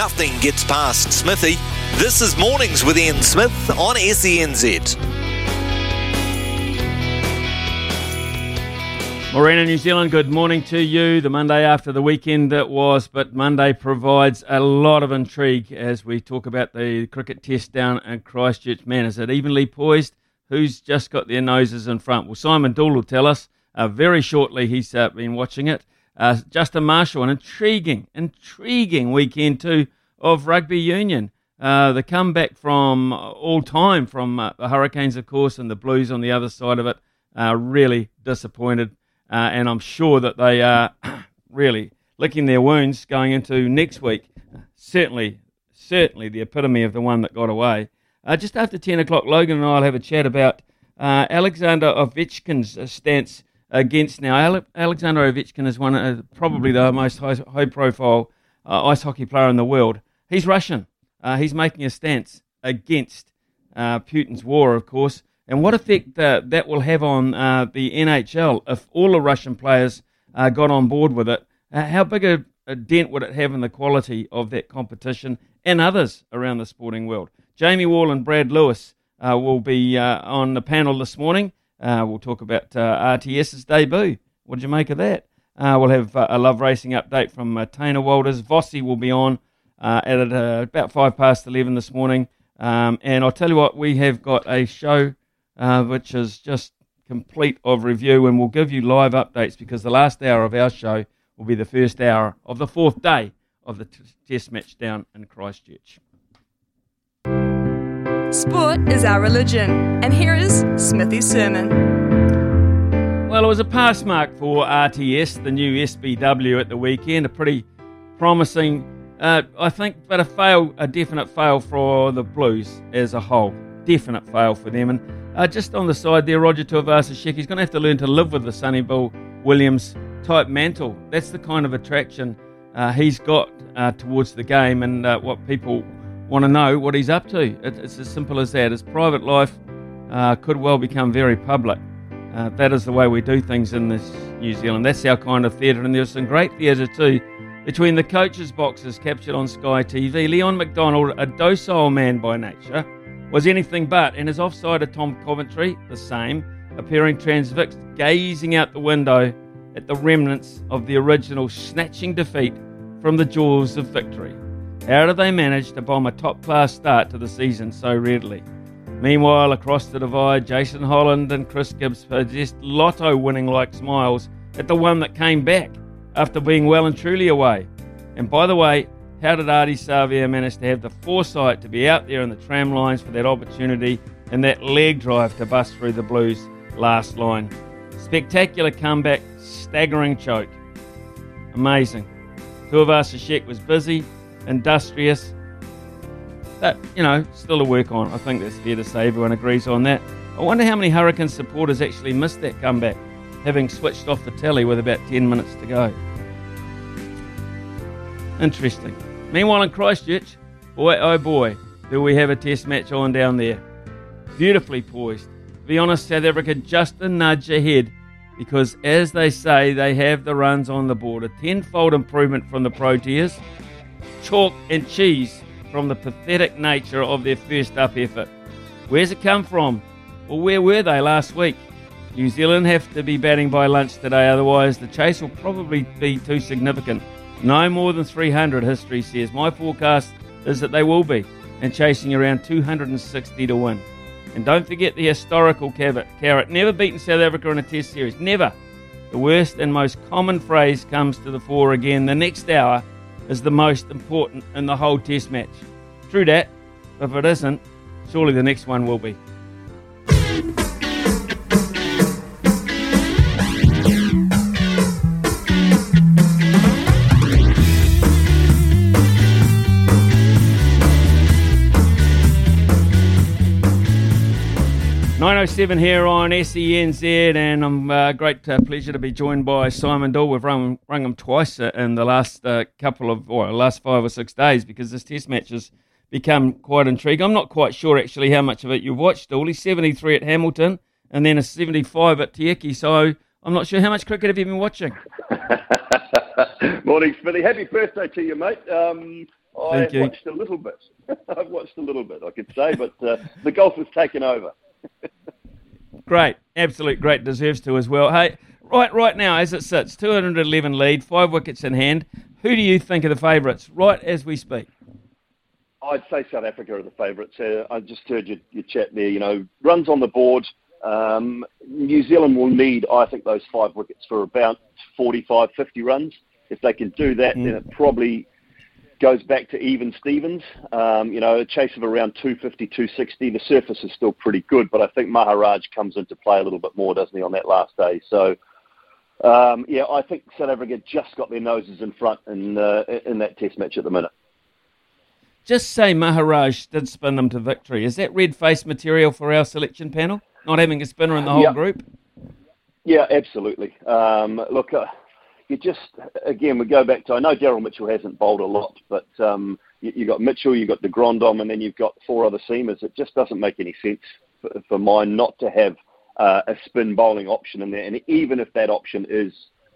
Nothing gets past Smithy. This is Mornings with Ian Smith on SENZ. Morena, New Zealand, good morning to you. The Monday after the weekend that was, but Monday provides a lot of intrigue as we talk about the cricket test down in Christchurch. Man, is it evenly poised? Who's just got their noses in front? Well, Simon Doull will tell us uh, very shortly. He's uh, been watching it. Uh, Justin Marshall, an intriguing, intriguing weekend too of rugby union. Uh, the comeback from all time from uh, the Hurricanes, of course, and the Blues on the other side of it, uh, really disappointed. Uh, and I'm sure that they are really licking their wounds going into next week. Certainly, certainly the epitome of the one that got away. Uh, just after 10 o'clock, Logan and I will have a chat about Alexander Ovechkin's stance against now. Alexander Ovechkin is one of probably the most high, profile uh, ice hockey player in the world. He's Russian. Uh, he's making a stance against uh, Putin's war, of course. And what effect uh, that will have on uh, the NHL if all the Russian players uh, got on board with it? how big a, a, dent would it have in the quality of that competition and others around the sporting world? Jamie Wall and Brad Lewis will be on the panel this morning. Uh, we'll talk about uh, RTS's debut. What did you make of that? Uh, we'll have uh, a love racing update from uh, Taina Walters. Vossi will be on uh, at about five past eleven this morning. Um, and I'll tell you what, we have got a show which is just complete of review, and we'll give you live updates because the last hour of our show will be the first hour of the fourth day of the t- test match down in Christchurch. Sport is our religion, and here is Smithy's sermon. Well, it was a pass mark for RTS, the new SBW at the weekend. A pretty promising, uh, I think, but a fail, a definite fail for the Blues as a whole. Definite fail for them. And uh, just on the side there, Roger Tuivasa-Sheck, he's going to have to learn to live with the Sonny Bill Williams type mantle. That's the kind of attraction uh, he's got uh, towards the game and uh, what people want to know what he's up to. It, it's as simple as that. His private life uh, could well become very public. Uh, that is the way we do things in this New Zealand. That's our kind of theatre, and there's some great theatre too. Between the coaches' boxes captured on Sky TV, Leon MacDonald, a docile man by nature, was anything but, and his offside of Tom Coventry, the same, appearing transfixed, gazing out the window at the remnants of the original snatching defeat from the jaws of victory. How do they manage to bomb a top class start to the season so readily? Meanwhile, across the divide, Jason Holland and Chris Gibbs possessed lotto winning like smiles at the one that came back after being well and truly away. And by the way, how did Ardie Savea manage to have the foresight to be out there in the tram lines for that opportunity and that leg drive to bust through the Blues' last line? Spectacular comeback, staggering choke. Amazing. Tuivasa-Sheck was busy, industrious. That, you know, still a work on. I think that's fair to say. Everyone agrees on that. I wonder how many Hurricane supporters actually missed that comeback, having switched off the telly with about 10 minutes to go. Interesting. Meanwhile, in Christchurch, boy oh boy, do we have a test match on down there. Beautifully poised. To be honest, South Africa just a nudge ahead because, as they say, they have the runs on the board. A tenfold improvement from the Proteas chalk and cheese from the pathetic nature of their first up effort. Where's it come from? Well, where were they last week? New Zealand have to be batting by lunch today, otherwise, the chase will probably be too significant No more than 300, history says. My forecast is that they will be, and chasing around 260 to win. And don't forget the historical carrot. Never beaten South Africa in a test series. Never. The worst and most common phrase comes to the fore again. The next hour is the most important in the whole test match. True that. If it isn't, surely the next one will be. 907 here on SENZ, and I'm uh, great uh, pleasure to be joined by Simon Doull. We've rung, rung him twice uh, in the last uh, couple of, or last five or six days because this test match has become quite intriguing. I'm not quite sure actually how much of it you've watched, Doull. He's 73 at Hamilton and then a 75 at Te Eke, so I'm not sure how much cricket have you been watching? Morning, Smithy. Happy birthday to you, mate. Um, Thank I you. watched a little bit. I've watched a little bit, I could say, but uh, the golf has taken over. Great, absolute great, deserves to as well. Hey, right, right now as it sits, 211 lead, five wickets in hand. Who do you think are the favourites right as we speak? I'd say South Africa are the favourites. Uh, I just heard your, your chat there. You know, runs on the board. Um, New Zealand will need, I think, those five wickets for about 45, 50 runs. If they can do that, mm. then it probably goes back to even Stevens. Um, you know, a chase of around 250, 260. The surface is still pretty good, but I think Maharaj comes into play a little bit more, doesn't he, on that last day? So, um, yeah, I think South Africa just got their noses in front in, uh, in that test match at the minute. Just say Maharaj did spin them to victory. Is that red face material for our selection panel? Not having a spinner in the whole group? Yeah, absolutely. Um, look, uh, you just again we go back to I know Daryl Mitchell hasn't bowled a lot, but um, you, you got Mitchell, you got de Grandhomme, and then you've got four other seamers. It just doesn't make any sense for, for mine not to have uh, a spin bowling option in there, and even if that option is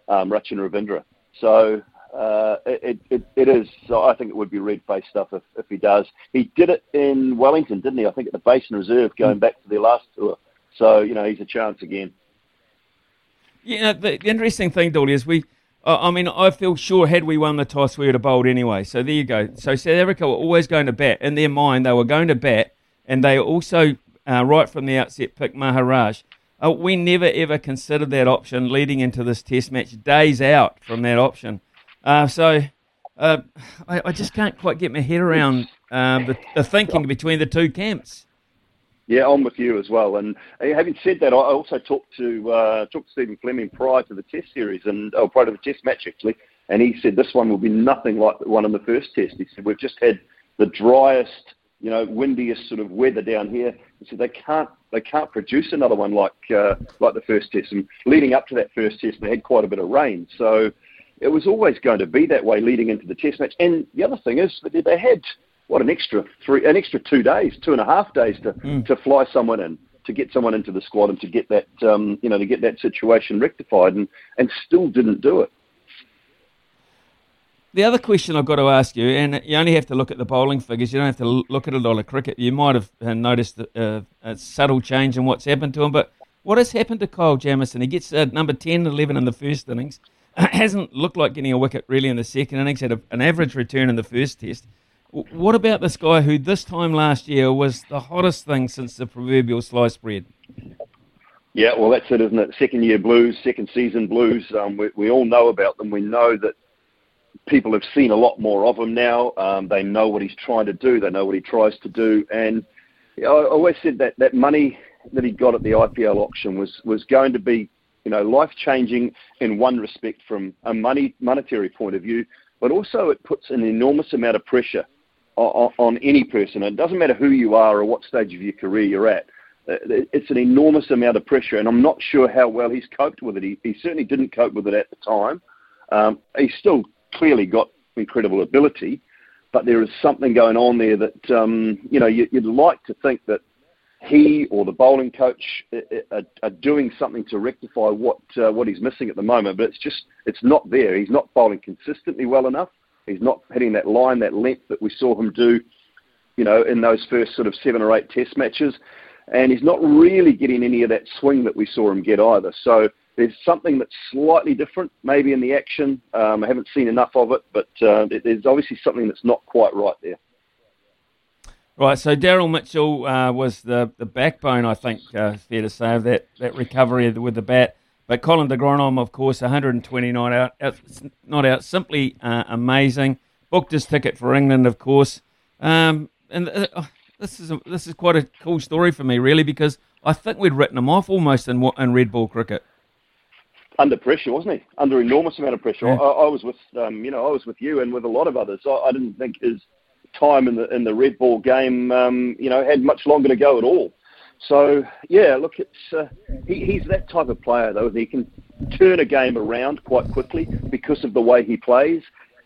um, Rachin Ravindra. So uh, it, it, it is. So I think it would be red face stuff if, if he does. He did it in Wellington, didn't he? I think at the Basin Reserve, going back to their last tour. So you know he's a chance again. Yeah, the interesting thing, Dolly, is we I mean, I feel sure had we won the toss, we would have bowled anyway. So there you go. So South Africa were always going to bat. In their mind, they were going to bat, and they also, uh, right from the outset, picked Maharaj. Uh, we never ever considered that option leading into this test match, days out from that option. Uh, so uh, I, I, just can't quite get my head around uh, the, the thinking between the two camps. Yeah, I'm with you as well. And having said that, I also talked to uh, talked to Stephen Fleming prior to the Test series and oh, prior to the Test match actually, and he said this one will be nothing like the one in the first Test. He said we've just had the driest, you know, windiest sort of weather down here. He said they can't they can't produce another one like uh, like the first Test. And leading up to that first Test, they had quite a bit of rain, so it was always going to be that way leading into the Test match. And the other thing is that they had what an extra three, an extra two days, two and a half days to mm. to fly someone in, to get someone into the squad, and to get that um, you know to get that situation rectified, and and still didn't do it. The other question I've got to ask you, and you only have to look at the bowling figures, you don't have to look at a lot of cricket. You might have uh, noticed uh, a subtle change in what's happened to him, but what has happened to Kyle Jamieson? He gets uh, number 10, 11 in the first innings, hasn't looked like getting a wicket really in the second innings, had a, an average return in the first test. What about this guy who this time last year was the hottest thing since the proverbial sliced bread? Yeah, well, that's it, isn't it? Second year blues, second season blues. Um, we, we all know about them. We know that people have seen a lot more of him now. Um, they know what he's trying to do. They know what he tries to do. And you know, I always said that that money that he got at the IPL auction was was going to be, you know, life changing in one respect from a money monetary point of view, but also it puts an enormous amount of pressure on, any person. It doesn't matter who you are or what stage of your career you're at. Uh, it's an enormous amount of pressure, and I'm not sure how well he's coped with it. He, he certainly didn't cope with it at the time. Um, he's still clearly got incredible ability, but there is something going on there that um, you know you, would like to think that he or the bowling coach uh, uh, are, are doing something to rectify what uh, what he's missing at the moment. But it's just it's not there. He's not bowling consistently well enough. He's not hitting that line, that length that we saw him do, you know, in those first sort of seven or eight test matches. And he's not really getting any of that swing that we saw him get either. So there's something that's slightly different, maybe in the action. Um, I haven't seen enough of it, but uh, there's obviously something that's not quite right there. Right, so Daryl Mitchell uh, was the, the backbone, I think, uh, fair to say, of that, that recovery with the bat. But Colin de Grandhomme, of course, 129 out, out not out, simply uh, amazing. Booked his ticket for England, of course. Um, and uh, oh, this is a, this is quite a cool story for me, really, because I think we'd written him off almost in in red ball cricket. Under pressure, wasn't he? Under enormous amount of pressure. Yeah. I, I, was with, um, you know, I was with you and with a lot of others. I, I didn't think his time in the in the red ball game, um, you know, had much longer to go at all. So yeah, look, it's uh, he, he's that type of player though. He can turn a game around quite quickly because of the way he plays,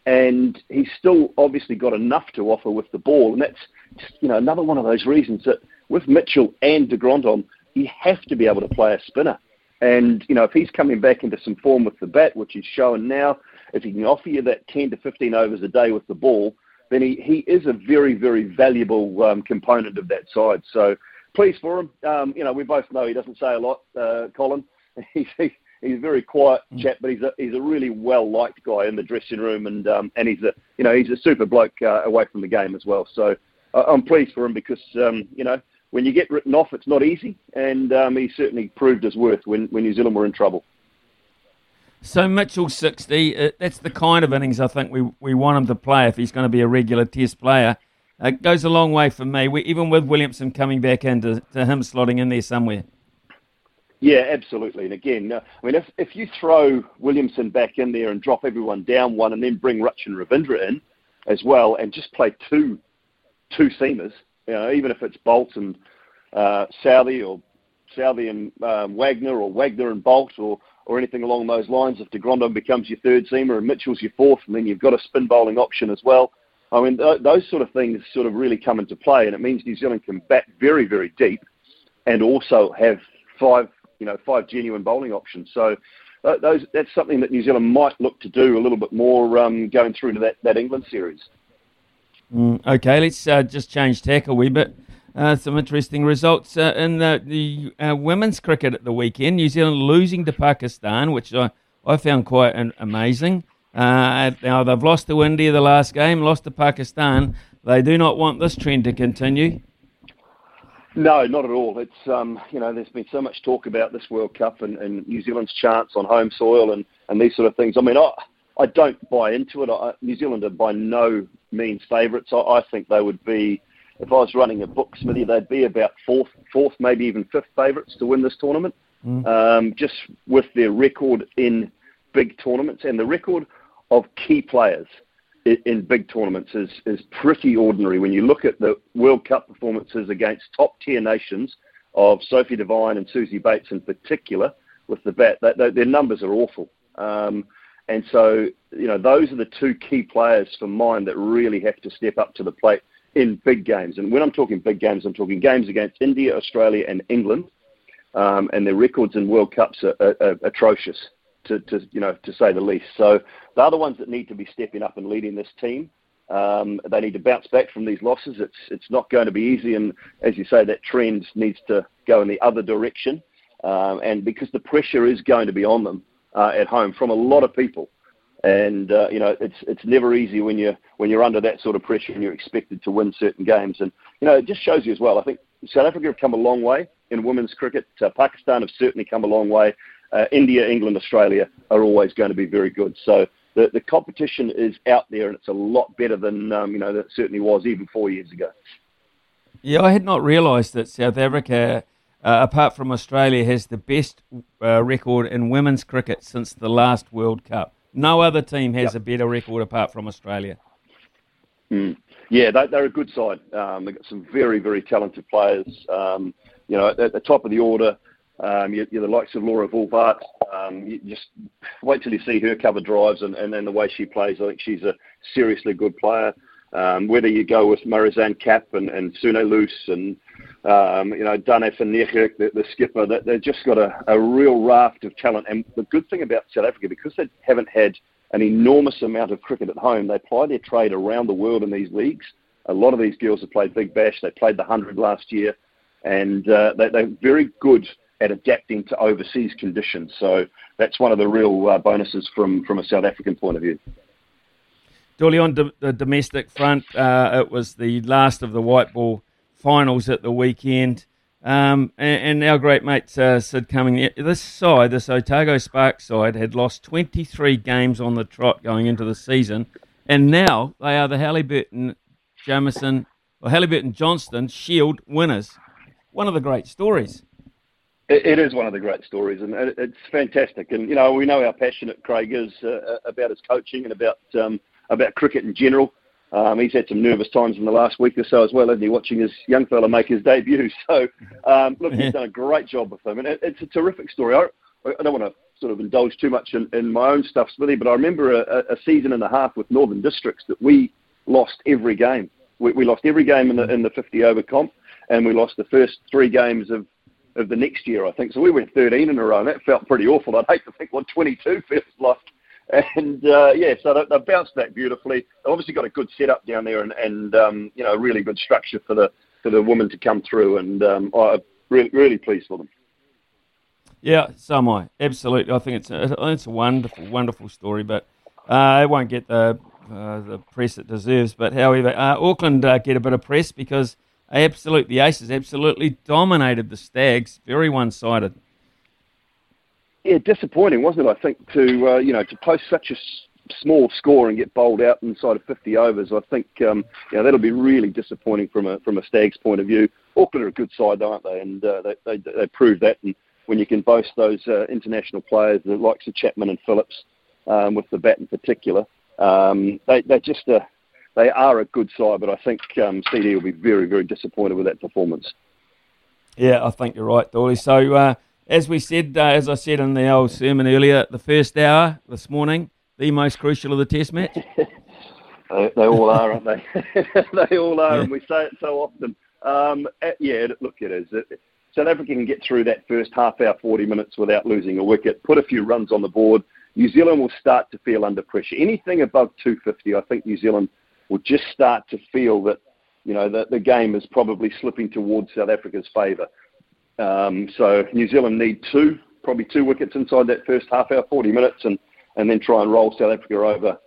and he's still obviously got enough to offer with the ball, and that's you know another one of those reasons that with Mitchell and de Grandhomme, you have to be able to play a spinner. And you know if he's coming back into some form with the bat, which he's showing now, if he can offer you that 10 to 15 overs a day with the ball, then he, he is a very, very valuable um, component of that side. So pleased for him. Um, you know, we both know he doesn't say a lot, uh, Colin. He's, he, he's a very quiet mm. chap, but he's a he's a really well liked guy in the dressing room, and um, and he's a you know he's a super bloke uh, away from the game as well. So uh, I'm pleased for him because um, you know when you get written off, it's not easy, and um, he certainly proved his worth when when New Zealand were in trouble. So Mitchell 60, uh, that's the kind of innings I think we, we want him to play if he's going to be a regular test player. It goes a long way for me, we, even with Williamson coming back into to him slotting in there somewhere. Yeah, absolutely. And again, uh, I mean, if, if you throw Williamson back in there and drop everyone down one and then bring Rachin Ravindra in as well and just play two two seamers, you know, even if it's Boult and uh, Southee or Southee and um, Wagner or Wagner and Boult or, or anything along those lines. If de becomes your third seamer and Mitchell's your fourth, and then you've got a spin bowling option as well. I mean, th- those sort of things sort of really come into play, and it means New Zealand can bat very, very deep, and also have five, you know, five genuine bowling options. So. Uh, those, that's something that New Zealand might look to do a little bit more um, going through to that, that England series. Mm, okay, let's uh, just change tack a wee bit. Uh, some interesting results uh, in the, the uh, women's cricket at the weekend. New Zealand losing to Pakistan, which I, I found quite an, amazing. Uh, now, they've lost to India the last game, lost to Pakistan. They do not want this trend to continue. No, not at all. It's um, you know, there's been so much talk about this World Cup and, and New Zealand's chance on home soil and, and these sort of things. I mean, I I don't buy into it. I, New Zealand are by no means favourites. I, I think they would be if I was running a book, Smithy, they'd be about fourth, fourth, maybe even fifth favourites to win this tournament. Mm. Um, just with their record in big tournaments and the record of key players in, big tournaments is is pretty ordinary. When you look at the World Cup performances against top tier nations of Sophie Devine and Suzie Bates in particular with the bat, that, that, their numbers are awful. Um, and so, you know, those are the two key players for mine that really have to step up to the plate in big games. And when I'm talking big games, I'm talking games against India, Australia, and England. Um, and their records in World Cups are, are, are atrocious, to, to, you know, to say the least. So they're the ones that need to be stepping up and leading this team. Um, they need to bounce back from these losses. It's it's not going to be easy, and as you say, that trend needs to go in the other direction. Um, and because the pressure is going to be on them uh, at home from a lot of people, and uh, you know it's it's never easy when you're when you're under that sort of pressure and you're expected to win certain games. And you know it just shows you as well. I think South Africa have come a long way in women's cricket. Uh, Pakistan have certainly come a long way. Uh, India, England, Australia are always going to be very good. So the the competition is out there, and it's a lot better than um, you know that certainly was even four years ago. Yeah, I had not realised that South Africa. Uh, apart from Australia, has the best uh, record in women's cricket since the last World Cup. No other team has yep. a better record apart from Australia. Mm. Yeah, they, are a good side. Um, they've got some very, very talented players. Um, you know, at, at, the top of the order, um, you're, you're, the likes of Laura Wolvaardt. Um, you just wait till you see her cover drives and, and, and the way she plays. I think she's a seriously good player. Um, whether you go with Marizanne Kapp and, and Sune Luus and um, you know, Dane van Niekerk, the, the skipper, that they've just got a, a real raft of talent. And the good thing about South Africa, because they haven't had an enormous amount of cricket at home, they ply their trade around the world in these leagues. A lot of these girls have played Big Bash. They played the 100 last year. And uh, they, they're very good at adapting to overseas conditions. So that's one of the real uh, bonuses from, from a South African point of view. Dooley, on do- the domestic front, uh, it was the last of the white ball finals at the weekend. Um, and, and, our great mate uh, Sid this side, this Otago Spark side, had lost 23 games on the trot going into the season. And now they are the Hallyburton Jamieson, or Hallyburton Johnstone Shield winners. One of the great stories. It, is one of the great stories, and it, it's fantastic. And you know, we know how passionate Craig is uh, about his coaching and about um, about cricket in general. Um, he's had some nervous times in the last week or so as well, hasn't he, watching his young fella make his debut. So, um, look, he's done a great job with him, and it, it's a terrific story. I, I don't want to sort of indulge too much in, in my own stuff, Smithy, but I remember a, a season and a half with Northern Districts that we lost every game. We, we lost every game in the in the 50 over comp, and we lost the first three games of of the next year, I think. So we went 13 in a row, that felt pretty awful. I'd hate to think what 22 feels like. And uh, yeah, so they, bounced back beautifully. They obviously got a good setup down there, and, and um, you know, really good structure for the for the women to come through. And um, I'm really, really pleased for them. Yeah, so am I. Absolutely, I think it's a, it's a wonderful, wonderful story, but uh, it won't get the uh, the press it deserves. But however, uh, Auckland uh, get a bit of press because absolutely the Aces absolutely dominated the Stags, very one sided yeah, disappointing, wasn't it? I think to uh, you know to post such a s- small score and get bowled out inside of 50 overs. I think um, you know that'll be really disappointing from a from a Stags point of view. Auckland are a good side, aren't they? And uh, they, they they proved that. And when you can boast those uh, international players, the likes of Chapman and Phillips, um, with the bat in particular, um, they they just uh, they are a good side. But I think um, CD will be very very disappointed with that performance. Yeah, I think you're right, Dooley. So. Uh, as we said, uh, as I said in the old sermon earlier, the first hour this morning, the most crucial of the Test match. they, they, all are, aren't they? they all are, yeah. and we say it so often. Um, eh, yeah, look, it is. South Africa can get through that first half hour, 40 minutes without losing a wicket, put a few runs on the board. New Zealand will start to feel under pressure. Anything above 250, I think New Zealand will just start to feel that, you know, that the game is probably slipping towards South Africa's favour. Um, so New Zealand need two, probably two wickets inside that first half hour, 40 minutes, and, and then try and roll South Africa over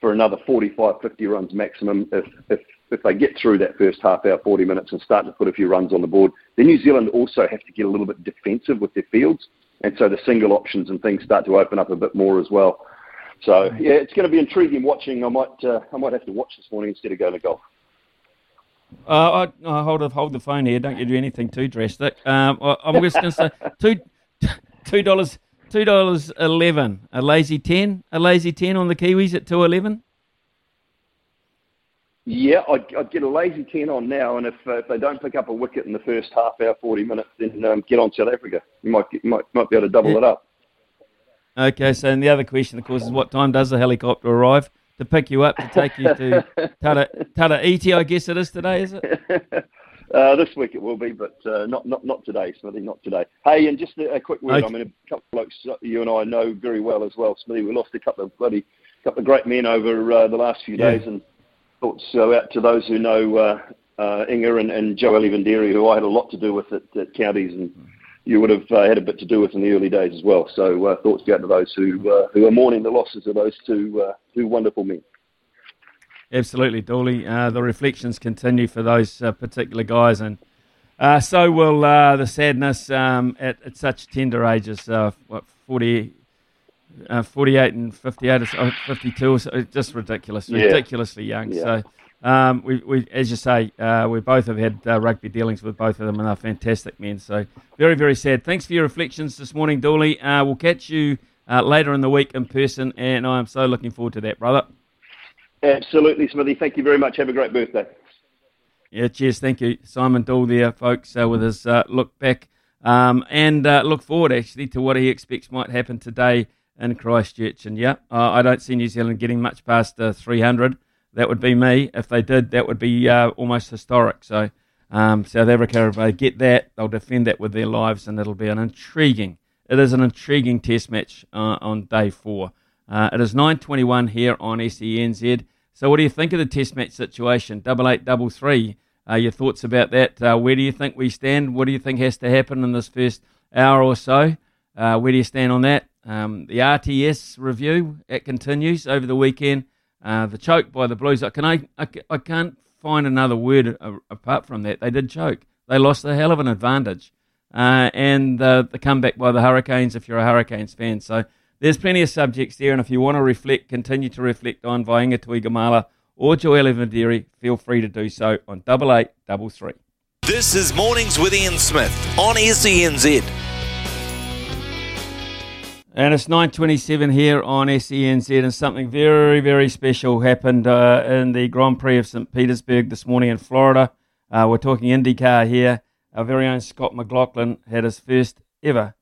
for another 45, 50 runs maximum if, if, if they get through that first half hour, 40 minutes, and start to put a few runs on the board. Then New Zealand also have to get a little bit defensive with their fields, and so the single options and things start to open up a bit more as well. So yeah, it's going to be intriguing watching. I might uh, I might have to watch this morning instead of going to golf. Uh, I, I hold hold the phone here. Don't you do anything too drastic. Um, I, am just going to say two two dollars two dollars eleven. A lazy ten. A lazy ten on the Kiwis at two eleven. Yeah, I'd, I'd, get a lazy 10 on now, and if, uh, if they don't pick up a wicket in the first half hour, 40 minutes, then um, get on South Africa. You might, get, might, might be able to double yeah. it up. Okay, so and the other question, of course, is what time does the helicopter arrive? to pick you up to take you to Tara, Tara Iti, I guess it is today, is it? Uh, this week it will be, but uh, not not not today, Smithy. Not today. Hey, and just a, a quick word. Okay. I mean, a couple of blokes you and I know very well as well, Smithy. We lost a couple of bloody couple of great men over uh, the last few yeah. days, and thoughts go out to those who know uh, uh, Inga and, and Joeli Vidiri, who I had a lot to do with at, at counties and you would have uh, had a bit to do with in the early days as well. So uh, thoughts go out to those who uh, who are mourning the losses of those two uh, two wonderful men. Absolutely, Dooley. Uh, the reflections continue for those uh, particular guys, and so will the sadness um, at, at, such tender ages. what 40, 48 and 58, 52, just ridiculous, yeah. ridiculously young. Yeah. So um, we, we, as you say, uh, we both have had uh, rugby dealings with both of them, and they're fantastic men. So very, very sad. Thanks for your reflections this morning, Dooley. Uh, we'll catch you uh, later in the week in person, and I am so looking forward to that, brother. Absolutely, Smithy. Thank you very much. Have a great birthday. Yeah, cheers. Thank you, Simon Doull there, folks, uh, with his uh, look back um, and look forward actually to what he expects might happen today in Christchurch. And yeah, I don't see New Zealand getting much past 300 that would be me. If they did, that would be uh, almost historic. So um, South Africa, if they get that, they'll defend that with their lives, and it'll be an intriguing. It is an intriguing Test match uh, on day four. Uh, it is 9:21 here on SENZ. So, what do you think of the Test match situation? Double eight, double three. Uh, your thoughts about that? Uh, where do you think we stand? What do you think has to happen in this first hour or so. Uh, where do you stand on that? Um, the RTS review it continues over the weekend. Uh, the choke by the Blues. Can I, I, I can't find another word apart from that. They did choke. They lost a hell of an advantage. Uh, and the, the comeback by the Hurricanes, if you're a Hurricanes fan. So there's plenty of subjects there. And if you want to reflect, continue to reflect on Vainga Tuigamala or Joeli Vidiri, feel free to do so on double eight double three. This is Mornings with Ian Smith on SENZ. And it's 9.27 here on SENZ, and something very, very special happened uh, in the Grand Prix of St. Petersburg this morning in Florida. Uh, we're talking IndyCar here. Our very own Scott McLaughlin had his first ever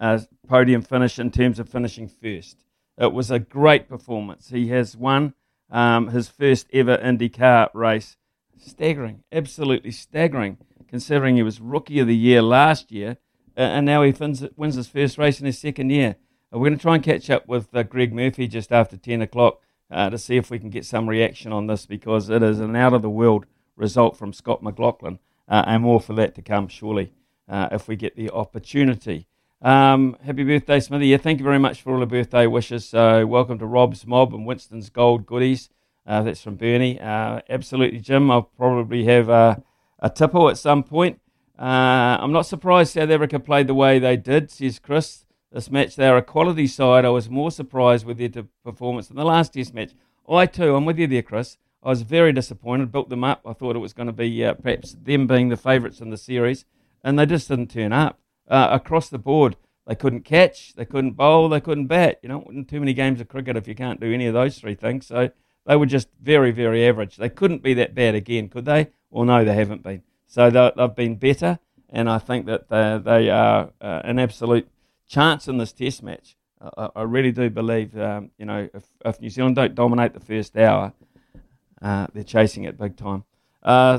uh, podium finish in terms of finishing first. It was a great performance. He has won um, his first ever IndyCar race. Staggering, absolutely staggering, considering he was Rookie of the Year last year, and now he wins his first race in his second year. Uh, we're going to try and catch up with uh, Greg Murphy just after 10 o'clock uh, to see if we can get some reaction on this because it is an out of the world result from Scott McLaughlin, uh, and more for that to come surely uh, if we get the opportunity. Um, happy birthday, Smithy. Yeah, thank you very much for all the birthday wishes. So, welcome to Rob's Mob and Winston's Gold Goodies. Uh, that's from Bernie. absolutely, Jim. I'll probably have a tipple at some point. I'm not surprised South Africa played the way they did, says Chris this match. They're a quality side. I was more surprised with their performance than the last Test match. I too, I'm with you there, Chris. I was very disappointed. Built them up. I thought it was going to be uh, perhaps them being the favourites in the series, and they just didn't turn up uh, across the board. They couldn't catch, they couldn't bowl, they couldn't bat. You know, too many games of cricket if you can't do any of those three things. So they were just very, very average. They couldn't be that bad again, could they? Well, no, they haven't been. So they've been better, and I think that they, they are uh, an absolute chance in this Test match. I, I really do believe, um, you know, if, if, New Zealand don't dominate the first hour, uh, they're chasing it big time. Uh,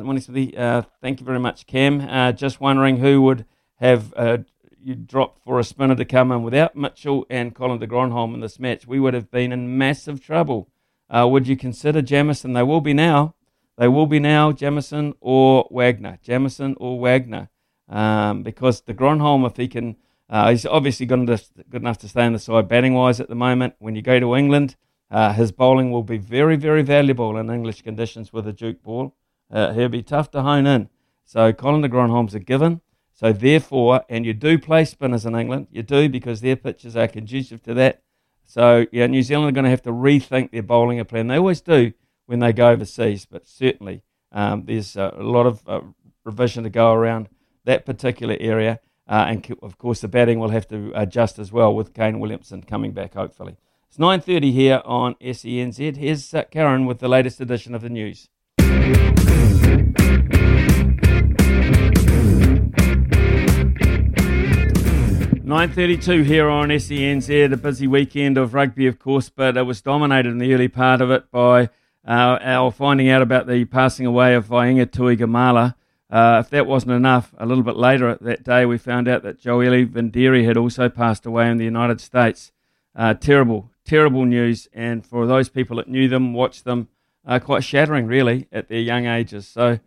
uh, thank you very much, Cam. Uh, just wondering who would have uh, you dropped for a spinner to come in without Mitchell and Colin de Grandhomme in this match. We would have been in massive trouble. Uh, would you consider Jamieson? They will be now. They will be now Jamieson or Wagner. Jamieson or Wagner. Um, because de Grandhomme, if he can uh, he's obviously good enough, good enough to stay on the side batting wise at the moment. When you go to England, uh, his bowling will be very, very valuable in English conditions with a Duke ball. Uh, he'll be tough to hone in. So Colin de Grandhomme's a given. So therefore, and you do play spinners in England, you do because their pitches are conducive to that. So yeah, New Zealand are going to have to rethink their bowling plan. They always do when they go overseas, but certainly um, there's a lot of uh, revision to go around that particular area. Uh, and of course, the batting will have to adjust as well with Kane Williamson coming back, hopefully. It's 9.30 here on SENZ. Here's uh, Karen with the latest edition of the news. 9.32 here on SENZ, a busy weekend of rugby, of course, but it was dominated in the early part of it by uh, our finding out about the passing away of Vainga Tuigamala, uh, if that wasn't enough, a little bit later that day we found out that Joeli Vidiri had also passed away in the United States. Uh, terrible, terrible news, and for those people that knew them, watched them, uh, quite shattering really at their young ages. So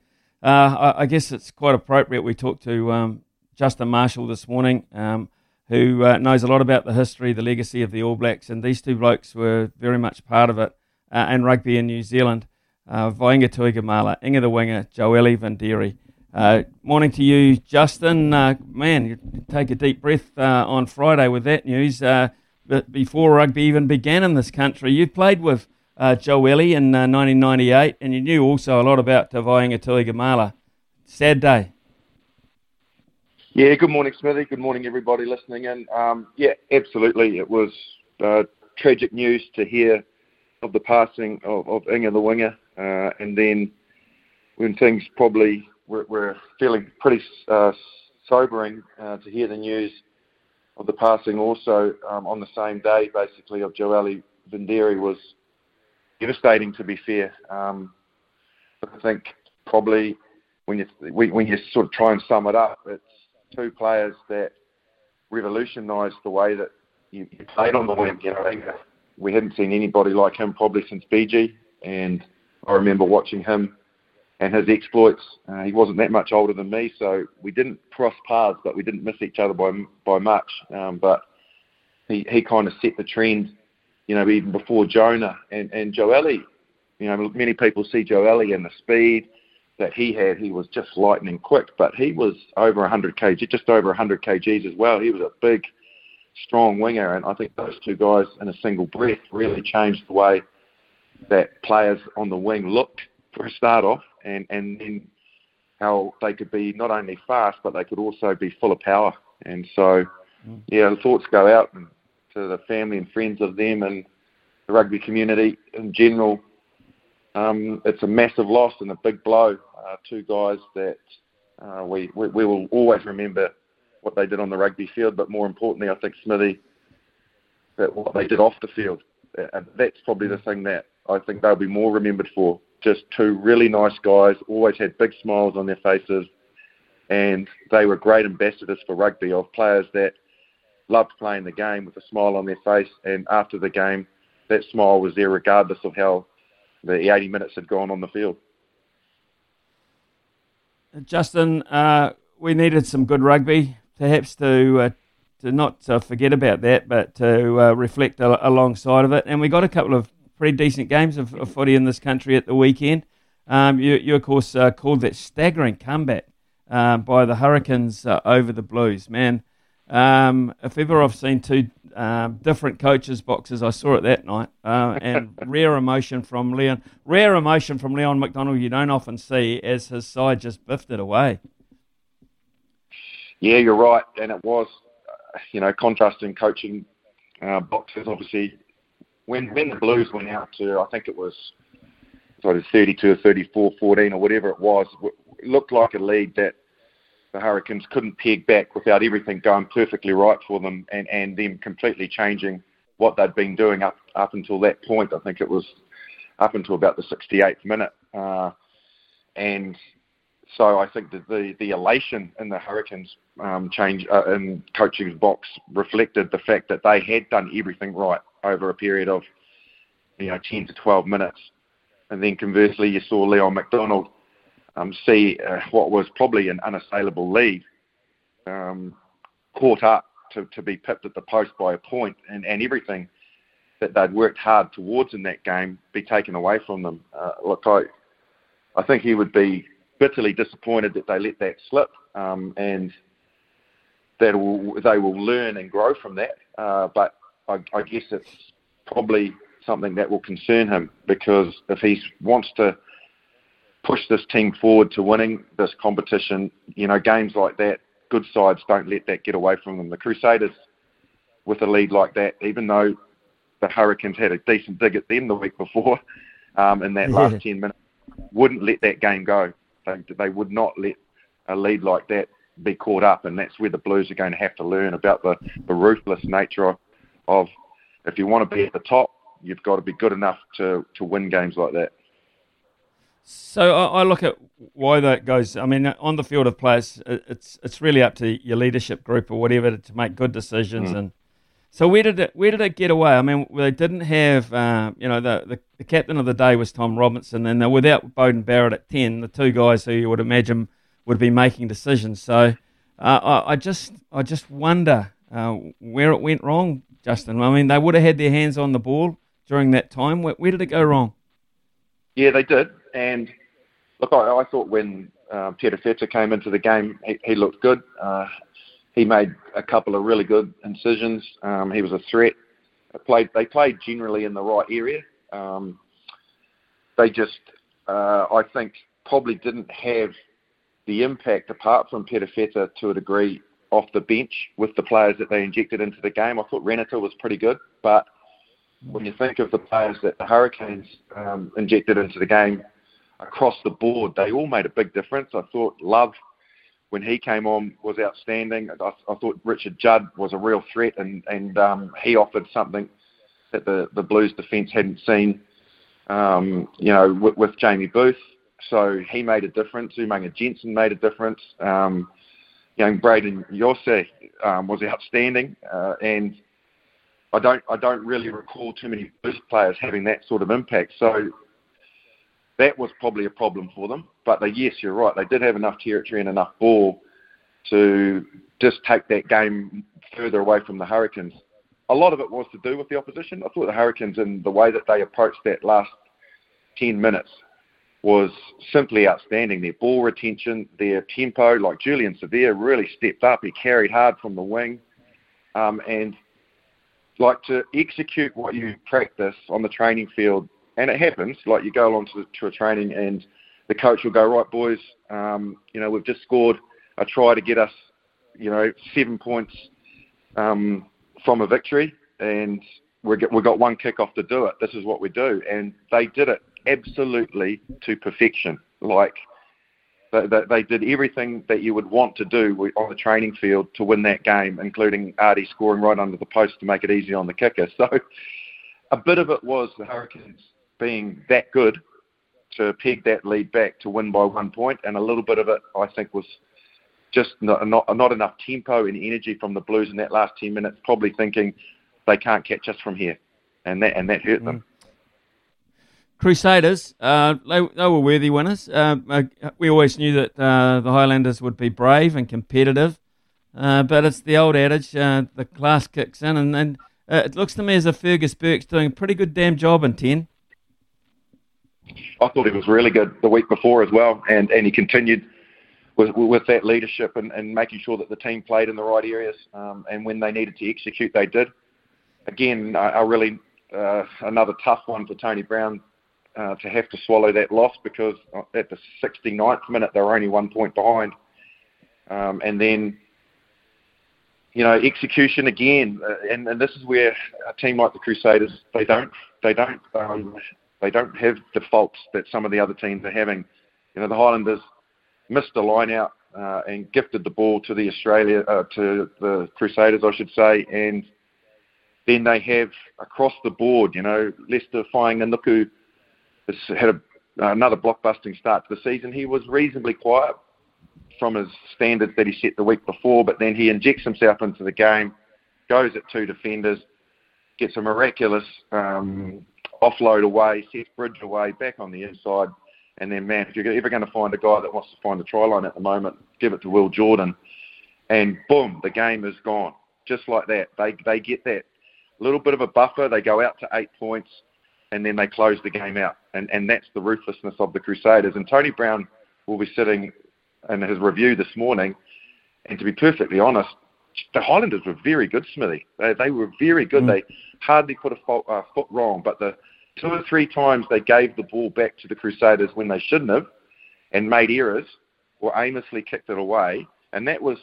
uh, I, I, guess it's quite appropriate we talked to um, Justin Marshall this morning, um, who uh, knows a lot about the history, the legacy of the All Blacks, and these two blokes were very much part of it uh, and rugby in New Zealand. Uh, Vainga Tuigamala, Inga the Winger, Joeli Vidiri. Uh, morning to you, Justin. Uh, man, you take a deep breath uh, on Friday with that news. Uh, but before rugby even began in this country, you played with uh, Joeli in 1998, uh, and you knew also a lot about uh, Vainga Tuigamala. Sad day. Yeah, good morning, Smithy. Good morning, everybody listening in. Um, yeah, absolutely. It was uh, tragic news to hear of the passing of, of Inga the winger, and then when things probably we're, we're feeling pretty uh, sobering uh, to hear the news of the passing also um, on the same day, basically, of Joeli Vidiri was devastating, to be fair. Um, I think probably when you when you sort of try and sum it up, it's two players that revolutionised the way that you, you played on the wing. You know, we hadn't seen anybody like him probably since BG, and I remember watching him and his exploits. Uh, he wasn't that much older than me, so we didn't cross paths, but we didn't miss each other by by much. Um, but he he kind of set the trend, you know, even before Jonah and and Joeli. You know, many people see Joeli and the speed that he had. He was just lightning quick, but he was over 100 kg, just over 100 kgs as well. He was a big, strong winger, and I think those two guys in a single breath really changed the way that players on the wing looked for a start off and and then how they could be not only fast but they could also be full of power. And so, mm. yeah, the thoughts go out to the family and friends of them and the rugby community in general. Um, it's a massive loss and a big blow. Uh, two guys that uh, we, we, we will always remember what they did on the rugby field, but more importantly, I think Smithy, that what they did off the field. Uh, and that's probably the mm. thing that I think they'll be more remembered for just two really nice guys, always had big smiles on their faces, and they were great ambassadors for rugby of players that loved playing the game with a smile on their face. And after the game, that smile was there regardless of how the 80 minutes had gone on the field. Uh, Justin, uh, we needed some good rugby, perhaps to uh, to not uh, forget about that, but to uh, reflect alongside of it. And we got a couple of pretty decent games of, of footy in this country at the weekend. Um, you, you, of course, uh, called that staggering comeback uh, by the Hurricanes uh, over the Blues. Man, um, if ever I've seen two um, different coaches' boxes, I saw it that night. Uh, and rare emotion from Leon. Rare emotion from Leon MacDonald you don't often see as his side just biffed it away. Yeah, you're right. And it was, uh, you know, contrasting coaching boxes. Obviously, when when the Blues went out to I think it was sort of 32, 34, 14 or whatever it was, it looked like a lead that the Hurricanes couldn't peg back without everything going perfectly right for them and, and them completely changing what they'd been doing up up until that point. I think it was up until about the 68th minute, uh, and so I think that the the elation in the Hurricanes um, change uh, in coaching's box reflected the fact that they had done everything right over a period of you know 10 to 12 minutes. And then conversely, you saw Leon MacDonald um, see uh, what was probably an unassailable lead um, caught up to, to be pipped at the post by a point and, and everything that they'd worked hard towards in that game be taken away from them. Uh, look, I, I think he would be bitterly disappointed that they let that slip um, and that will, they will learn and grow from that. Uh, but I, I guess it's probably something that will concern him because if he wants to push this team forward to winning this competition, you know, games like that, good sides don't let that get away from them. The Crusaders, with a lead like that, even though the Hurricanes had a decent dig at them the week before um, in that yeah. last 10 minutes, wouldn't let that game go. They, they would not let a lead like that be caught up, and that's where the Blues are going to have to learn about the, the ruthless nature of, of if you want to be at the top, you've got to be good enough to, to win games like that. So I, I look at why that goes. I mean, on the field of play, it's it's really up to your leadership group or whatever to make good decisions. Mm. And so where did it where did it get away? I mean, they didn't have uh, you know the, the, the captain of the day was Tom Robinson, and they're without Beauden Barrett at ten, the two guys who you would imagine would be making decisions. So uh, I, I, just I just wonder uh, where it went wrong Justin. I mean, they would have had their hands on the ball during that time. Where, where did it go wrong? Yeah, they did. And look, I, I thought when um, Peter Fetzer came into the game, he, he looked good. Uh, he made a couple of really good incisions. Um, he was a threat. They played, they played generally in the right area. Um, they just, uh, I think, probably didn't have the impact apart from Peter Fetzer to a degree off the bench with the players that they injected into the game. I thought Renata was pretty good, but when you think of the players that the Hurricanes um, injected into the game across the board, they all made a big difference. I thought Love, when he came on, was outstanding. I, I thought Richard Judd was a real threat, and, and um, he offered something that the, the Blues defence hadn't seen, um, you know, with, with Jamie Booth. So he made a difference. Umaga Jensen made a difference. Um, young Brayden Iose um, was outstanding, uh, and I don't I don't really recall too many Blues players having that sort of impact. So that was probably a problem for them. But they, yes, you're right. They did have enough territory and enough ball to just take that game further away from the Hurricanes. A lot of it was to do with the opposition. I thought the Hurricanes and the way that they approached that last 10 minutes was simply outstanding. Their ball retention, their tempo, like Julian Savea really stepped up. He carried hard from the wing. Um, and like to execute what you practice on the training field, and it happens, like you go along to, to a training and the coach will go, right, boys, um, you know, we've just scored a try to get us, you know, seven points um, from a victory, and we we've got one kick off to do it. This is what we do. And they did it absolutely to perfection. Like they, they, did everything that you would want to do on the training field to win that game, including Ardie scoring right under the post to make it easy on the kicker. So a bit of it was the Hurricanes being that good to peg that lead back to win by one point, and a little bit of it, I think, was just not, not, not enough tempo and energy from the Blues in that last 10 minutes, probably thinking they can't catch us from here, and that and that hurt them. Mm. Crusaders, uh, they, they, were worthy winners. Uh, uh, we always knew that uh, the Highlanders would be brave and competitive, uh, but it's the old adage: uh, the class kicks in, and, and it looks to me as if Fergus Burke's doing a pretty good damn job in ten. I thought he was really good the week before as well, and, and he continued with, with that leadership and, and making sure that the team played in the right areas, um, and when they needed to execute, they did. Again, I, I really another tough one for Tony Brown uh, to have to swallow that loss because at the 69th minute they were only one point behind. Um, and then, you know, execution again, uh, and, and this is where a team like the Crusaders they don't they don't um, they don't have the faults that some of the other teams are having. You know, the Highlanders missed a line out uh, and gifted the ball to the Australia uh, to the Crusaders, I should say, and then they have across the board, you know, Leicester Fainga'anuku has had a, another blockbusting start to the season. He was reasonably quiet from his standards that he set the week before, but then he injects himself into the game, goes at two defenders, gets a miraculous um, offload away, sets Bridge away, back on the inside, and then, man, if you're ever going to find a guy that wants to find a try line at the moment, give it to Will Jordan. And boom, the game is gone. Just like that. They, they get that little bit of a buffer. They go out to eight points and then they close the game out. And, and that's the ruthlessness of the Crusaders. And Tony Brown will be sitting in his review this morning, and to be perfectly honest, the Highlanders were very good, Smithy. They, they were very good. Mm. They hardly put a uh, foot wrong, but the two or three times they gave the ball back to the Crusaders when they shouldn't have and made errors or aimlessly kicked it away, and that was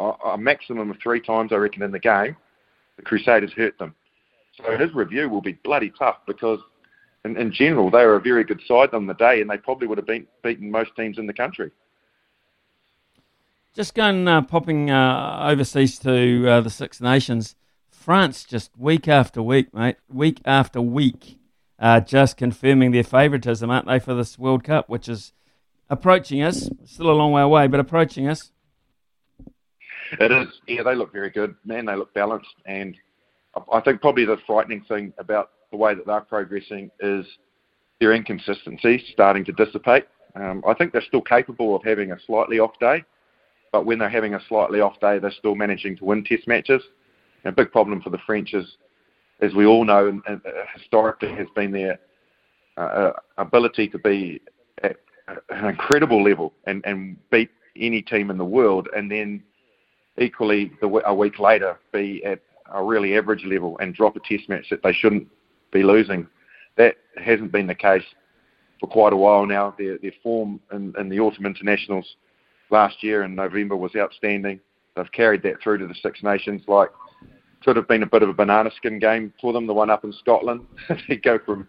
a, a maximum of three times, I reckon, in the game, the Crusaders hurt them. So his review will be bloody tough because, in, in general, they were a very good side on the day, and they probably would have been, beaten most teams in the country. Just going uh, popping uh, overseas to uh, the Six Nations, France just week after week, mate, week after week, uh, just confirming their favouritism, aren't they, for this World Cup, which is approaching us. Still a long way away, but approaching us. It is. Yeah, they look very good. Man, they look balanced, and I think probably the frightening thing about the way that they're progressing is their inconsistency starting to dissipate. Um, I think they're still capable of having a slightly off day, but when they're having a slightly off day, they're still managing to win test matches. And a big problem for the French is, as we all know, and, and, uh, historically has been their uh, uh ability to be at an incredible level and, and beat any team in the world, and then equally the, a week later be at a really average level and drop a test match that they shouldn't be losing. That hasn't been the case for quite a while now. Their, their form in, in the autumn internationals last year in November was outstanding. They've carried that through to the Six Nations. Like, could have been a bit of a banana skin game for them, the one up in Scotland. they go from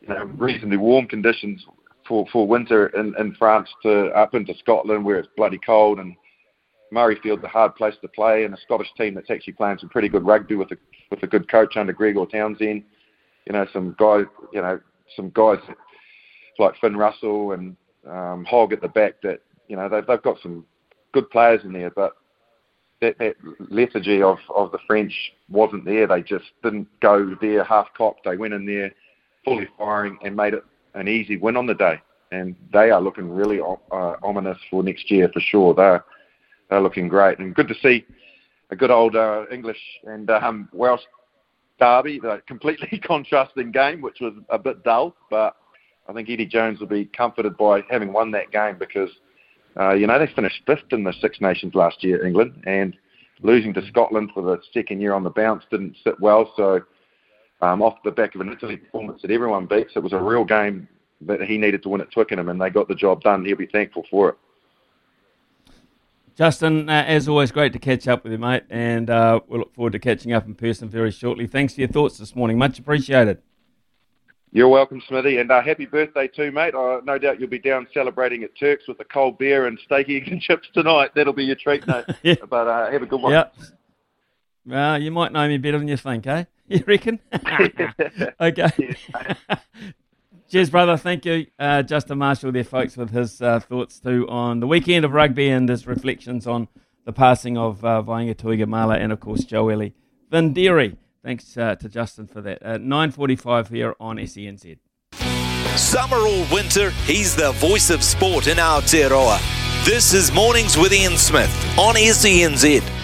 you know, reasonably warm conditions for, for winter in, in France to up into Scotland where it's bloody cold and Murrayfield's a hard place to play, and a Scottish team that's actually playing some pretty good rugby with a with a good coach under Gregor Townsend. You know, some guys, you know, some guys like Finn Russell and um, Hogg at the back that you know they've they've got some good players in there, but that, that lethargy of, of the French wasn't there. They just didn't go there half cocked. They went in there fully firing and made it an easy win on the day, and they are looking really uh, ominous for next year for sure. They're they're looking great, and good to see a good old uh, English and um, Welsh derby, the completely contrasting game, which was a bit dull, but I think Eddie Jones will be comforted by having won that game because, uh, you know, they finished fifth in the Six Nations last year, England, and losing to Scotland for the second year on the bounce didn't sit well. So, um, off the back of an Italy performance that everyone beats, it was a real game that he needed to win at Twickenham, and they got the job done. He'll be thankful for it. Justin, uh, as always, great to catch up with you, mate, and uh, we look forward to catching up in person very shortly. Thanks for your thoughts this morning. Much appreciated. You're welcome, Smithy, and uh, happy birthday too, mate. Uh, no doubt you'll be down celebrating at Turks with a cold beer and steak, eggs and chips tonight. That'll be your treat, mate. yeah. But uh, have a good one. Yep. Well, you might know me better than you think, eh? You reckon? okay. Cheers, brother. Thank you. Uh, Justin Marshall there, folks, with his uh, thoughts too on the weekend of rugby and his reflections on the passing of uh, Va'aiga Tuigamala and, of course, Joe Joeli Vidiri. Thanks uh, to Justin for that. At 9.45 here on SENZ. Summer or winter, he's the voice of sport in Aotearoa. This is Mornings with Ian Smith on SENZ.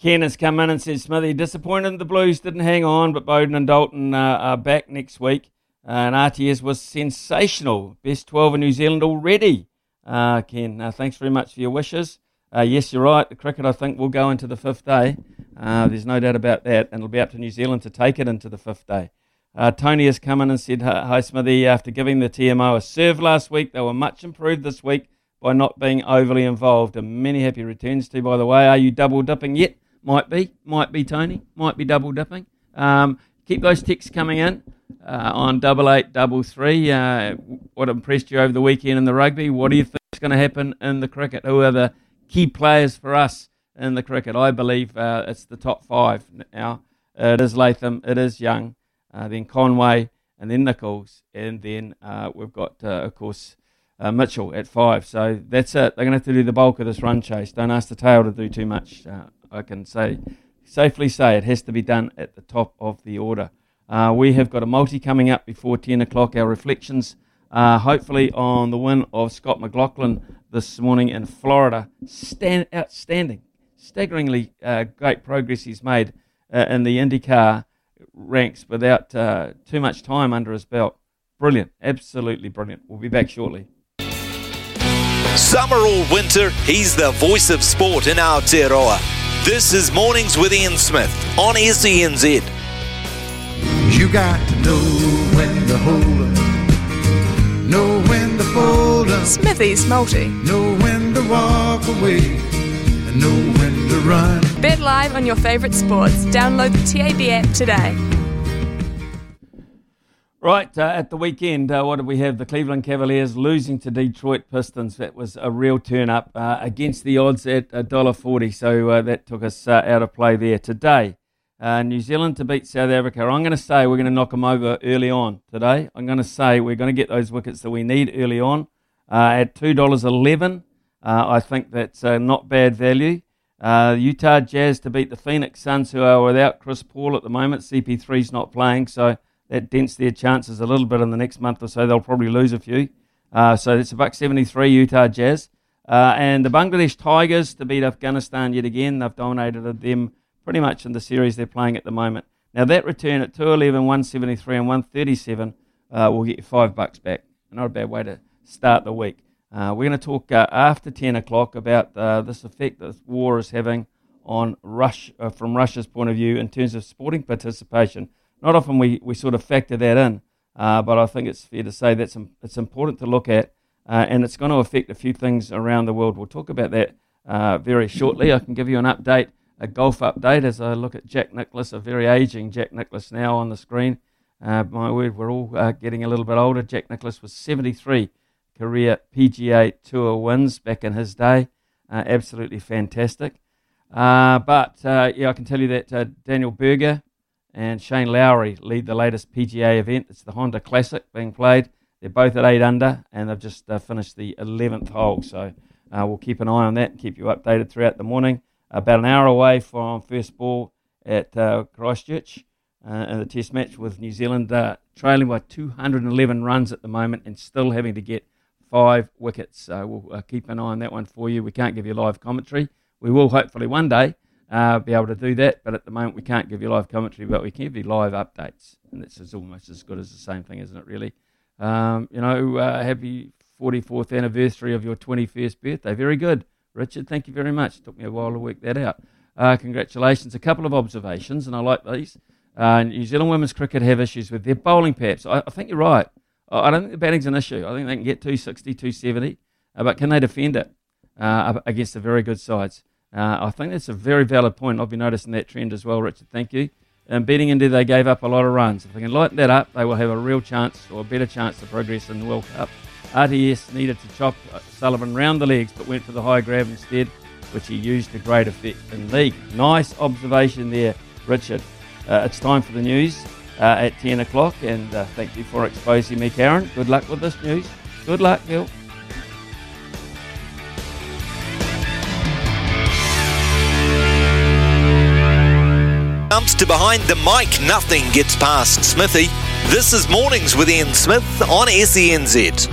Ken has come in and says, Smithy, disappointed the Blues didn't hang on, but Beauden and Dalton uh, are back next week. Uh, and RTS was sensational. Best 12 in New Zealand already. Uh, Ken, uh, thanks very much for your wishes. Uh, yes, you're right. The cricket, I think, will go into the fifth day. Uh, there's no doubt about that. And it'll be up to New Zealand to take it into the fifth day. Tony has come in and said, Hi, Smithy. After giving the TMO a serve last week, they were much improved this week by not being overly involved. And many happy returns to you, by the way. Are you double dipping yet? Might be, might be Tony, might be double dipping. Um, keep those ticks coming in uh, on double eight double three. Uh, what impressed you over the weekend in the rugby? What do you think is going to happen in the cricket? Who are the key players for us in the cricket? I believe uh, it's the top five now. it is Latham, it is Young, uh, then Conway, and then Nicholls, and then uh, we've got, uh, of course. Mitchell at five. So that's it. They're going to have to do the bulk of this run chase. Don't ask the tail to do too much. I can say safely say it has to be done at the top of the order. Uh, we have got a multi coming up before 10 o'clock. Our reflections, uh, hopefully, on the win of Scott McLaughlin this morning in Florida. Stand, outstanding, staggeringly uh, great progress he's made uh, in the IndyCar ranks without uh, too much time under his belt. Brilliant, absolutely brilliant. We'll be back shortly. Summer or winter, he's the voice of sport in our Aotearoa. This is Mornings with Ian Smith on SENZ. You got to know when to hold up, know when to fold up, Smithy's multi. know when to walk away, and know when to run. Bet live on your favourite sports. Download the TAB app today. Right, uh, at the weekend, uh, what did we have? The Cleveland Cavaliers losing to Detroit Pistons. That was a real turn up uh, against the odds at $1.40, so uh, that took us uh, out of play there. Today, uh, New Zealand to beat South Africa. I'm going to say we're going to knock them over early on today. I'm going to say we're going to get those wickets that we need early on at $2.11. I think that's not bad value. Utah Jazz to beat the Phoenix Suns, who are without Chris Paul at the moment. CP3's not playing, so that dents their chances a little bit in the next month or so. They'll probably lose a few. Uh, so it's a buck 73 Utah Jazz. Uh, and the Bangladesh Tigers to beat Afghanistan yet again. They've dominated them pretty much in the series they're playing at the moment. Now that return at 211, 173 and 137 uh, will get you five bucks back. Not a bad way to start the week. Uh, we're going to talk uh, after 10 o'clock about uh, this effect that this war is having on Rush, from Russia's point of view in terms of sporting participation not often we, we sort of factor that in, uh, but I think it's fair to say that's it's important to look at, uh, and it's going to affect a few things around the world. We'll talk about that uh, very shortly. I can give you an update, a golf update, as I look at Jack Nicklaus, a very aging Jack Nicklaus now on the screen. Uh, my word, we're all uh, getting a little bit older. Jack Nicklaus was 73 career PGA Tour wins back in his day. Uh, absolutely fantastic. but yeah, I can tell you that Daniel Berger, and Shane Lowry lead the latest PGA event. It's the Honda Classic being played. They're both at 8 under, and they've just uh, finished the 11th hole. So uh, we'll keep an eye on that and keep you updated throughout the morning. About an hour away from first ball at uh, Christchurch. uh, in the Test match with New Zealand, uh, trailing by 211 runs at the moment and still having to get five wickets. So we'll uh, keep an eye on that one for you. We can't give you live commentary. We will hopefully one day uh, be able to do that, but at the moment we can't give you live commentary, but we can give you live updates, and this is almost as good as the same thing, isn't it? Really, um, you know, uh, happy 44th anniversary of your 21st birthday. Very good, Richard. Thank you very much. It took me a while to work that out. Uh, congratulations. A couple of observations, and I like these. Uh, New Zealand women's cricket have issues with their bowling perhaps. I, I think you're right. I don't think the batting's an issue. I think they can get 260, 270, uh, but can they defend it uh, against the very good sides? Uh, I think that's a very valid point. I've been noticing that trend as well, Richard. Thank you. And beating India, they gave up a lot of runs. If they can lighten that up, they will have a real chance or a better chance to progress in the World Cup. RTS needed to chop Sullivan round the legs, but went for the high grab instead, which he used to great effect in league. Nice observation there, Richard. Uh, it's time for the news uh, at 10 o'clock, and uh, thank you for exposing me, Karen. Good luck with this news. Good luck, Gil. Comes to behind the mic, nothing gets past Smithy. This is Mornings with Ian Smith on SENZ.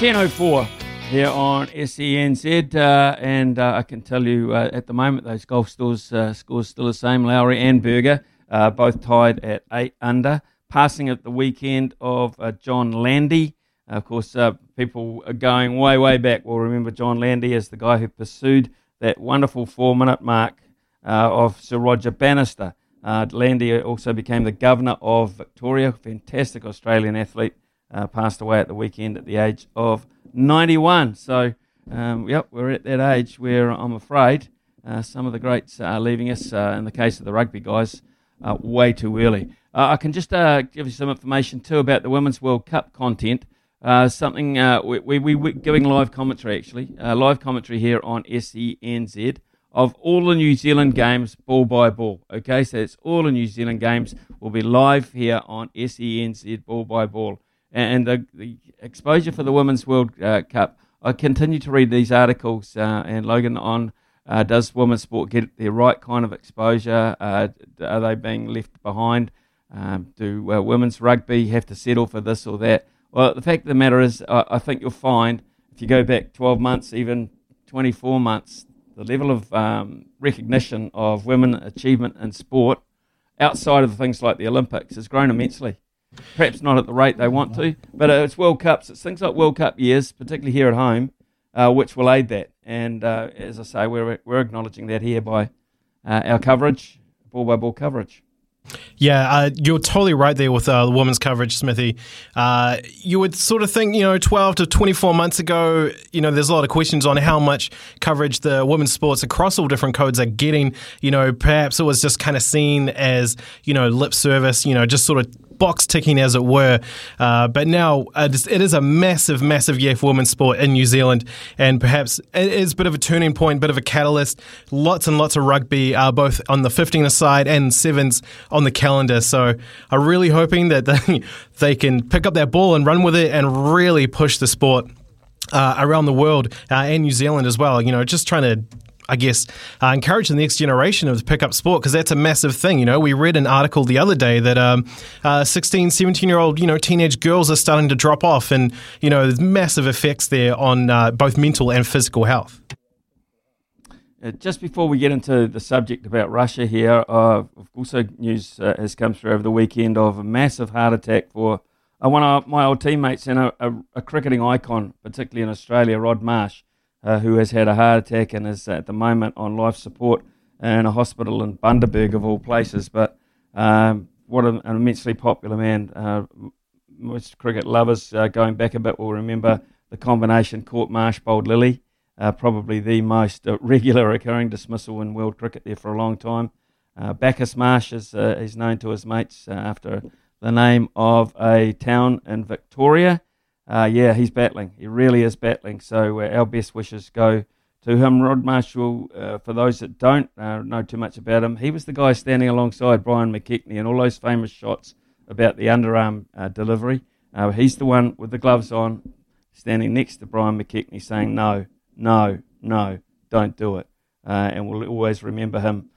10.04 here on SENZ, uh, and uh, I can tell you uh, at the moment those golf scores, uh, scores still the same. Lowry and Berger uh, both tied at 8 under. Passing at the weekend of uh, John Landy. of course, people are going way, way back will remember John Landy as the guy who pursued that wonderful four minute mark uh, of Sir Roger Bannister. Uh, Landy also became the governor of Victoria, fantastic Australian athlete, uh, passed away at the weekend at the age of 91. So, um, yep, we're at that age where I'm afraid uh, some of the greats are leaving us, uh, in the case of the rugby guys, uh, way too early. I can just give you some information too about the Women's World Cup content. Uh, something uh, we, we, we, are giving live commentary actually, uh, live commentary here on SENZ of all the New Zealand games ball by ball. Okay, so it's all the New Zealand games will be live here on SENZ ball by ball. And, the, the exposure for the Women's World uh, Cup, I continue to read these articles, uh, and Logan, on uh, does women's sport get the right kind of exposure? are they being left behind? Um, do women's rugby have to settle for this or that? Well, the fact of the matter is, I, I think you'll find if you go back 12 months, even 24 months, the level of um, recognition of women achievement in sport outside of things like the Olympics has grown immensely. Perhaps not at the rate they want to, but it's World Cups. It's things like World Cup years, particularly here at home, uh, which will aid that. And uh, as I say, we're, we're acknowledging that here by uh, our coverage, ball by ball coverage. Yeah, uh, you're totally right there with uh, the women's coverage, Smithy. Uh, you would sort of think, you know, 12 to 24 months ago, you know, there's a lot of questions on how much coverage the women's sports across all different codes are getting. You know, perhaps it was just kind of seen as, you know, lip service, you know, just sort of box ticking, as it were. Uh, but now uh, it is a massive, massive year for women's sport in New Zealand, and perhaps it is a bit of a turning point, bit of a catalyst. Lots and lots of rugby, uh, both on the 15 side and sevens on the calendar. So I'm really hoping that they, they can pick up that ball and run with it and really push the sport. Uh, around the world uh, and New Zealand as well. You know, just trying to I guess, uh, encourage the next generation of pick up sport because that's a massive thing. You know, we read an article the other day that um, uh, 16, 17 year old, you know, teenage girls are starting to drop off, and you know, there's massive effects there on uh, both mental and physical health. Uh, just before we get into the subject about Russia here, uh, also news uh, has come through over the weekend of a massive heart attack for uh, one of my old teammates and a, a, a cricketing icon, particularly in Australia, Rod Marsh uh, who has had a heart attack and is at the moment on life support in a hospital in Bundaberg, of all places. But um, what an, immensely popular man. Uh, most cricket lovers uh, going back a bit will remember the combination Court Marsh bowled Lillee, uh, probably the most uh, regular occurring dismissal in world cricket there for a long time. Uh, Bacchus Marsh is, is known to his mates after the name of a town in Victoria uh, yeah, he's battling. He really is battling. So uh, our best wishes go to him. Rod Marshall, uh, for those that don't uh, know too much about him, he was the guy standing alongside Brian McKechnie and all those famous shots about the underarm uh, delivery. Uh, he's the one with the gloves on, standing next to Brian McKechnie saying, no, no, no, don't do it. and we'll always remember him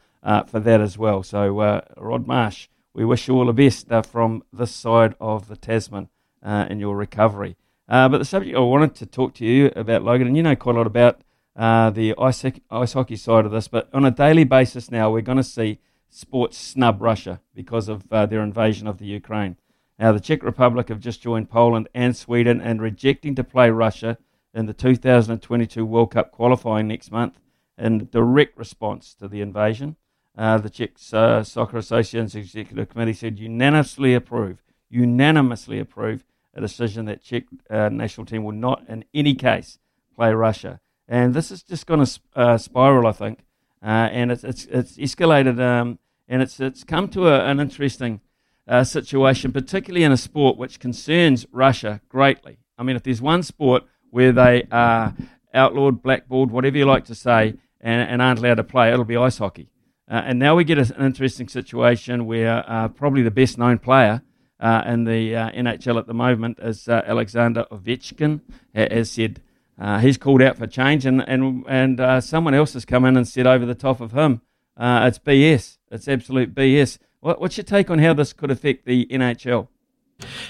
for that as well. So, Rod Marsh, we wish you all the best from this side of the Tasman in your recovery. but the subject I wanted to talk to you about, Logan, and you know quite a lot about the ice, ice hockey side of this, but on a daily basis now, we're going to see sports snub Russia because of their invasion of the Ukraine. Now, the Czech Republic have just joined Poland and Sweden and rejecting to play Russia in the 2022 World Cup qualifying next month in direct response to the invasion. Uh, the Czech uh, Soccer Association's executive committee said unanimously approve, unanimously approve a decision that Czech uh, national team will not, in any case, play Russia. And this is just going to uh, spiral, I think, uh, and it's it's, it's escalated, um, and it's it's come to a, an interesting uh, situation, particularly in a sport which concerns Russia greatly. I mean, if there's one sport where they are outlawed, blackballed, whatever you like to say, and, and aren't allowed to play, it'll be ice hockey. Uh, and now we get an interesting situation where uh, probably the best known player uh, in the uh, NHL at the moment is uh, Alexander Ovechkin, has said uh, he's called out for change, and, and, and someone else has come in and said over the top of him, it's BS. It's absolute BS. What, what's your take on how this could affect the NHL?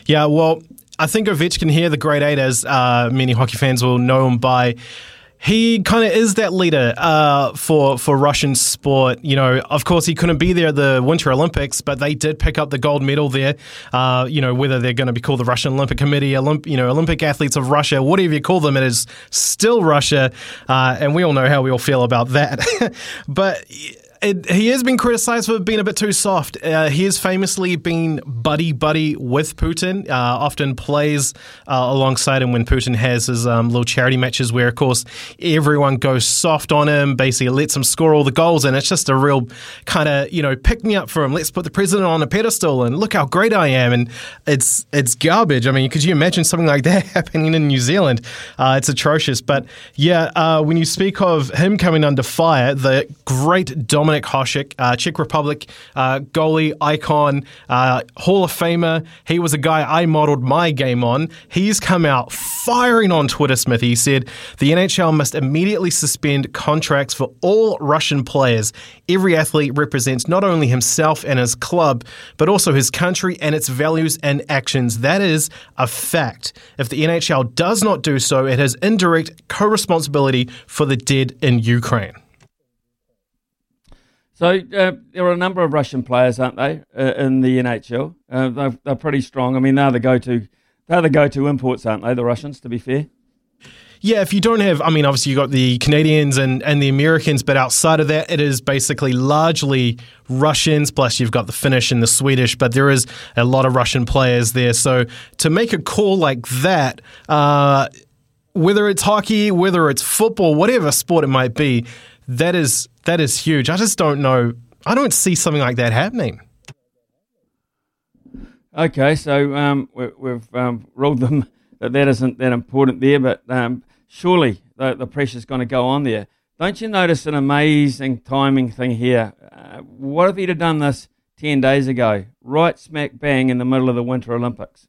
Yeah, well, I think Ovechkin here, the great eight, as many hockey fans will know him by, he kind of is that leader uh, for for Russian sport. You know, of course, he couldn't be there at the Winter Olympics, but they did pick up the gold medal there. Uh, you know, whether they're going to be called the Russian Olympic Committee, Olymp- you know, Olympic athletes of Russia, whatever you call them, it is still Russia, uh, and we all know how we all feel about that. but it, he has been criticized for being a bit too soft. Uh, he has famously been buddy buddy with Putin. Uh, often plays uh, alongside him when Putin has his um, little charity matches, where of course everyone goes soft on him, basically lets him score all the goals, and it's just a real kind of you know pick me up for him. Let's put the president on a pedestal and look how great I am. And it's it's garbage. I mean, could you imagine something like that happening in New Zealand? Uh, it's atrocious. But yeah, uh, when you speak of him coming under fire, the great Dominik Hasek, uh, Czech Republic uh, goalie, icon, uh, Hall of Famer. He was a guy I modeled my game on. He's come out firing on Twitter, Smith. He said the NHL must immediately suspend contracts for all Russian players. Every athlete represents not only himself and his club, but also his country and its values and actions. That is a fact. If the NHL does not do so, it has indirect co responsibility for the dead in Ukraine. So uh, there are a number of Russian players, aren't they, uh, in the NHL? Uh, they're, they're, pretty strong. I mean, they're the go-to, they're the go-to imports, aren't they? The Russians, to be fair. Yeah, if you don't have, I mean, obviously you've got the Canadians and, and the Americans, but outside of that, it is basically largely Russians. Plus, you've got the Finnish and the Swedish, but there is a lot of Russian players there. So to make a call like that, uh, whether it's hockey, whether it's football, whatever sport it might be, that is that is huge. I just don't know. I don't see something like that happening. Okay, so um, we, have um, ruled them that that isn't that important there, but um, surely the, the pressure's going to go on there. Don't you notice an amazing timing thing here? Uh, what if he'd have done this 10 days ago, right smack bang in the middle of the Winter Olympics?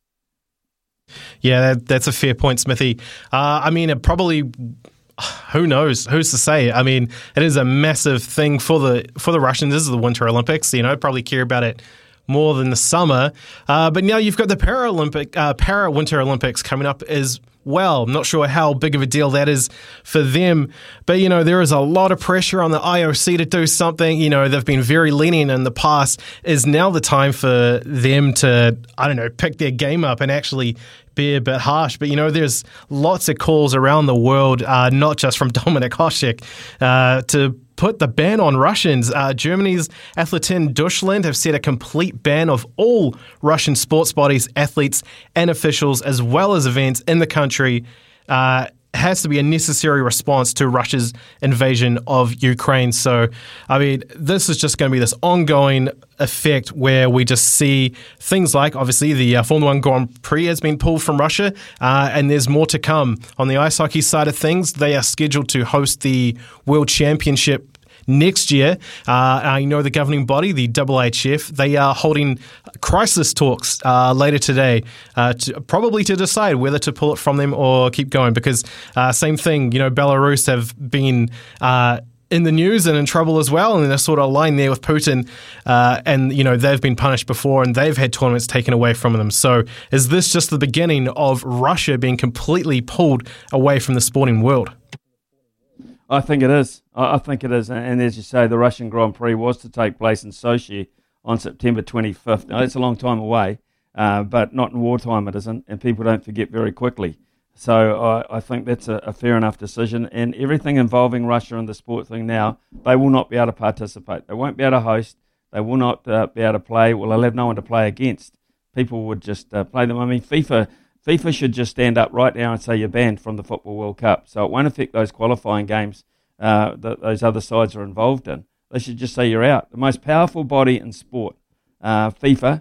Yeah, that, that's a fair point, Smithy. Uh, I mean, it probably who knows? Who's to say? I mean, it is a massive thing for the for the Russians. This is the Winter Olympics. You know, probably care about it more than the summer. Uh, but now you've got the Paralympic, uh, Para Winter Olympics coming up as well. I'm not sure how big of a deal that is for them, but you know there is a lot of pressure on the IOC to do something. You know they've been very lenient in the past. Is now the time for them to I don't know pick their game up and actually be a bit harsh, but you know, there's lots of calls around the world, uh, not just from Dominik Hasek, uh, to put the ban on Russians. Uh, Germany's Athleten Deutschland have set a complete ban of all Russian sports bodies, athletes, and officials, as well as events in the country. Uh, has to be a necessary response to Russia's invasion of Ukraine. So, I mean, this is just going to be this ongoing effect where we just see things like obviously the uh, Formula One Grand Prix has been pulled from Russia, uh, and there's more to come. On the ice hockey side of things, they are scheduled to host the World Championship next year. Uh, I know the governing body, the IIHF, they are holding crisis talks uh, later today, uh, to, probably to decide whether to pull it from them or keep going. Because uh, same thing, you know, Belarus have been uh, in the news and in trouble as well, and they're sort of aligned there with Putin. Uh, and you know they've been punished before, and they've had tournaments taken away from them. So is this just the beginning of Russia being completely pulled away from the sporting world? I think it is. I think it is. And as you say, the Russian Grand Prix was to take place in Sochi on September 25th. Now, a long time away, uh, but not in wartime it isn't, and people don't forget very quickly. So I, I think that's a, a, fair enough decision. And everything involving Russia and the sport thing now, they will not be able to participate. They won't be able to host. They will not uh, be able to play. Well, they'll have no one to play against. People would just uh, play them. I mean, FIFA FIFA should just stand up right now and say you're banned from the Football World Cup. So it won't affect those qualifying games uh, that those other sides are involved in. They should just say you're out. The most powerful body in sport, uh, FIFA,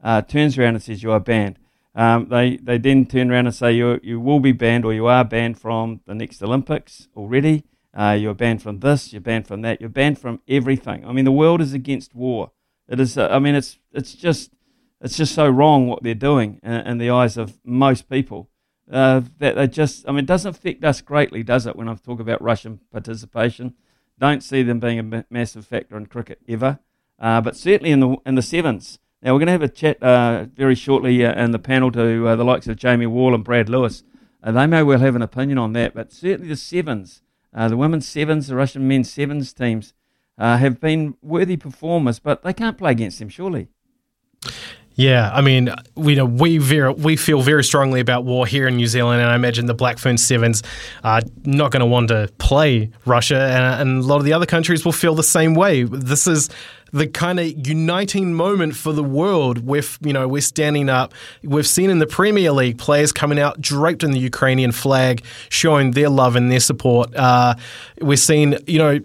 uh, turns around and says you are banned. Um, they they then turn around and say you you will be banned or you are banned from the next Olympics already. Uh, you're banned from this. You're banned from that. You're banned from everything. I mean, the world is against war. It is. Uh, I mean, it's it's just it's just so wrong what they're doing in, the eyes of most people. Uh, that they just. I mean, it doesn't affect us greatly, does it? When I talk about Russian participation, don't see them being a massive factor in cricket ever. Uh, but certainly in the in the sevens now, we're going to have a chat uh, very shortly uh, in the panel to uh, the likes of Jamie Wall and Brad Lewis. Uh, they may well have an opinion on that, but certainly the sevens, the women's sevens, the Russian men's sevens teams have been worthy performers, but they can't play against them, surely. Yeah, I mean, we know we very, we feel very strongly about war here in New Zealand, and I imagine the Black Fern Sevens are not going to want to play Russia, and, and, a lot of the other countries will feel the same way. This is the kind of uniting moment for the world. With you know, we're standing up. We've seen in the Premier League players coming out draped in the Ukrainian flag, showing their love and their support. Uh, we're seeing you know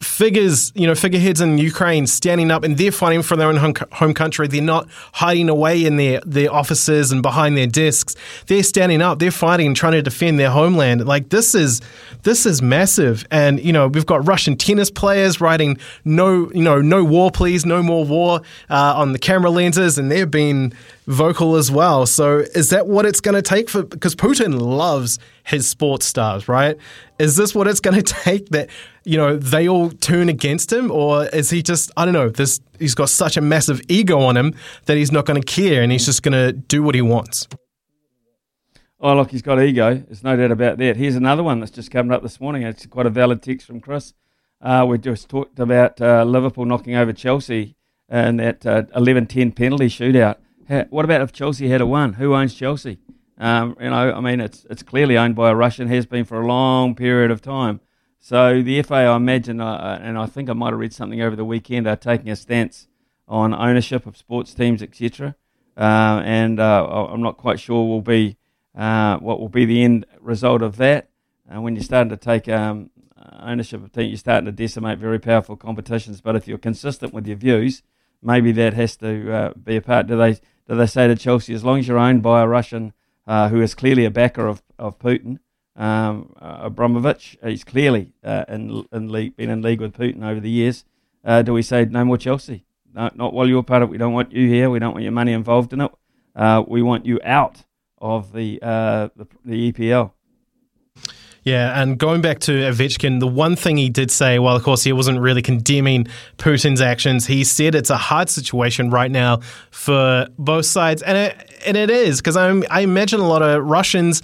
figures, you know, figureheads in Ukraine standing up and they're fighting for their own home country. They're not hiding away in their, their offices and behind their desks. They're standing up. They're fighting and trying to defend their homeland. Like this is this is massive. And you know, we've got Russian tennis players writing no, you know, no war, please, no more war uh, on the camera lenses, and they've been vocal as well. So is that what it's going to take for? Because Putin loves his sports stars, right? Is this what it's going to take that you know they all turn against him, or is he just I don't know? This he's got such a massive ego on him that he's not going to care and he's just going to do what he wants. Oh, look, he's got ego. There's no doubt about that. Here's another one that's just coming up this morning. It's quite a valid text from Chris. Uh, we just talked about uh, Liverpool knocking over Chelsea in that uh, 11-10 penalty shootout. What about if Chelsea had a won? Who owns Chelsea? Um, you know, I mean, it's it's clearly owned by a Russian, has been for a long period of time. So the FA, I imagine, uh, and I think I might have read something over the weekend, are taking a stance on ownership of sports teams, etc. Uh, and uh, I'm not quite sure will be uh, what will be the end result of that. And when you're starting to take um, ownership of teams, you're starting to decimate very powerful competitions. But if you're consistent with your views, maybe that has to uh, be a part. Do they do they say to Chelsea, as long as you're owned by a Russian uh, who is clearly a backer of, of Putin, um, uh, Abramovich, he's clearly uh, in, in league, been in league with Putin over the years. Uh, do we say no more Chelsea? No, not while you're part of it. We don't want you here. We don't want your money involved in it. Uh, we want you out of the, uh, the, the EPL. Yeah, and going back to Ovechkin, the one thing he did say, well, of course, he wasn't really condemning Putin's actions. He said it's a hard situation right now for both sides, and it, and it is because I imagine a lot of Russians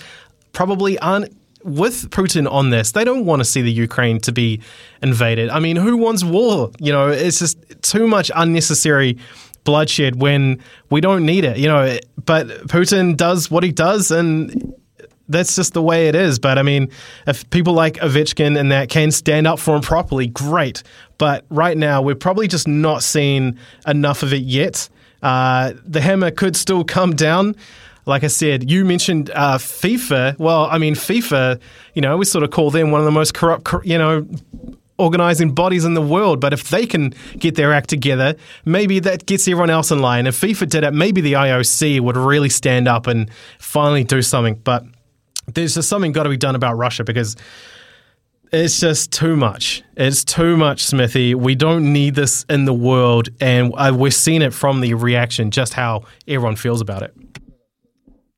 probably aren't with Putin on this. They don't want to see the Ukraine to be invaded. I mean, who wants war? You know, it's just too much unnecessary bloodshed when we don't need it. You know, but Putin does what he does, and that's just the way it is. But I mean, if people like Ovechkin and that can stand up for him properly, great. But right now, we're probably just not seeing enough of it yet. Uh, the hammer could still come down. Like I said, you mentioned uh, FIFA. Well, I mean, FIFA, you know, we sort of call them one of the most corrupt, you know, organizing bodies in the world. But if they can get their act together, maybe that gets everyone else in line. If FIFA did it, maybe the IOC would really stand up and finally do something. But there's just something got to be done about Russia because it's just too much. It's too much, Smithy. We don't need this in the world, and we're seeing it from the reaction, just how everyone feels about it.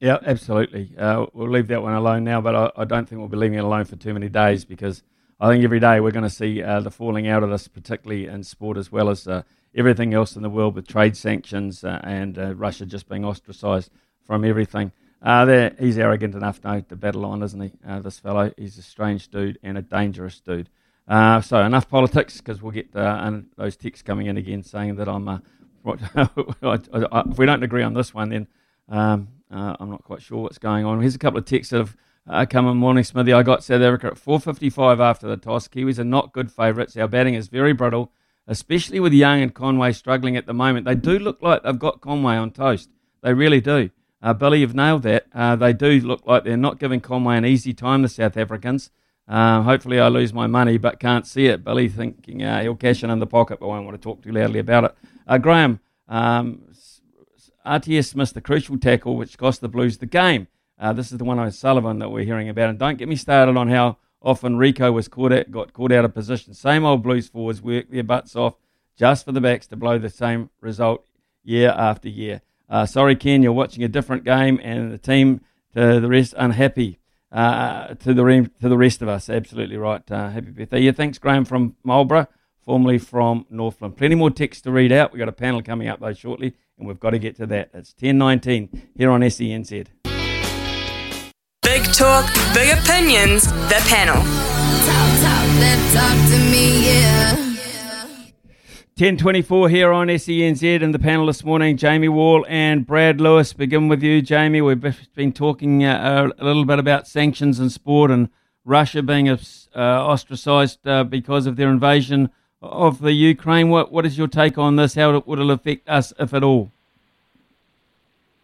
Yeah, absolutely. Uh, we'll leave that one alone now, but I, I, don't think we'll be leaving it alone for too many days because I think every day we're going to see uh, the falling out of this, particularly in sport as well as uh, everything else in the world with trade sanctions uh, and uh, Russia just being ostracised from everything. Uh, he's arrogant enough now to battle on, isn't he? This fellow, he's a strange dude and a dangerous dude. So enough politics because we'll get those texts coming in again saying that I'm. If we don't agree on this one, then um, uh, I'm not quite sure what's going on. Here's a couple of texts that have uh, come in morning, Smithy. I got South Africa at 4:55 after the toss. Kiwis are not good favourites. Our batting is very brittle, especially with Young and Conway struggling at the moment. They do look like they've got Conway on toast. They really do. Uh, Billy, you've nailed that. Uh, they do look like they're not giving Conway an easy time, the South Africans. Uh, hopefully, I lose my money, but can't see it. Billy thinking uh, he'll cash in in the pocket, but won't want to talk too loudly about it. Uh, Graham, um, RTS missed the crucial tackle, which cost the Blues the game. Uh, this is the one O'Sullivan that we're hearing about. And don't get me started on how often Rieko was caught at, got caught out of position. Same old Blues forwards work their butts off just for the backs to blow the same result year after year. Uh, sorry, Ken, you're watching a different game, and the team to the rest unhappy uh, to the re- to the rest of us. Absolutely right. Uh, happy birthday. Yeah, thanks, Graham from Marlborough, formerly from Northland. Plenty more text to read out. We've got a panel coming up, though, shortly, and we've got to get to that. It's 10.19 here on SENZ. Big talk, big opinions, the panel. Talk, talk, talk to me, yeah. 1024 here on SENZ and the panel this morning, Jamie Wall and Brad Lewis. Begin with you, Jamie. We've been talking uh, a little bit about sanctions in sport and Russia being uh, ostracised uh, because of their invasion of the Ukraine. What What is your take on this? How would it affect us, if at all?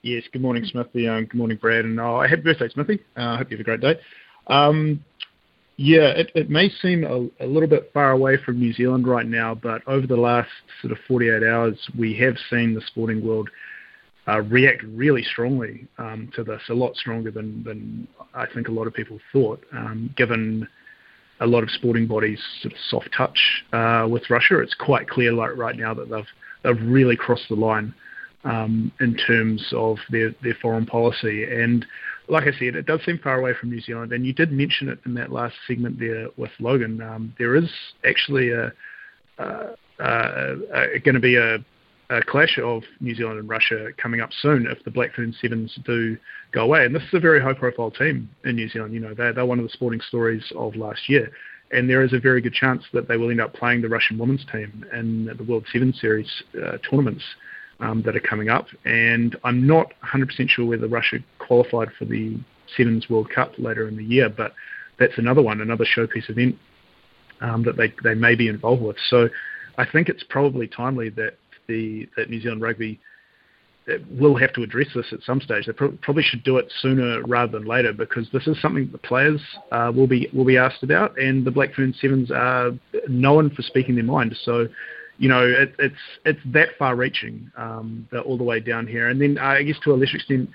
Yes, good morning, Smithy. Um, good morning, Brad. And oh, happy birthday, Smithy. Uh, I hope you have a great day. Um, yeah, it, it may seem a, a, little bit far away from New Zealand right now, but over the last sort of 48 hours, we have seen the sporting world uh, react really strongly um, to this, a lot stronger than, than I think a lot of people thought, um, given a lot of sporting bodies sort of soft touch uh, with Russia. It's quite clear like, right now that they've, they've really crossed the line um, in terms of their, their foreign policy. And like I said, it does seem far away from New Zealand, and you did mention it in that last segment there with Logan. Um, there is actually a, uh, going to be a, clash of New Zealand and Russia coming up soon if the Blackfern Sevens do go away. And this is a very high-profile team in New Zealand. You know, they're, they're one of the sporting stories of last year. And there is a very good chance that they will end up playing the Russian women's team in the World Seven Series uh, tournaments um, that are coming up. And I'm not 100% sure whether Russia qualified for the Sevens World Cup later in the year, but that's another one, another showpiece event um, that they, they may be involved with. So I think it's probably timely that the that New Zealand Rugby will have to address this at some stage. They pro- probably should do it sooner rather than later because this is something the players uh, will be will be asked about, and the Black Blackfern Sevens are known for speaking their mind. So you know, it, it's it's that far-reaching um, all the way down here. And then uh, I guess to a lesser extent,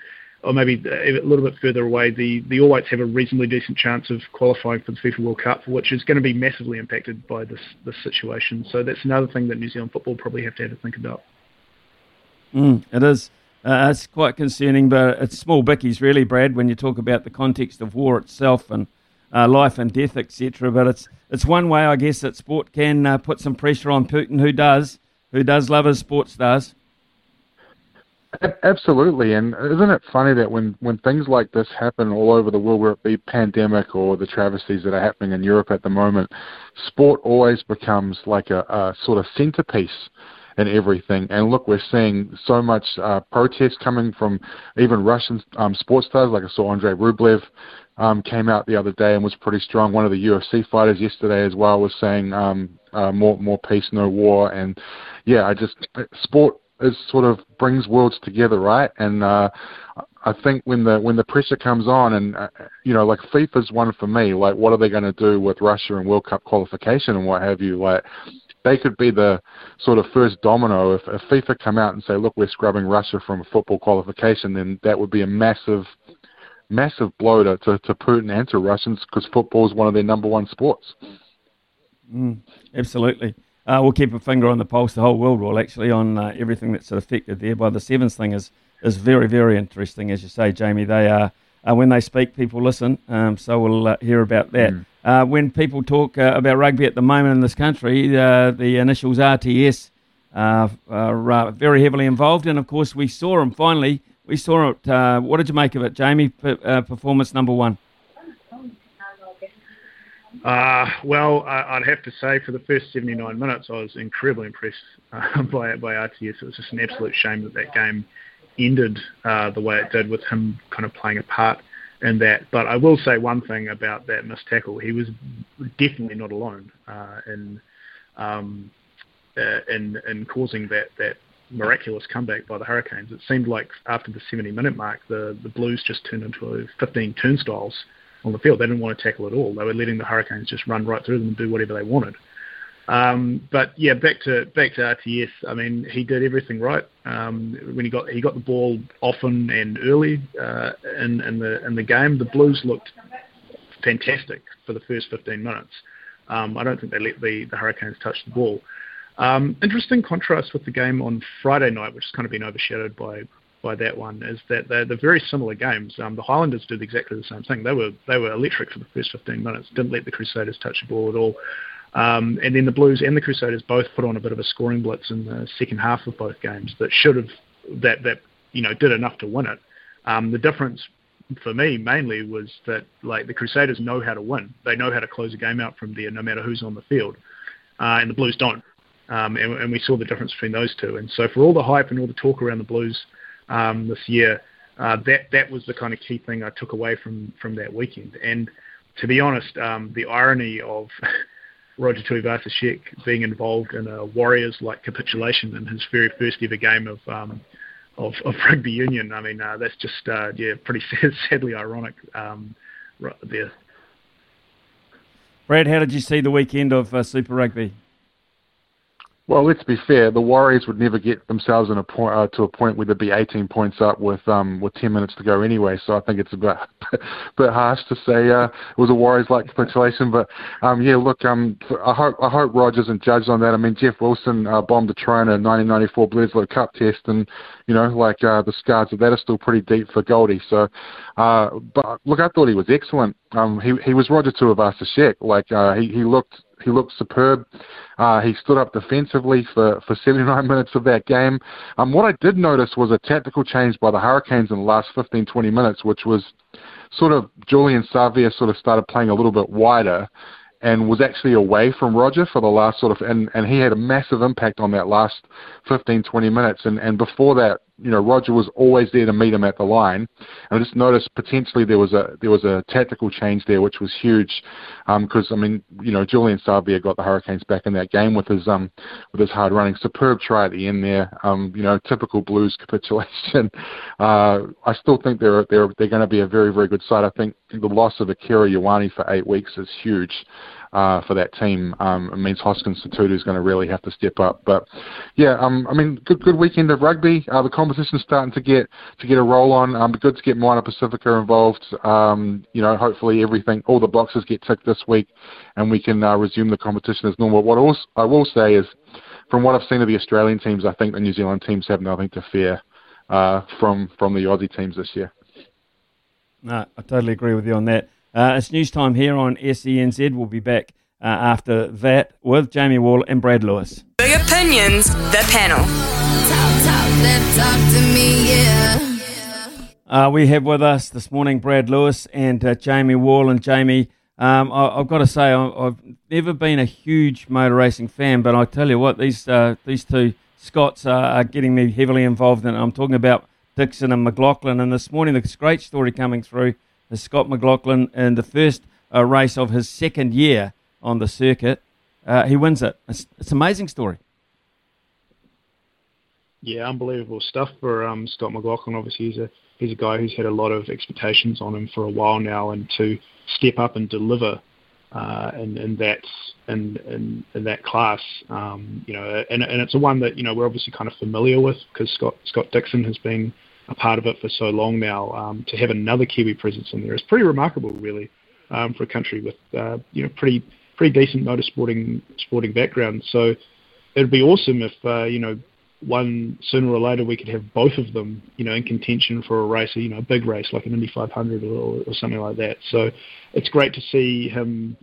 or maybe a little bit further away, the, the All Whites have a reasonably decent chance of qualifying for the FIFA World Cup, which is going to be massively impacted by this this situation. So that's another thing that New Zealand football probably have to have to think about. Mm, it is. Uh, it's quite concerning, but it's small bickies, really, Brad, when you talk about the context of war itself and uh, life and death, etc. But it's it's one way, I guess, that sport can uh, put some pressure on Putin, who does, who does love his sports stars. Absolutely, and isn't it funny that when when things like this happen all over the world, whether it be pandemic or the travesties that are happening in Europe at the moment, sport always becomes like a, a sort of centerpiece in everything. And look, we're seeing so much uh, protest coming from even Russian um, sports stars, like I saw Andrei Rublev um, came out the other day and was pretty strong. One of the UFC fighters yesterday as well was saying um, uh, more more peace, no war. And yeah, I just sport is sort of brings worlds together, right? And uh, I think when the when the pressure comes on, and uh, you know, like FIFA's one for me. Like, what are they going to do with Russia and World Cup qualification and what have you? Like, they could be the sort of first domino. If, if FIFA come out and say, look, we're scrubbing Russia from a football qualification, then that would be a massive massive blow to, to, to Putin and to Russians because football is one of their number one sports. Mm, absolutely. Uh, we'll keep a finger on the pulse, the whole world will actually, on uh, everything that's affected there. By the sevens thing is is very, very interesting, as you say, Jamie. They are uh, when they speak, people listen. Um, so we'll uh, hear about that. Mm. uh, when people talk uh, about rugby at the moment in this country, uh, the initials RTS uh, are uh, very heavily involved. And of course, we saw them finally. We saw it. Uh, what did you make of it, Jamie? P- performance number one. Well, I, would have to say for the first 79 minutes, I was incredibly impressed by by RTS. It was just an absolute shame that that game ended the way it did, with him kind of playing a part in that. But I will say one thing about that missed tackle. He was definitely not alone uh, in, um, uh, in in causing that that miraculous comeback by the Hurricanes. It seemed like after the 70 minute mark, the the Blues just turned into 15 turnstiles on the field. They didn't want to tackle at all. They were letting the Hurricanes just run right through them and do whatever they wanted. Um, but yeah, back to back to RTS. I mean, he did everything right. Um, when he got he got the ball often and early uh, in in the in the game, the Blues looked fantastic for the first 15 minutes. Um, I don't think they let the, the Hurricanes touch the ball. Um, interesting contrast with the game on Friday night, which has kind of been overshadowed by by that one, is that they're, they're very similar games. Um, the Highlanders did exactly the same thing. They were they were electric for the first 15 minutes. Didn't let the Crusaders touch the ball at all. Um, and then the Blues and the Crusaders both put on a bit of a scoring blitz in the second half of both games that should have that that you know did enough to win it. Um, the difference for me mainly was that like the Crusaders know how to win. They know how to close a game out from there, no matter who's on the field, uh, and the Blues don't. Um, and, and, we saw the difference between those two. And so for all the hype and all the talk around the Blues um, this year, uh, that that was the kind of key thing I took away from from that weekend. And to be honest, um, the irony of Roger Tuivasa-Sheck being involved in a Warriors-like capitulation in his very first ever game of um, of, of, rugby union. I mean, uh, that's just uh, yeah, pretty sad, sadly ironic um, right there. Brad, how did you see the weekend of uh, Super Rugby? Well, let's be fair. The Warriors would never get themselves a point, uh, to a point where they'd be 18 points up with um, with 10 minutes to go anyway. So I think it's a bit bit harsh to say uh, it was a Warriors-like capitulation. But um, yeah, look, um, I hope I hope Rogers isn't judged on that. I mean, Jeff Wilson uh, bombed a try in a 1994 Bledisloe Cup test, and you know, like uh, the scars of that are still pretty deep for Goldie. So, uh, but look, I thought he was excellent. Um, he he was Roger Tuivasa-Sheck. Like uh, he he looked he looked superb. Uh, he stood up defensively for, for 79 minutes of that game. Um, what I did notice was a tactical change by the Hurricanes in the last 15, 20 minutes, which was sort of Julian Savea sort of started playing a little bit wider and was actually away from Roger for the last sort of, and, and he had a massive impact on that last 15, 20 minutes. And, and before that, you know, Roger was always there to meet him at the line. And I just noticed potentially there was a there was a tactical change there, which was huge, because um, I mean, you know, Julian Savea got the Hurricanes back in that game with his um with his hard running, superb try at the end there. Um, you know, typical Blues capitulation. Uh, I still think they're they're they're going to be a very very good side. I think the loss of Akira Ioane for eight weeks is huge uh, for that team. Um, it means Hoskins Sotutu is going to really have to step up. But yeah, um, I mean, good good weekend of rugby. Uh, the competition's starting to get to get a roll on. Um, good to get Moana Pacifica involved. Um, you know, hopefully everything, all the boxes get ticked this week, and we can uh, resume the competition as normal. What I will say is, from what I've seen of the Australian teams, I think the New Zealand teams have nothing to fear uh, from from the Aussie teams this year. No, I totally agree with you on that. Uh, it's news time here on SENZ. We'll be back uh, after that with Jamie Wall and Brad Lewis. Big opinions, the panel. Talk, talk, talk to me, yeah. Uh, we have with us this morning Brad Lewis and uh, Jamie Wall. And Jamie, um, I, have got to say, I, have never been a huge motor racing fan, but I tell you what, these uh, these two Scots are getting me heavily involved in. I'm talking about Dixon and McLaughlin. And this morning, this great story coming through is Scott McLaughlin in the first uh, race of his second year on the circuit. Uh, he wins it. It's, it's, an amazing story. Yeah, unbelievable stuff for um, Scott McLaughlin. Obviously, he's a he's a guy who's had a lot of expectations on him for a while now, and to step up and deliver uh, in, in that in, in, in that class, um, you know, and, and it's a one that you know we're obviously kind of familiar with because Scott Scott Dixon has been a part of it for so long now. Um, to have another Kiwi presence in there is pretty remarkable, really, um, for a country with uh, you know pretty pretty decent motorsporting sporting background. So it'd be awesome if uh, you know one sooner or later we could have both of them, you know, in contention for a race, you know, a big race like an Indy 500 or, or something like that. So it's great to see him,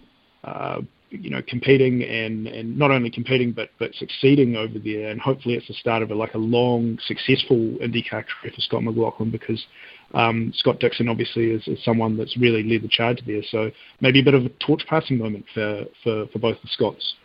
uh, you know, competing and, and not only competing but but succeeding over there. And hopefully it's the start of a, like a long, successful IndyCar career for Scott McLaughlin because um, Scott Dixon obviously is, is someone that's really led the charge there. So maybe a bit of a torch passing moment for, for, for both the Scots.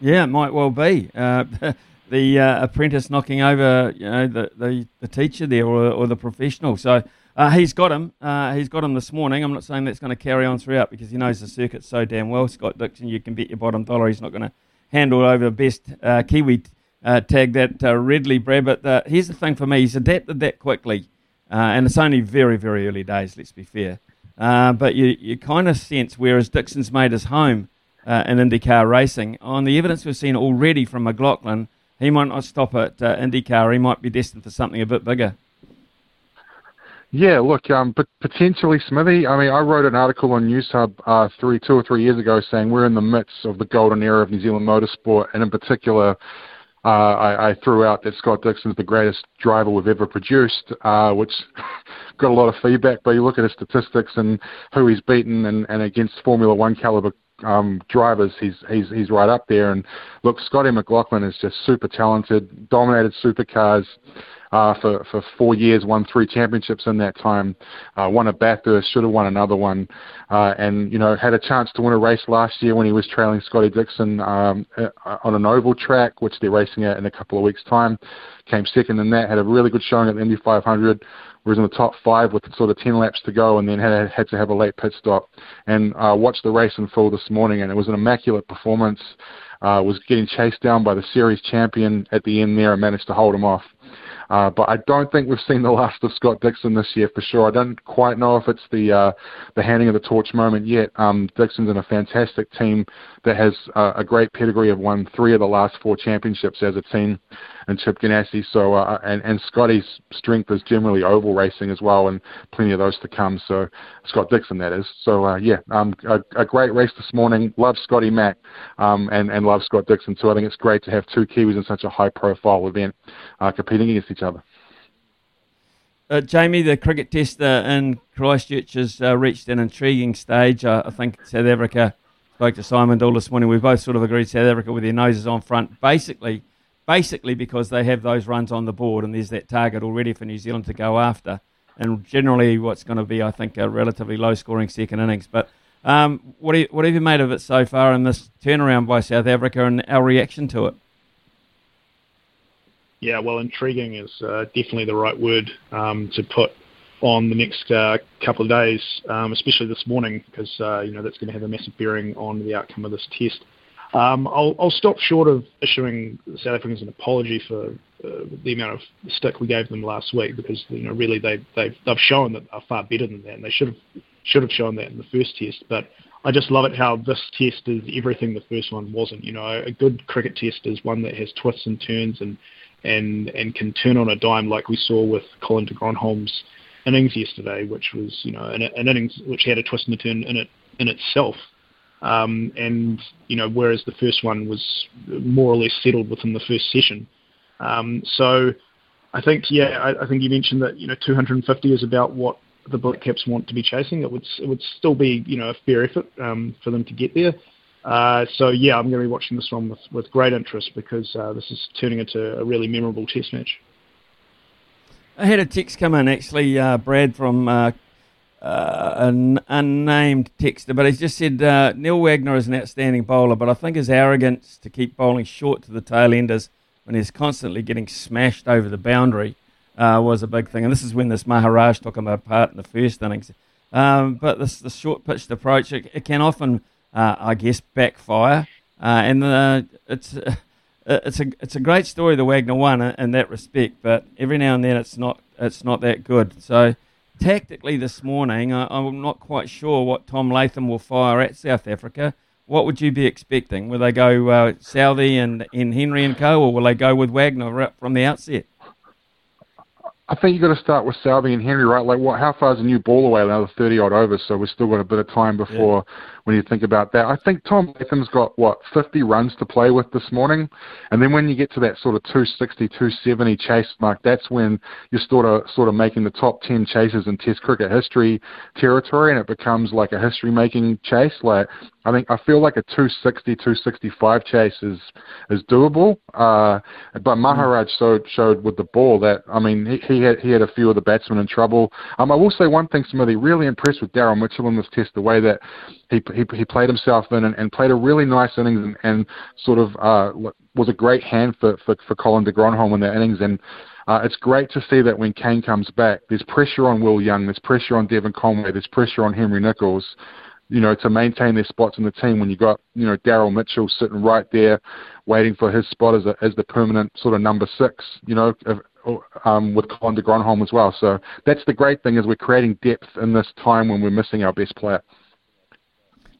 Yeah, it might well be. Uh, the uh, apprentice knocking over, you know, the, the, the teacher there or, or the professional. So uh, he's got him. Uh, he's got him this morning. I'm not saying that's going to carry on throughout because he knows the circuit so damn well. Scott Dixon, you can bet your bottom dollar he's not going to handle over the best uh, Kiwi uh, tag that uh, readily, Brad. But here's the thing for me: he's adapted that quickly, and it's only very, very early days. Let's be fair. but you, you kind of sense, whereas Dixon's made his home in IndyCar racing, on the evidence we've seen already from McLaughlin he might not stop at uh, IndyCar. He might be destined for something a bit bigger. Yeah, look, um, but potentially Smithy. I mean, I wrote an article on Newshub uh, three, two or three years ago saying we're in the midst of the golden era of New Zealand motorsport, and in particular, uh, I, I threw out that Scott Dixon's the greatest driver we've ever produced, uh, which got a lot of feedback. But you look at his statistics and who he's beaten, and, and against Formula One caliber um, drivers, he's he's he's right up there. And look, Scotty McLaughlin is just super talented, dominated supercars uh, for for four years, won three championships in that time, uh, won a Bathurst, should have won another one, uh, and you know had a chance to win a race last year when he was trailing Scotty Dixon um, uh, on an oval track, which they're racing at in a couple of weeks' time. Came second in that, had a really good showing at the Indy 500 was in the top five with sort of 10 laps to go and then had, had to have a late pit stop. And uh, watched the race in full this morning, and it was an immaculate performance. Uh, was getting chased down by the series champion at the end there and managed to hold him off. Uh, but I don't think we've seen the last of Scott Dixon this year for sure. I don't quite know if it's the uh, the handing of the torch moment yet. Um, Dixon's in a fantastic team that has uh, a great pedigree of won three of the last four championships as a team and Chip Ganassi. So uh, and and Scotty's strength is generally oval racing as well, and plenty of those to come. So Scott Dixon, that is. So uh, yeah, um, a, a great race this morning. Love Scotty Mack, um, and and love Scott Dixon too. I think it's great to have two Kiwis in such a high profile event uh, competing against each other. Uh, Jamie, the cricket test uh, in Christchurch has uh, reached an intriguing stage. Uh, I think South Africa spoke to Simon Doull this morning. We both sort of agreed South Africa with their noses on front, basically basically because they have those runs on the board and there's that target already for New Zealand to go after. And generally, what's going to be, I think, a relatively low scoring second innings. But um, what, you, what have you made of it so far in this turnaround by South Africa and our reaction to it? Yeah, well, intriguing is uh, definitely the right word um, to put on the next uh, couple of days, um, especially this morning, because uh, you know that's going to have a massive bearing on the outcome of this test. Um, I'll, I'll, stop short of issuing South Africans an apology for uh, the amount of stick we gave them last week because you know really they they've they've shown that they're far better than that and they should have should have shown that in the first test. But I just love it how this test is everything the first one wasn't. You know, a good cricket test is one that has twists and turns and and and can turn on a dime like we saw with Colin de Grandhomme's innings yesterday, which was you know an, an innings which had a twist and a turn in it in itself. Um, and you know, whereas the first one was more or less settled within the first session. Um, so I think, yeah, I, I, think you mentioned that you know 250 is about what the Black Caps want to be chasing. It would it would still be you know a fair effort um, for them to get there. Uh, so yeah, I'm going to be watching this one with, with great interest because uh, this is turning into a really memorable Test match. I had a text come in actually, uh, Brad from uh, uh, an unnamed texter, but he's just said uh, Neil Wagner is an outstanding bowler, but I think his arrogance to keep bowling short to the tail enders when he's constantly getting smashed over the boundary uh, was a big thing. And this is when this Maharaj took him apart in the first innings. Um, but this the short pitched approach it, it can often, uh, I guess, backfire. Uh, and uh, it's it's a it's a great story the Wagner one in that respect, but every now and then it's not it's not that good. So tactically this morning, I, am not quite sure what Tom Latham will fire at South Africa. What would you be expecting? Will they go uh, Southey and, and Henry and Co., or will they go with Wagner right from the outset? I think you've got to start with Southey and Henry, right? Like, what? How far is a new ball away? Another thirty odd overs, so we've still got a bit of time before when you think about that. I think Tom Latham's got what 50 runs to play with this morning, and then when you get to that sort of 260, 270 chase mark, that's when you're sort of sort of making the top 10 chases in Test cricket history territory, and it becomes like a history-making chase. Like I think I feel like a 260, 265 chase is is doable. Uh, but Maharaj showed showed with the ball that I mean he, he had he had a few of the batsmen in trouble. Um, I will say one thing, Smithy, really impressed with Daryl Mitchell in this test, the way that he he, he played himself in and, and played a really nice innings and, and sort of uh, was a great hand for for, for Colin de Grandhomme in that innings and. Uh, it's great to see that when Kane comes back, there's pressure on Will Young, there's pressure on Devon Conway, there's pressure on Henry Nicholls, you know, to maintain their spots in the team when you got, you know, Daryl Mitchell sitting right there waiting for his spot as, a, as the permanent sort of number six, you know, um, with Colin de Grandhomme as well. So that's the great thing is we're creating depth in this time when we're missing our best player.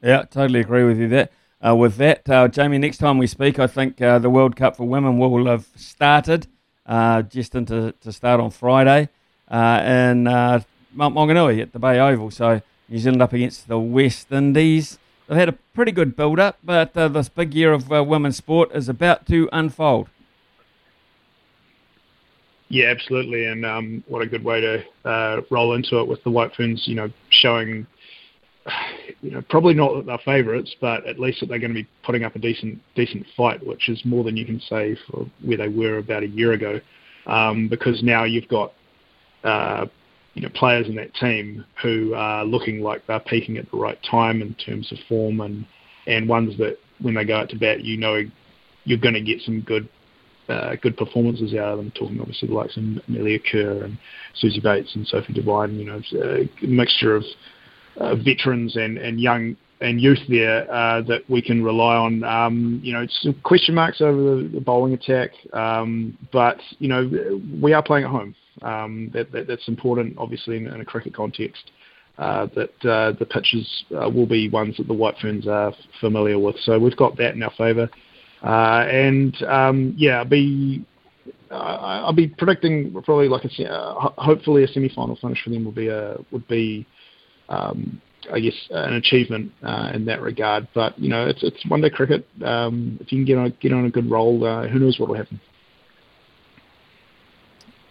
Yeah, totally agree with you there. Uh, with that, uh, Jamie, next time we speak, I think uh, the World Cup for women will have started, uh, just into to start on Friday uh, in uh, Mount Maunganui at the Bay Oval. So New Zealand up against the West Indies. They've had a pretty good build-up, but this big year of women's sport is about to unfold. Yeah, absolutely, and um, what a good way to uh, roll into it with the White Ferns, you know, showing, you know, probably not that they're favourites, but at least that they're going to be putting up a decent decent fight, which is more than you can say for where they were about a year ago, um, because now you've got, uh, you know, players in that team who are looking like they're peaking at the right time in terms of form, and and ones that when they go out to bat, you know, you're going to get some good uh, good performances out of them. Talking obviously the likes of Amelia Kerr and Suzie Bates and Sophie Devine. You know, a mixture of uh, veterans and, and young and youth there uh, that we can rely on. Um, you know, some question marks over the, the bowling attack, um, but you know we are playing at home. Um, that, that, that's important, obviously, in, in a cricket context. Uh, that uh, the pitches uh, will be ones that the White Ferns are familiar with. So we've got that in our favour. Uh, and um, yeah, I'll be I'll be predicting probably like a uh, hopefully a semi-final finish for them would be a would be um, I guess an achievement uh, in that regard. But you know, it's it's one day cricket. Um, if you can get on get on a good roll, uh, who knows what will happen.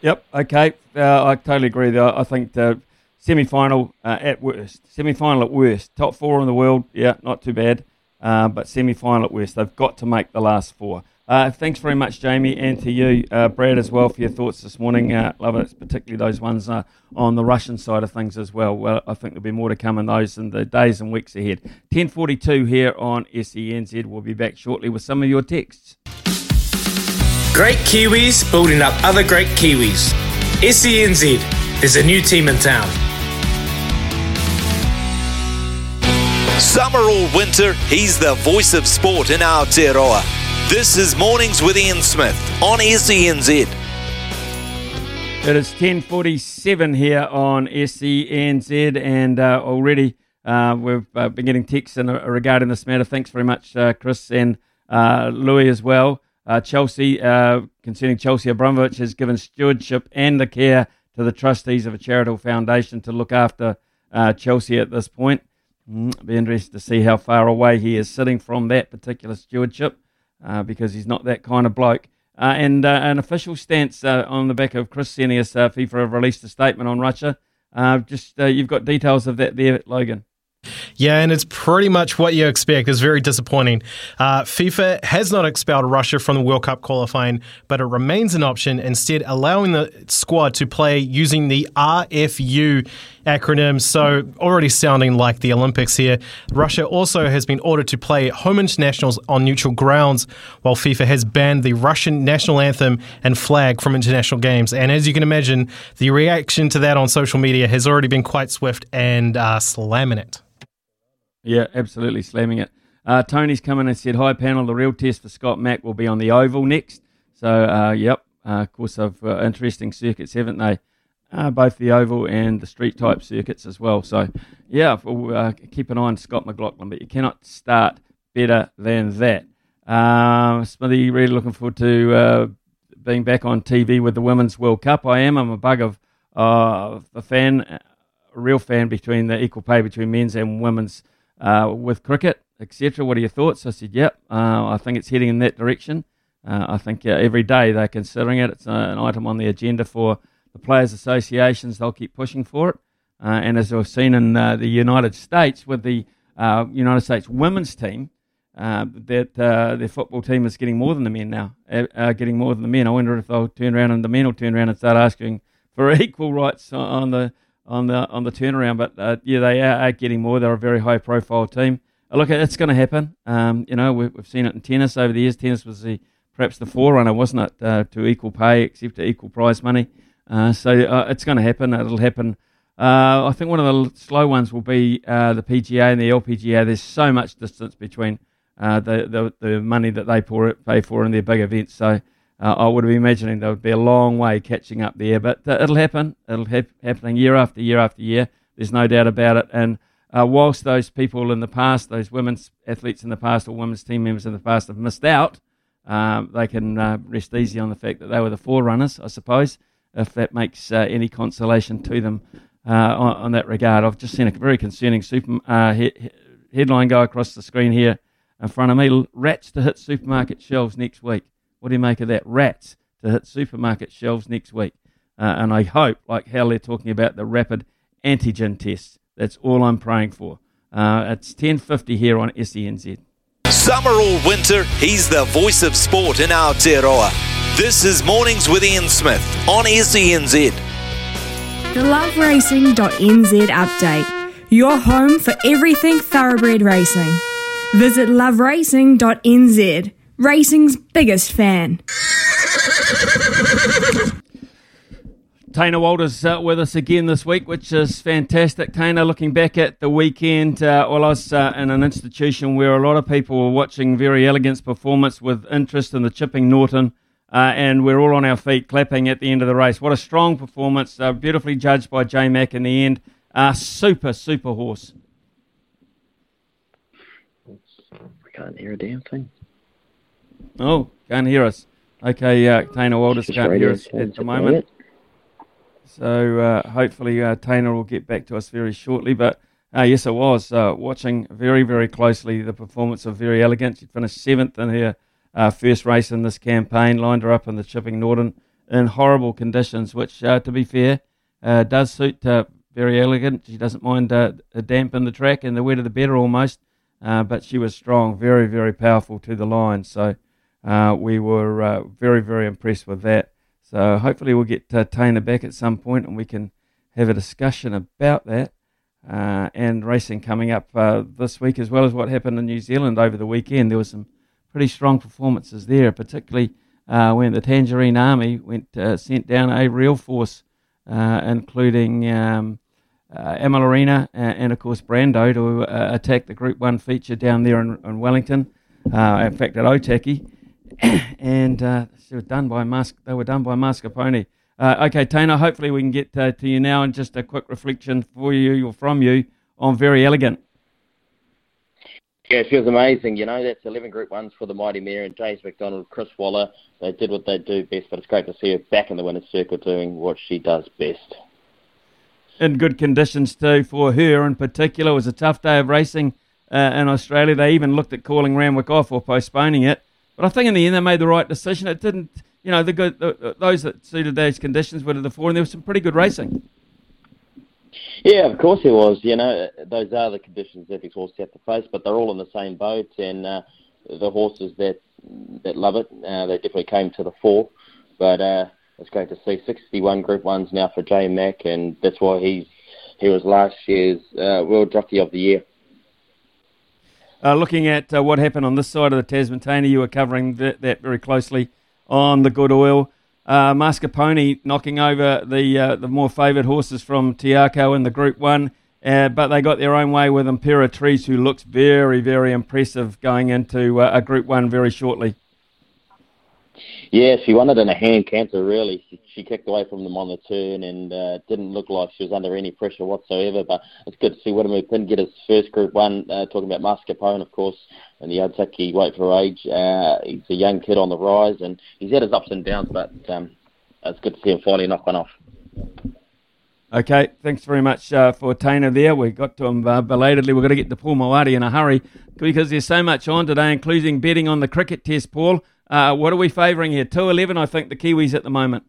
Yep. Okay. Uh, I totally agree. Though I think the semi-final uh, at worst, semi-final at worst, top four in the world. Yeah, not too bad uh, but semi final at worst. They've got to make the last four. Uh, thanks very much, Jamie, and to you, uh, Brad, as well, for your thoughts this morning. Uh, love it, particularly those ones uh, on the Russian side of things as well. Well, I think there'll be more to come in those in the days and weeks ahead. 1042 here on SENZ. We'll be back shortly with some of your texts. Great Kiwis building up other great Kiwis. SENZ, there's a new team in town. Summer or winter, he's the voice of sport in Aotearoa. This is Mornings with Ian Smith on SENZ. It is 10.47 here on SENZ and uh, already uh, we've uh, been getting texts in, uh, regarding this matter. Thanks very much, uh, Chris and uh, Louis as well. Chelsea, concerning Chelsea Abramovich, has given stewardship and the care to the trustees of a charitable foundation to look after Chelsea at this point. Mm, be interested to see how far away he is sitting from that particular stewardship uh, because he's not that kind of bloke. Uh, and uh, an official stance uh, on the back of Chris Senius, uh, FIFA have released a statement on Russia. Just you've got details of that there, Logan. Yeah, and it's pretty much what you expect. It's very disappointing. Uh, FIFA has not expelled Russia from the World Cup qualifying, but it remains an option, instead, allowing the squad to play using the RFU acronym. So, already sounding like the Olympics here. Russia also has been ordered to play home internationals on neutral grounds, while FIFA has banned the Russian national anthem and flag from international games. And as you can imagine, the reaction to that on social media has already been quite swift and uh, slamming it. Yeah, absolutely slamming it. Uh, Tony's come in and said, Hi, panel. The real test for Scott Mack will be on the Oval next. So, uh, yep, uh, of course, of uh, interesting circuits, haven't they? Uh, both the Oval and the street type circuits as well. So, yeah, uh, keep an eye on Scott McLaughlin, but you cannot start better than that. Uh, Smithy, really looking forward to uh, being back on TV with the Women's World Cup. I am. I'm a bug of a fan, a real fan between the equal pay between men's and women's uh, with cricket, etc. What are your thoughts? I said, yep, uh, I think it's heading in that direction. Uh, I think every day they're considering it. It's an item on the agenda for the players' associations. They'll keep pushing for it. Uh, and as we've seen in uh, the United States with the uh, United States women's team, that their football team is getting more than the men now, getting more than the men. I wonder if they'll turn around and the men will turn around and start asking for equal rights on the on the on the turnaround. But yeah, they are, getting more. They're a very high profile team. Look, it's going to happen. Um, you know, we've, we've seen it in tennis over the years. Tennis was the perhaps the forerunner, wasn't it, uh, to equal pay, except to equal prize money. Uh, so uh, it's going to happen. It'll happen. Uh, I think one of the slow ones will be uh, the PGA and the LPGA. There's so much distance between uh, the, the, the money that they pay for in their big events. So I would be imagining there would be a long way catching up there. But it'll happen. It'll have happening year after year after year. There's no doubt about it. And whilst those people in the past, those women's athletes in the past or women's team members in the past have missed out, um, they can uh, rest easy on the fact that they were the forerunners, I suppose, if that makes uh, any consolation to them uh, on, on, that regard. I've just seen a very concerning super, uh, he- headline go across the screen here in front of me. Rats to hit supermarket shelves next week. What do you make of that? Rats to hit supermarket shelves next week. Uh, and I hope, like how they're talking about the rapid antigen tests, that's all I'm praying for. Uh, it's 10.50 here on SENZ. Summer or winter, he's the voice of sport in Aotearoa. This is Mornings with Ian Smith on SENZ. The loveracing.nz update. Your home for everything thoroughbred racing. Visit loveracing.nz, racing's biggest fan. Taina Walters uh, with us again this week, which is fantastic. Taina, looking back at the weekend, uh, well, I was uh, in an institution where a lot of people were watching very elegant performance with interest in the Chipping Norton, uh, and we're all on our feet clapping at the end of the race. What a strong performance, uh, beautifully judged by J Mac in the end. Uh, super, super horse. We can't hear a damn thing. Oh, can't hear us. Okay, uh, Taina Walters can't hear us at the moment. So uh, hopefully uh, Taina will get back to us very shortly. But uh, yes, I was uh, watching very, very closely the performance of Very Elegant. She finished seventh in her uh, first race in this campaign, lined her up in the Chipping Norton in horrible conditions, which, uh, to be fair, does suit very Elegant. She doesn't mind a damp in the track, and the wetter the better almost. but she was strong, very, very powerful to the line. So we were very, very impressed with that. So hopefully we'll get uh, Taina back at some point and we can have a discussion about that. Uh, and racing coming up uh, this week, as well as what happened in New Zealand over the weekend. There was some pretty strong performances there, particularly uh, when the Tangerine Army went uh, sent down a real force, uh, including um, uh, Amalorina and, and, of course, Brando to attack the Group 1 feature down there in, in Wellington, in fact, at Otaki. and they were done by Mas- They were done by Mascarpone. Uh, okay, Tana, Hopefully, we can get uh, to you now, and just a quick reflection for you or from you on Very Elegant. Yeah, she was amazing. You know, that's 11 Group 1s for the Mighty Mare and James McDonald, Chris Waller. They did what they do best, but it's great to see her back in the winner's circle doing what she does best. In good conditions, too, for her in particular. It was a tough day of racing uh, in Australia. They even looked at calling Randwick off or postponing it. But I think in the end they made the right decision. It didn't, you know, the good the, those that suited those conditions were to the fore, and there was some pretty good racing. Yeah, of course it was. You know, those are the conditions these horses have to face, but they're all in the same boat, and uh, the horses that that love it, uh, they definitely came to the fore. But uh, it's great to see 61 Group Ones now for J Mac, and that's why he's he was last year's uh, World Jockey of the Year. Uh, looking at uh, what happened on this side of the Tasman Taina, you were covering that, that very closely on the good oil. Uh, Mascarpone knocking over the uh, the more favoured horses from Te Akau in the Group 1, uh, but they got their own way with Imperatrice, who looks very, very impressive going into uh, a Group 1 very shortly. Yeah, she won it in a hand canter, really. She, she kicked away from them on the turn and uh, didn't look like she was under any pressure whatsoever. But it's good to see Wiremu Pinn get his first Group 1, uh, talking about Mascarpone, of course, and the Otaki weight for age. Uh, he's a young kid on the rise, and he's had his ups and downs, but um, it's good to see him finally knock one off. Okay, thanks very much uh, for Taina there. We got to him uh, belatedly. We're going to get to Paul Mawadi in a hurry because there's so much on today, including betting on the cricket test, Paul. Uh, what are we favouring here? 211, I think, the Kiwis at the moment.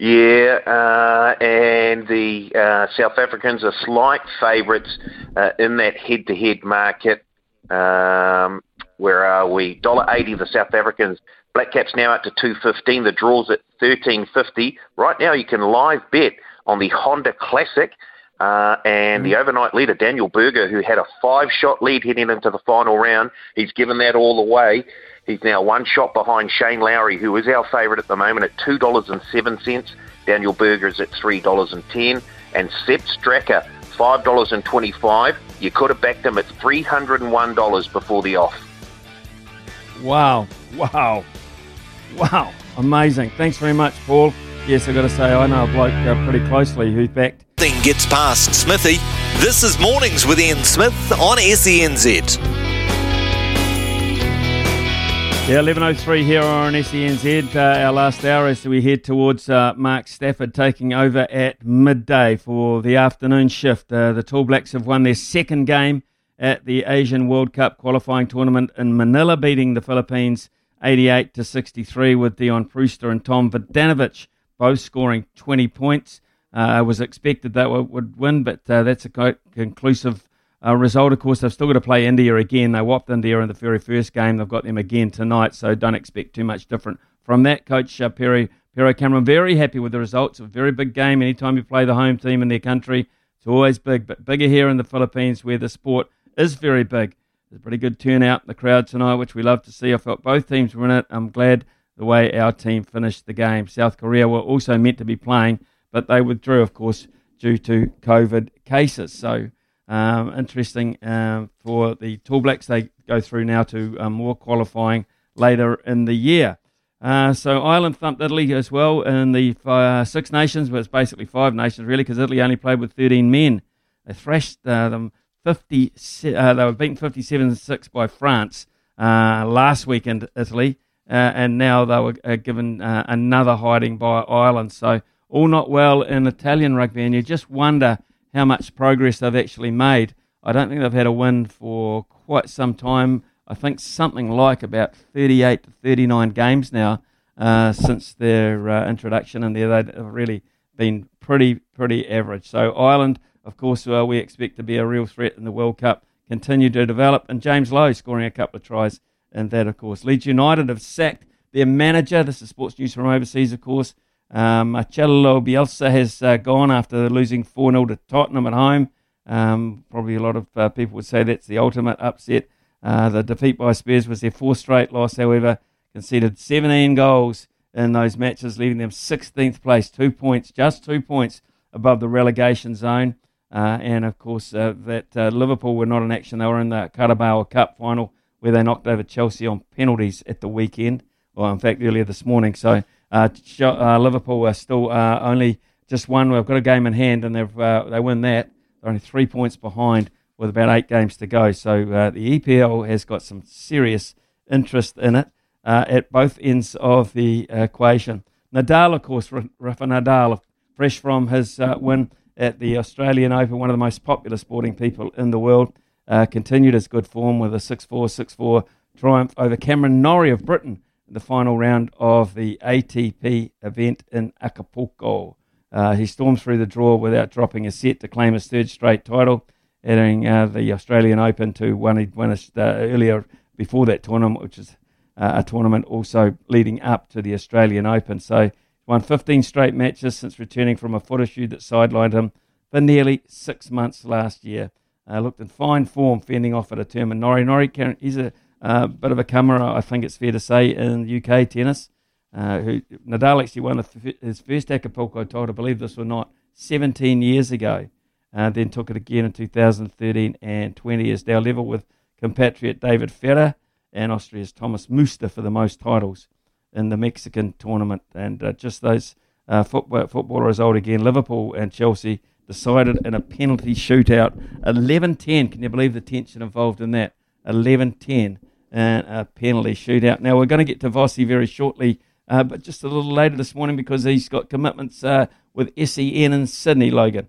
Yeah, uh, and the uh, South Africans are slight favourites uh, in that head-to-head market. Um, where are we? Dollar eighty. The South Africans. Black Caps now up to two fifteen. The draws at thirteen fifty. Right now, you can live bet on the Honda Classic. Uh, and mm. the overnight leader, Daniel Berger, who had a five shot lead heading into the final round, he's given that all away. He's now one shot behind Shane Lowry, who is our favourite at the moment at $2.07. Daniel Berger is at $3.10. And Sepp Straka, $5.25. You could have backed them at $301 before the off. Wow. Wow. Wow. Amazing. Thanks very much, Paul. Yes, I've got to say, I know a bloke uh, pretty closely who backed. Thing gets past Smithy. This is Mornings with Ian Smith on SENZ. Yeah, 11.03 here on SENZ, uh, our last hour as we head towards uh, Mark Stafford taking over at midday for the afternoon shift. Uh, the Tall Blacks have won their second game at the Asian World Cup qualifying tournament in Manila, beating the Philippines 88 to 63 with Dion Prewster and Tom Vodanovich both scoring 20 points. Uh, it was expected that would win, but uh, that's a conclusive uh, result, of course, they've still got to play India again. They whopped India in the very first game. They've got them again tonight, so don't expect too much different from that. Coach uh, Perry, Pero Cameron, very happy with the results. A very big game. Anytime you play the home team in their country, it's always big, but bigger here in the Philippines where the sport is very big. There's a pretty good turnout in the crowd tonight, which we love to see. I felt both teams were in it. I'm glad the way our team finished the game. South Korea were also meant to be playing, but they withdrew, of course, due to COVID cases. So um, interesting um, for the Tall Blacks. They go through now to um, more qualifying later in the year. Uh, so Ireland thumped Italy as well in the uh, Six Nations, but it's basically five nations really, because Italy only played with 13 men. They thrashed uh, them 50. Uh, they were beaten 57-6 by France uh, last weekend, Italy, uh, and now they were given another hiding by Ireland. So all not well in Italian rugby, and you just wonder how much progress they've actually made. I don't think they've had a win for quite some time. I think something like about 38 to 39 games now uh, since their uh, introduction, and they've really been pretty, pretty average. So Ireland, of course, uh, we expect to be a real threat in the World Cup, continue to develop, and James Lowe scoring a couple of tries in that, of course. Leeds United have sacked their manager. This is sports news from overseas, of course. Um, Marcelo Bielsa has uh, gone after losing 4 0 to Tottenham at home. Um, probably a lot of uh, people would say that's the ultimate upset. Uh, the defeat by Spurs was their fourth straight loss, however, conceded 17 goals in those matches, leaving them 16th place, two points, just two points above the relegation zone. Uh, and of course, uh, that uh, Liverpool were not in action. They were in the Carabao Cup final where they knocked over Chelsea on penalties at the weekend, or in fact, earlier this morning. So Liverpool are still uh, only just one. We've got a game in hand, and they've uh, they win that. They're only three points behind with about eight games to go. So uh, the EPL has got some serious interest in it uh, at both ends of the equation. Nadal, of course, Rafa Nadal, fresh from his win at the Australian Open, one of the most popular sporting people in the world, continued his good form with a 6-4, 6-4 triumph over Cameron Norrie of Britain the final round of the ATP event in Acapulco. Uh, he stormed through the draw without dropping a set to claim his third straight title, adding uh, the Australian Open to one he'd won uh, earlier before that tournament, which is uh, a tournament also leading up to the Australian Open. So won 15 straight matches since returning from a foot issue that sidelined him for nearly six months last year. Uh, looked in fine form, fending off at a. And Norrie, Norrie, he's a uh, bit of a comer, I think it's fair to say, in UK tennis. Uh, who Nadal actually won his first Acapulco title, believe this or not, 17 years ago. Uh, then took it again in 2013 and 20 is now level with compatriot David Ferrer and Austria's Thomas Muster for the most titles in the Mexican tournament. And uh, just those uh, football, football result again, Liverpool and Chelsea decided in a penalty shootout, 11-10. Can you believe the tension involved in that? 11-10 and a penalty shootout. Now, we're going to get to Vossi very shortly, uh, but just a little later this morning because he's got commitments uh, with SEN in Sydney, Logan.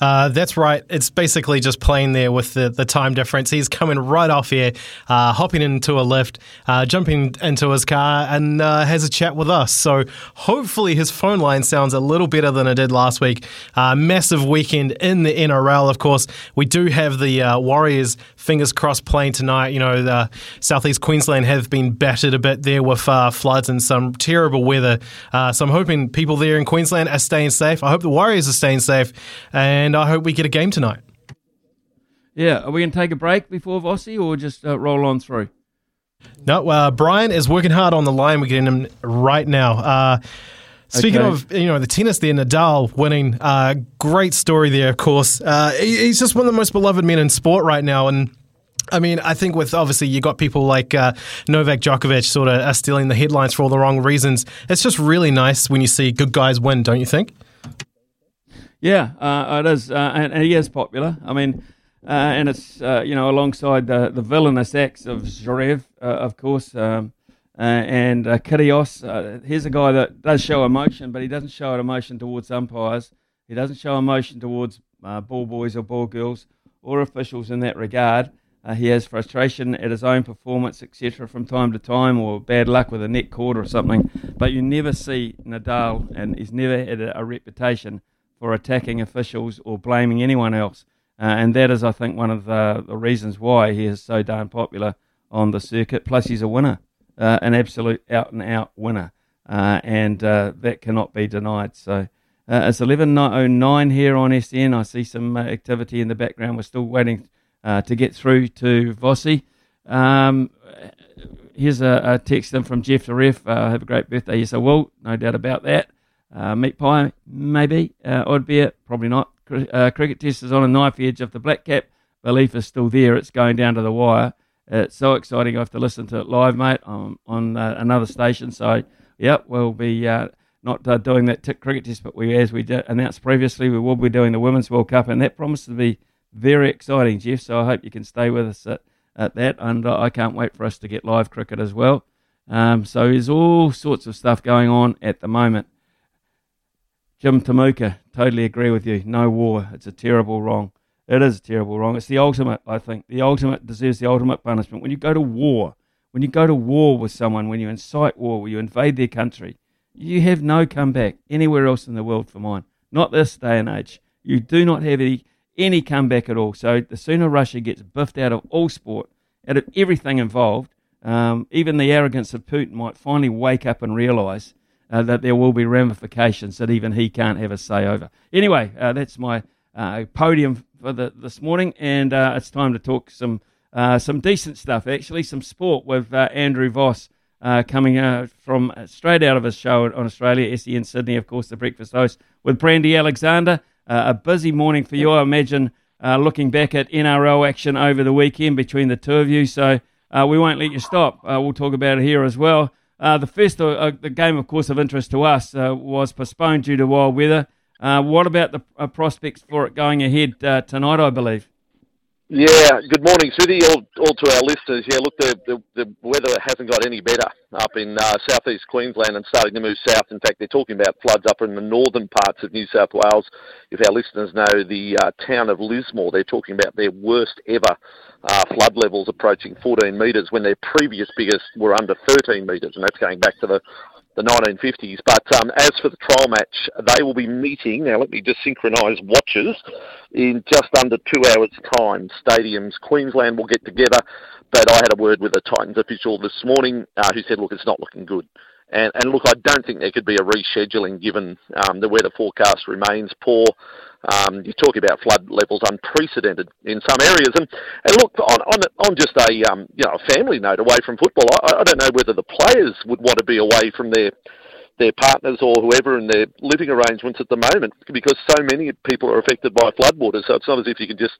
Uh, that's right. It's basically just playing there with the, the time difference. He's coming right off here, uh, hopping into a lift, uh, jumping into his car, and uh, has a chat with us. So hopefully his phone line sounds a little better than it did last week. Uh, massive weekend in the NRL, of course. We do have the uh, Warriors, fingers crossed, playing tonight. You know, the southeast Queensland have been battered a bit there with floods and some terrible weather. so I'm hoping people there in Queensland are staying safe. I hope the Warriors are staying safe and I hope we get a game tonight. Yeah, are we going to take a break before Vossi or just uh, roll on through? No, uh, Brian is working hard on the line. We're getting him right now. Uh, speaking okay. of, you know, the tennis there, Nadal winning. Uh, great story there, of course. Uh, he's just one of the most beloved men in sport right now, and. I mean, I think with obviously you got people like uh, Novak Djokovic sort of stealing the headlines for all the wrong reasons. It's just really nice when you see good guys win, don't you think? Yeah, uh, it is, uh, and, and, he is popular. I mean, uh, and it's uh, you know alongside the, the villainous acts of Zverev, uh, of course, um, uh, and uh, Kyrgios. here's a guy that does show emotion, but he doesn't show emotion towards umpires. He doesn't show emotion towards ball boys or ball girls or officials in that regard. he has frustration at his own performance, etc., from time to time, or bad luck with a net cord or something. But you never see Nadal, and he's never had a, a reputation for attacking officials or blaming anyone else. Uh, and that is, I think, one of the, the, reasons why he is so darn popular on the circuit. Plus, he's a winner, uh, an absolute out and out winner. Uh, and uh, that cannot be denied. So uh, it's 11.09 here on SEN. I see some uh, activity in the background. We're still waiting to get through to Vossi. Um, here's a, a, text in from Jeff the Ref. have a great birthday. Yes, I will. No doubt about that. Uh, meat pie, maybe. Uh, odd beer, probably not. Uh, cricket test is on a knife edge of the black cap. Belief is still there. It's going down to the wire. It's so exciting. I have to listen to it live, mate, I'm on uh, another station. So, yep, we'll be uh, not uh, doing that cricket test, but we, as we announced previously, we will be doing the Women's World Cup, and that promises to be very exciting, Jeff. So I hope you can stay with us at, at that, and I can't wait for us to get live cricket as well. Um, so there's all sorts of stuff going on at the moment. Jim Tamuka, totally agree with you. No war. It's a terrible wrong. It is a terrible wrong. It's the ultimate, I think. The ultimate deserves the ultimate punishment. When you go to war, when you go to war with someone, when you incite war, when you invade their country, you have no comeback anywhere else in the world for mine. Not this day and age. You do not have any, any comeback at all. So the sooner Russia gets biffed out of all sport, out of everything involved, um, even the arrogance of Putin might finally wake up and realise uh, that there will be ramifications that even he can't have a say over. Anyway, uh, that's my uh, podium for the, this morning, and uh, it's time to talk some uh, some decent stuff, actually, some sport with Andrew Voss. coming from straight out of his show on Australia, SEN Sydney, of course, the breakfast host with Brandy Alexander. a busy morning for you, I imagine, looking back at NRL action over the weekend between the two of you. So we won't let you stop. we'll talk about it here as well. Uh, the first, uh, uh, the game, of course, of interest to us uh, was postponed due to wild weather. Uh, what about the prospects for it going ahead tonight? I believe. Yeah. Good morning, Smithy. All, all to our listeners. Yeah. Look, the, the, the weather hasn't got any better up in southeast Queensland and starting to move south. In fact, they're talking about floods up in the northern parts of New South Wales. If our listeners know the town of Lismore, they're talking about their worst ever uh, flood levels approaching 14 metres when their previous biggest were under 13 metres, and that's going back to the, the 1950s. But um, as for the trial match, they will be meeting, now let me just synchronise watches, in just under two hours' time. Stadiums, Queensland will get together, but I had a word with a Titans official this morning uh, who said, look, it's not looking good. And, and, look, I don't think there could be a rescheduling given um, the weather forecast remains poor. Um, you talk about flood levels unprecedented in some areas, and, and look on on, on just a um, you know a family note away from football. I, I don't know whether the players would want to be away from their their partners or whoever in their living arrangements at the moment because so many people are affected by floodwaters. So it's not as if you can just,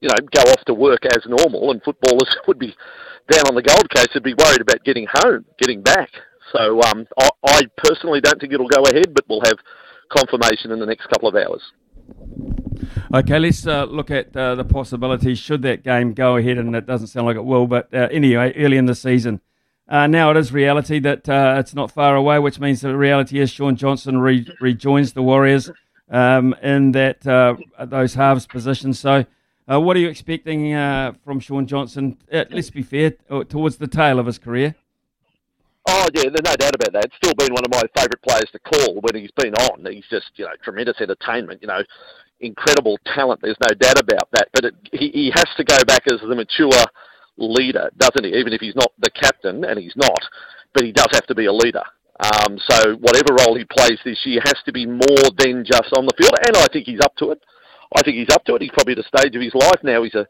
you know, go off to work as normal and footballers would be down on the Gold Coast would be worried about getting home, getting back. So um, I, I personally don't think it'll go ahead, but we'll have confirmation in the next couple of hours. Okay, let's uh, look at uh, the possibilities should that game go ahead, and it doesn't sound like it will. But uh, anyway, early in the season, Uh, now it is reality that uh, it's not far away, which means the reality is Shaun Johnson re- rejoins the Warriors um, in that uh, those halves positions. So, what are you expecting from Shaun Johnson? Let's be fair, towards the tail of his career. Oh yeah, there's no doubt about that. It's still been one of my favourite players to call when he's been on. He's just you know tremendous entertainment. You know, incredible talent. There's no doubt about that. But it, he he has to go back as the mature leader, doesn't he? Even if he's not the captain, and he's not, but he does have to be a leader. Um, so whatever role he plays this year has to be more than just on the field, and I think he's up to it. I think he's up to it. He's probably at a stage of his life now. He's a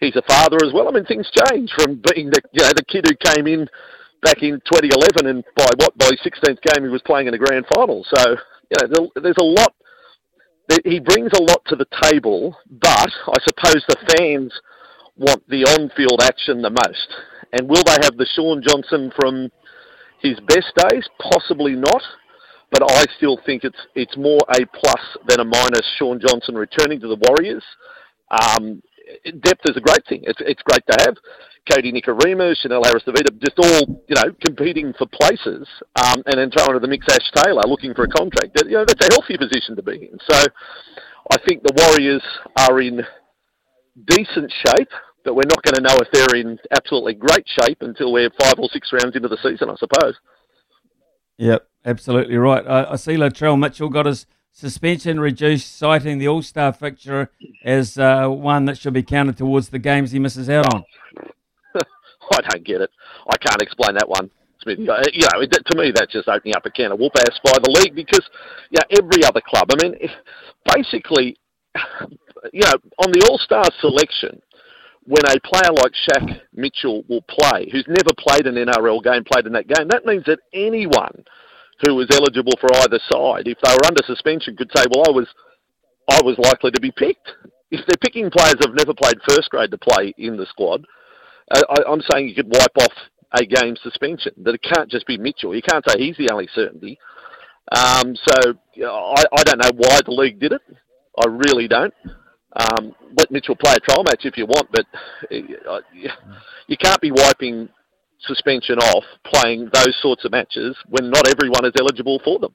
he's a father as well. I mean, things change from being the you know the kid who came in back in 2011, and by what by his 16th game he was playing in the grand final. So you know, there's a lot. He brings a lot to the table, but I suppose the fans want the on-field action the most. And will they have the Shaun Johnson from his best days? Possibly not. But I still think it's it's more a plus than a minus. Shaun Johnson returning to the Warriors. Um, depth is a great thing. It's it's great to have. Kodi Nikorima, Chanel Harris-Tavita, just all you know competing for places, um, and then throwing to the mix Ash Taylor looking for a contract. You know that's a healthy position to be in. So I think the Warriors are in decent shape but we're not going to know if they're in absolutely great shape until we're five or six rounds into the season, I suppose. Yep, absolutely right. I, I see Latrell Mitchell got his suspension reduced, citing the All Star fixture as uh, one that should be counted towards the games he misses out on. I don't get it. I can't explain that one. Smith. You know, to me, that's just opening up a can of whoop ass by the league because, yeah, every other club. I mean, basically, you know, on the All Star selection, when a player like Shaq Mitchell will play, who's never played an NRL game, played in that game, that means that anyone who was eligible for either side, if they were under suspension, could say, "Well, I was, I was likely to be picked." If they're picking players who've never played first grade to play in the squad, I, I'm saying you could wipe off a game suspension. That it can't just be Mitchell. You can't say he's the only certainty. Um, so I, I don't know why the league did it. I really don't. Um, let Mitchell play a trial match if you want, but uh, you can't be wiping suspension off playing those sorts of matches when not everyone is eligible for them.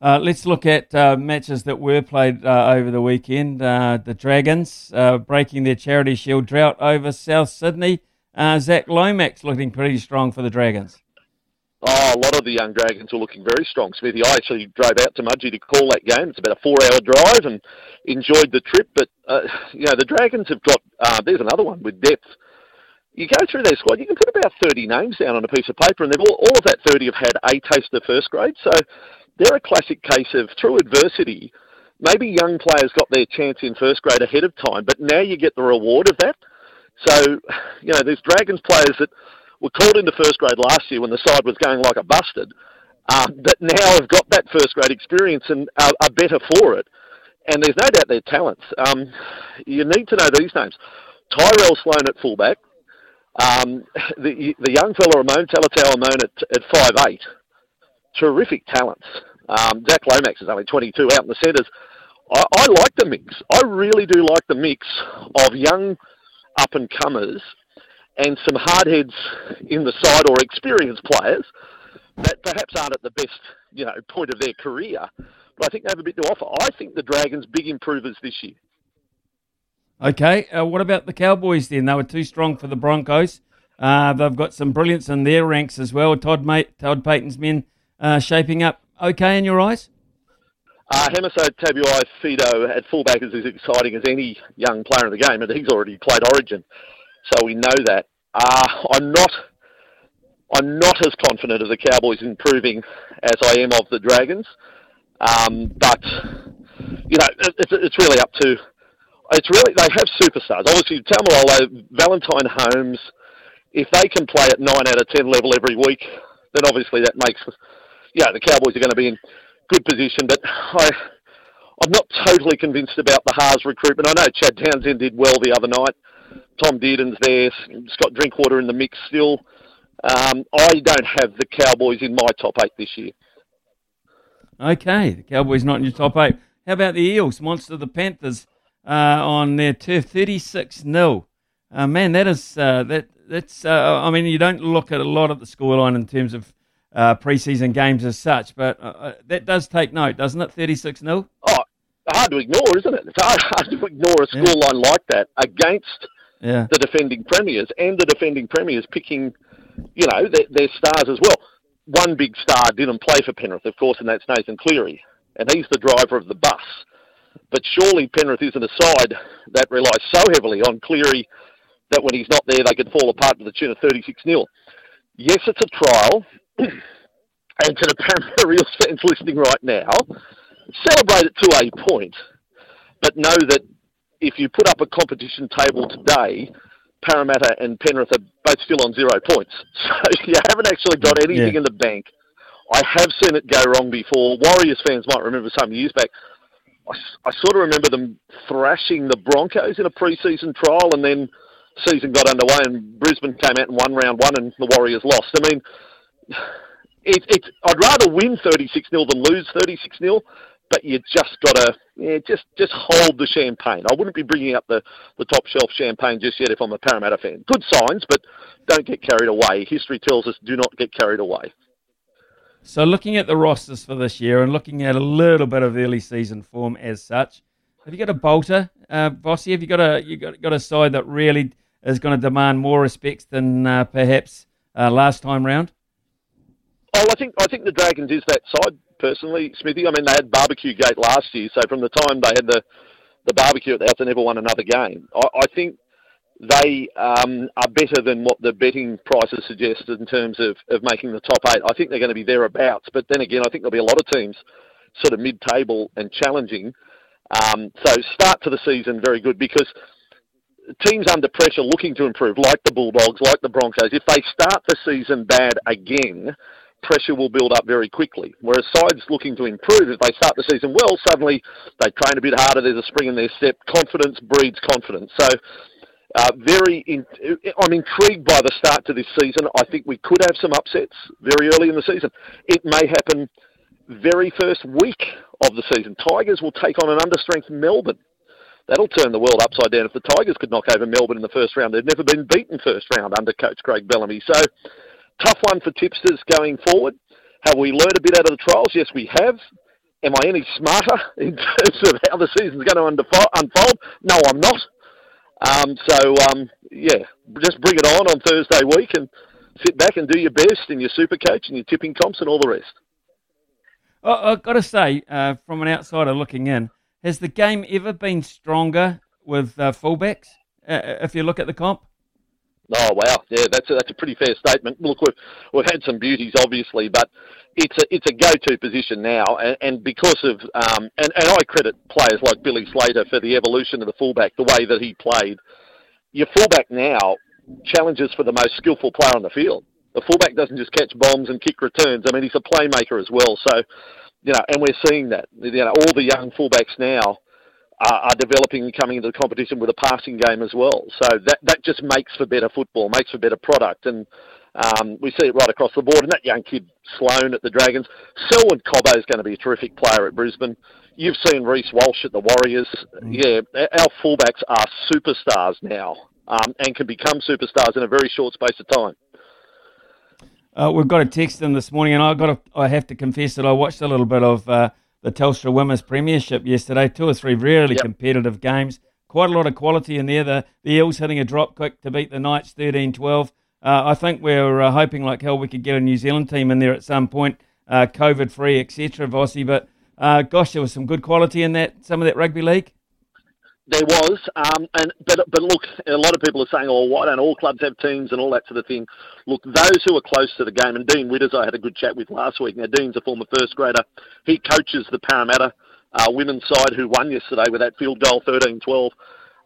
Uh, let's look at uh, matches that were played uh, over the weekend. Uh, the Dragons uh, breaking their Charity Shield drought over South Sydney. Zach Lomax looking pretty strong for the Dragons. Oh, a lot of the young Dragons were looking very strong, Smithy. I actually drove out to Mudgee to call that game. It's about a four-hour drive and enjoyed the trip. But, uh, you know, the Dragons have got, uh, there's another one with depth. You go through their squad, you can put about 30 names down on a piece of paper, and they've all, all of that 30 have had a taste of first grade. So they're a classic case of, through adversity, maybe young players got their chance in first grade ahead of time, but now you get the reward of that. So, you know, there's Dragons players that were called into first grade last year when the side was going like a busted, um, that now have got that first grade experience and are, are better for it. And there's no doubt their talents. Um, you need to know these names. Tyrell Sloan at fullback, um, the the young fella Amone Talatau Amone at at five eight, terrific talents. Um, Zach Lomax is only 22 out in the centres. I, I like the mix. I really do like the mix of young up and comers and some hardheads in the side or experienced players that perhaps aren't at the best, you know, point of their career. But I think they have a bit to offer. I think the Dragons big improvers this year. Okay, uh, what about the Cowboys then? They were too strong for the Broncos. Uh, they've got some brilliance in their ranks as well. Todd, Mate, Todd Payten's men uh, shaping up okay in your eyes? Uh, Hamiso Tabuai Fido at fullback is as exciting as any young player in the game, and he's already played Origin so we know that. Uh, I'm not. I'm not as confident of the Cowboys improving as I am of the Dragons, um, but you know it's, it's really up to. It's really they have superstars. Obviously, Taumalolo, Valentine Holmes. If they can play at nine out of ten level every week, then obviously that makes yeah the Cowboys are going to be in good position. But I. I'm not totally convinced about the Haas recruitment. I know Chad Townsend did well the other night. Tom Dearden's there. Scott Drinkwater in the mix still. Um, I don't have the Cowboys in my top eight this year. Okay, the Cowboys not in your top eight. How about the Eels? Monster the Panthers on their turf, thirty-six 0 uh, Man, that is uh, that that's. Uh, I mean, you don't look at a lot of the scoreline in terms of uh, preseason games as such, but uh, uh that does take note, doesn't it? Thirty-six 0 Oh, hard to ignore, isn't it? It's hard, hard to ignore a scoreline yeah. like that against yeah. the defending premiers and the defending premiers picking, you know, their, their stars as well. One big star didn't play for Penrith, of course, and that's Nathan Cleary, and he's the driver of the bus. But surely Penrith isn't a side that relies so heavily on Cleary that when he's not there, they could fall apart to the tune of 36 0. Yes, it's a trial. and to the Parramatta Real fans listening right now, celebrate it to a point, but know that if you put up a competition table today, Parramatta and Penrith are both still on zero points. So you haven't actually got anything yeah. in the bank. I have seen it go wrong before. Warriors fans might remember some years back. I, I sort of remember them thrashing the Broncos in a pre-season trial, and then season got underway, and Brisbane came out and won round one, and the Warriors lost. I mean, it, it's I'd rather win 36 0 than lose 36 0 but you just got to yeah, just just hold the champagne. I wouldn't be bringing up the, the top shelf champagne just yet if I'm a Parramatta fan. Good signs, but don't get carried away. History tells us do not get carried away. So, looking at the rosters for this year and looking at a little bit of early season form as such, have you got a bolter, uh, Vossi? Have you got a you got got a side that really is going to demand more respects than uh, perhaps uh, last time round? Oh, I think I think the Dragons is that side personally, Smithy. I mean, they had barbecue gate last year, so from the time they had the the barbecue at the house, they never won another game. I, I think they um, are better than what the betting prices suggest in terms of, of making the top eight. I think they're going to be thereabouts, but then again, I think there'll be a lot of teams sort of mid-table and challenging. Um, so start to the season very good because teams under pressure looking to improve, like the Bulldogs, like the Broncos, if they start the season bad again, pressure will build up very quickly. Whereas sides looking to improve, if they start the season well, suddenly they train a bit harder, there's a spring in their step. Confidence breeds confidence. So, very, in, I'm intrigued by the start to this season. I think we could have some upsets very early in the season. It may happen very first week of the season. Tigers will take on an understrength Melbourne. That'll turn the world upside down if the Tigers could knock over Melbourne in the first round. They've never been beaten first round under coach Craig Bellamy. So Tough one for tipsters going forward. Have we learned a bit out of the trials? Yes, we have. Am I any smarter in terms of how the season's going to unfold? No, I'm not. Um, so, um, yeah, just bring it on on Thursday week and sit back and do your best in your super coach and your tipping comps and all the rest. I've got to say, uh, from an outsider looking in, has the game ever been stronger with uh, fullbacks? Uh, if you look at the comp? Oh wow, yeah, that's a, that's a pretty fair statement. Look, we've we've had some beauties, obviously, but it's a it's a go-to position now, and, and because of um, and and I credit players like Billy Slater for the evolution of the fullback, the way that he played. Your fullback now challenges for the most skillful player on the field. The fullback doesn't just catch bombs and kick returns. I mean, he's a playmaker as well. So, you know, and we're seeing that. You know, all the young fullbacks now are, are developing and coming into the competition with a passing game as well. So that that just makes for better football, makes for better product, and um, we see it right across the board. And that young kid Sloan at the Dragons, Selwyn Cobbo is going to be a terrific player at Brisbane. You've seen Reece Walsh at the Warriors. Mm. Yeah, our fullbacks are superstars now um, and can become superstars in a very short space of time. Uh, we've got a text in this morning, and I got I have to confess that I watched a little bit of uh, the Telstra Women's Premiership yesterday. Two or three really yep. competitive games. Quite a lot of quality in there. The, the Eels hitting a drop kick to beat the Knights 13 12. Uh, I think we're uh, hoping like hell we could get a New Zealand team in there at some point, uh, COVID free, etc. Vossi, but uh, gosh, there was some good quality in that some of that rugby league. There was, um, and but but look, a lot of people are saying, "Oh, why don't all clubs have teams and all that sort of thing?" Look, those who are close to the game, and Dean Widders, I had a good chat with last week. Now, Dean's a former first grader. He coaches the Parramatta uh, women's side, who won yesterday with that field goal, 13-12.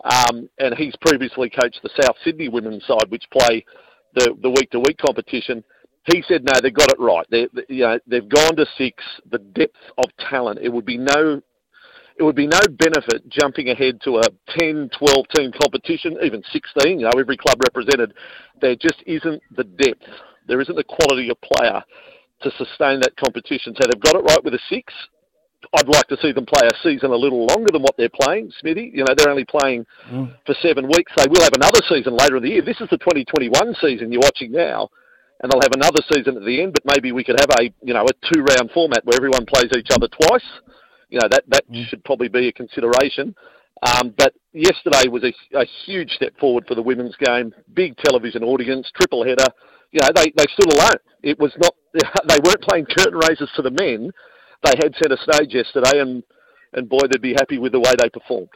Um, and he's previously coached the South Sydney women's side, which play the the week to week competition. He said, "No, they've got it right. They, they, you know, they've gone to six. The depth of talent. It would be no it would be no benefit jumping ahead to a 10, 12 team competition, even 16, you know, every club represented. There just isn't the depth. There isn't the quality of player to sustain that competition. So they've got it right with a six. I'd like to see them play a season a little longer than what they're playing, Smithy. You know, they're only playing Mm. for seven weeks. They will have another season later in the year. This is the 2021 season you're watching now, and they'll have another season at the end. But maybe we could have a you know a two round format where everyone plays each other twice. You know that that should probably be a consideration. Um, but yesterday was a, a huge step forward for the women's game. Big television audience, triple header. You know they they stood alone. It was not they weren't playing curtain raisers to the men. They had centre stage yesterday, and and boy, they'd be happy with the way they performed.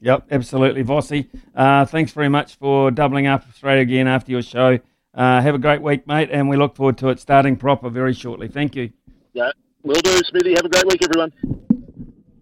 Yep, absolutely, Vossi. Uh, thanks very much for doubling up straight again after your show. Uh, have a great week, mate, and we look forward to it starting proper very shortly. Thank you. Yeah, will do, Smithy. Have a great week, everyone.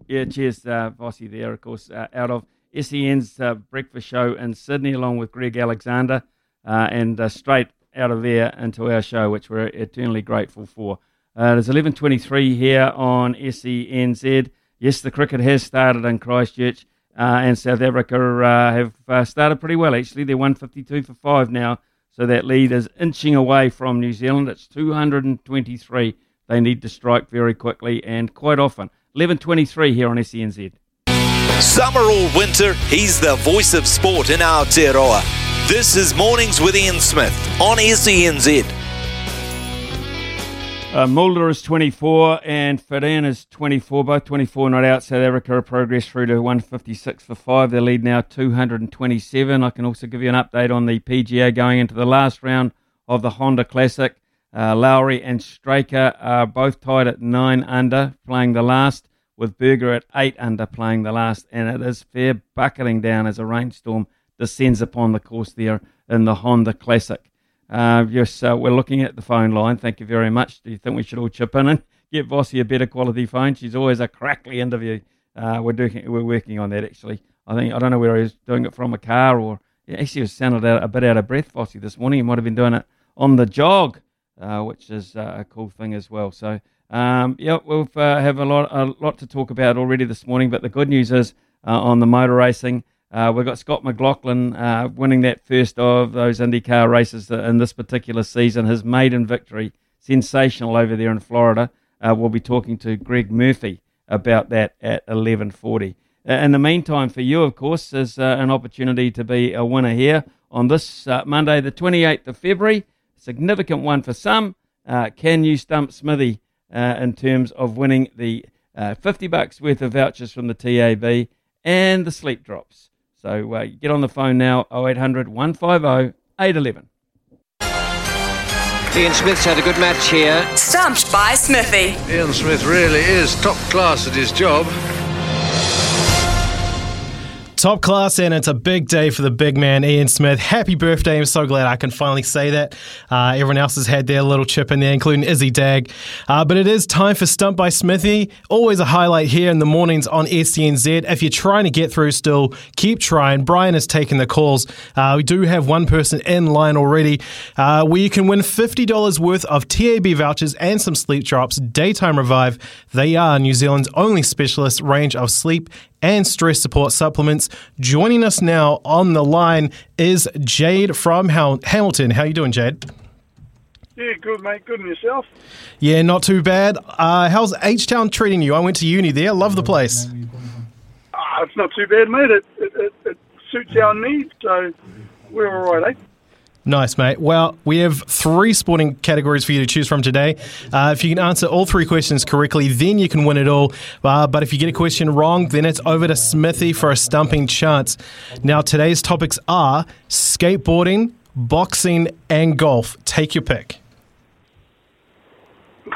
Yeah, cheers, uh, Vossi there, of course, uh, out of SEN's uh, breakfast show in Sydney, along with Greg Alexander, uh, and uh, straight out of there into our show, which we're eternally grateful for. Uh, it's 11.23 here on SENZ. Yes, the cricket has started in Christchurch, uh, and South Africa uh, have started pretty well, actually. They're 152 for 5 now, so that lead is inching away from New Zealand. It's 223. They need to strike very quickly and quite often. 11.23 here on SENZ. Summer or winter, he's the voice of sport in Aotearoa. This is Mornings with Ian Smith on SENZ. Uh, Mulder is 24 and Verreynne is 24, both 24 not out. South Africa have progressed through to 156 for 5. Their lead now 227. I can also give you an update on the PGA going into the last round of the Honda Classic. Uh, Lowry and Straka are both tied at 9 under, playing the last, with Berger at 8 under, playing the last. And it is fair buckling down as a rainstorm descends upon the course there in the Honda Classic. Uh, yes, uh, we're looking at the phone line. Thank you very much. Do you think we should all chip in and get Vossi a better quality phone? She's always a crackly interview. Uh, we're doing, we're working on that actually. I think I don't know where he was doing it from a car or yeah, actually was sounded out, a bit out of breath, Vossi, this morning. He might have been doing it on the jog, uh, which is uh, a cool thing as well. So um, yeah, we'll uh, have a lot a lot to talk about already this morning. But the good news is uh, on the motor racing. Uh, we've got Scott McLaughlin uh, winning that first of those IndyCar races in this particular season. His maiden victory, sensational over there in Florida. We'll be talking to Greg Murphy about that at 11:40. Uh, in the meantime, for you, of course, is an opportunity to be a winner here on this Monday, the 28th of February. Significant one for some. Uh, can you stump Smithy uh, in terms of winning the uh, 50 bucks worth of vouchers from the TAB and the sleep drops? So uh, get on the phone now, 0800 150 811. Ian Smith's had a good match here. Stumped by Smithy. Ian Smith really is top class at his job. Top class, and it's a big day for the big man, Ian Smith. Happy birthday. I'm so glad I can finally say that. Uh, everyone else has had their little chip in there, including Izzy Dagg. Uh, but it is time for Stump by Smithy. Always a highlight here in the mornings on SENZ. If you're trying to get through still, keep trying. Brian has taken the calls. Uh, we do have one person in line already uh, where you can win $50 worth of TAB vouchers and some sleep drops. Daytime Revive. They are New Zealand's only specialist range of sleep and stress support supplements. Joining us now on the line is Jade from Hamilton. How are you doing, Jade? Yeah, good, mate. Good and yourself? Yeah, not too bad. Uh, how's H Town treating you? I went to uni there. Love the place. Ah, it's not too bad, mate. It, it, it, it suits our needs, so we're all right, eh? Nice, mate. Well, we have three sporting categories for you to choose from today. Uh, if you can answer all three questions correctly, then you can win it all. Uh, but if you get a question wrong, then it's over to Smithy for a stumping chance. Now, today's topics are skateboarding, boxing, and golf. Take your pick.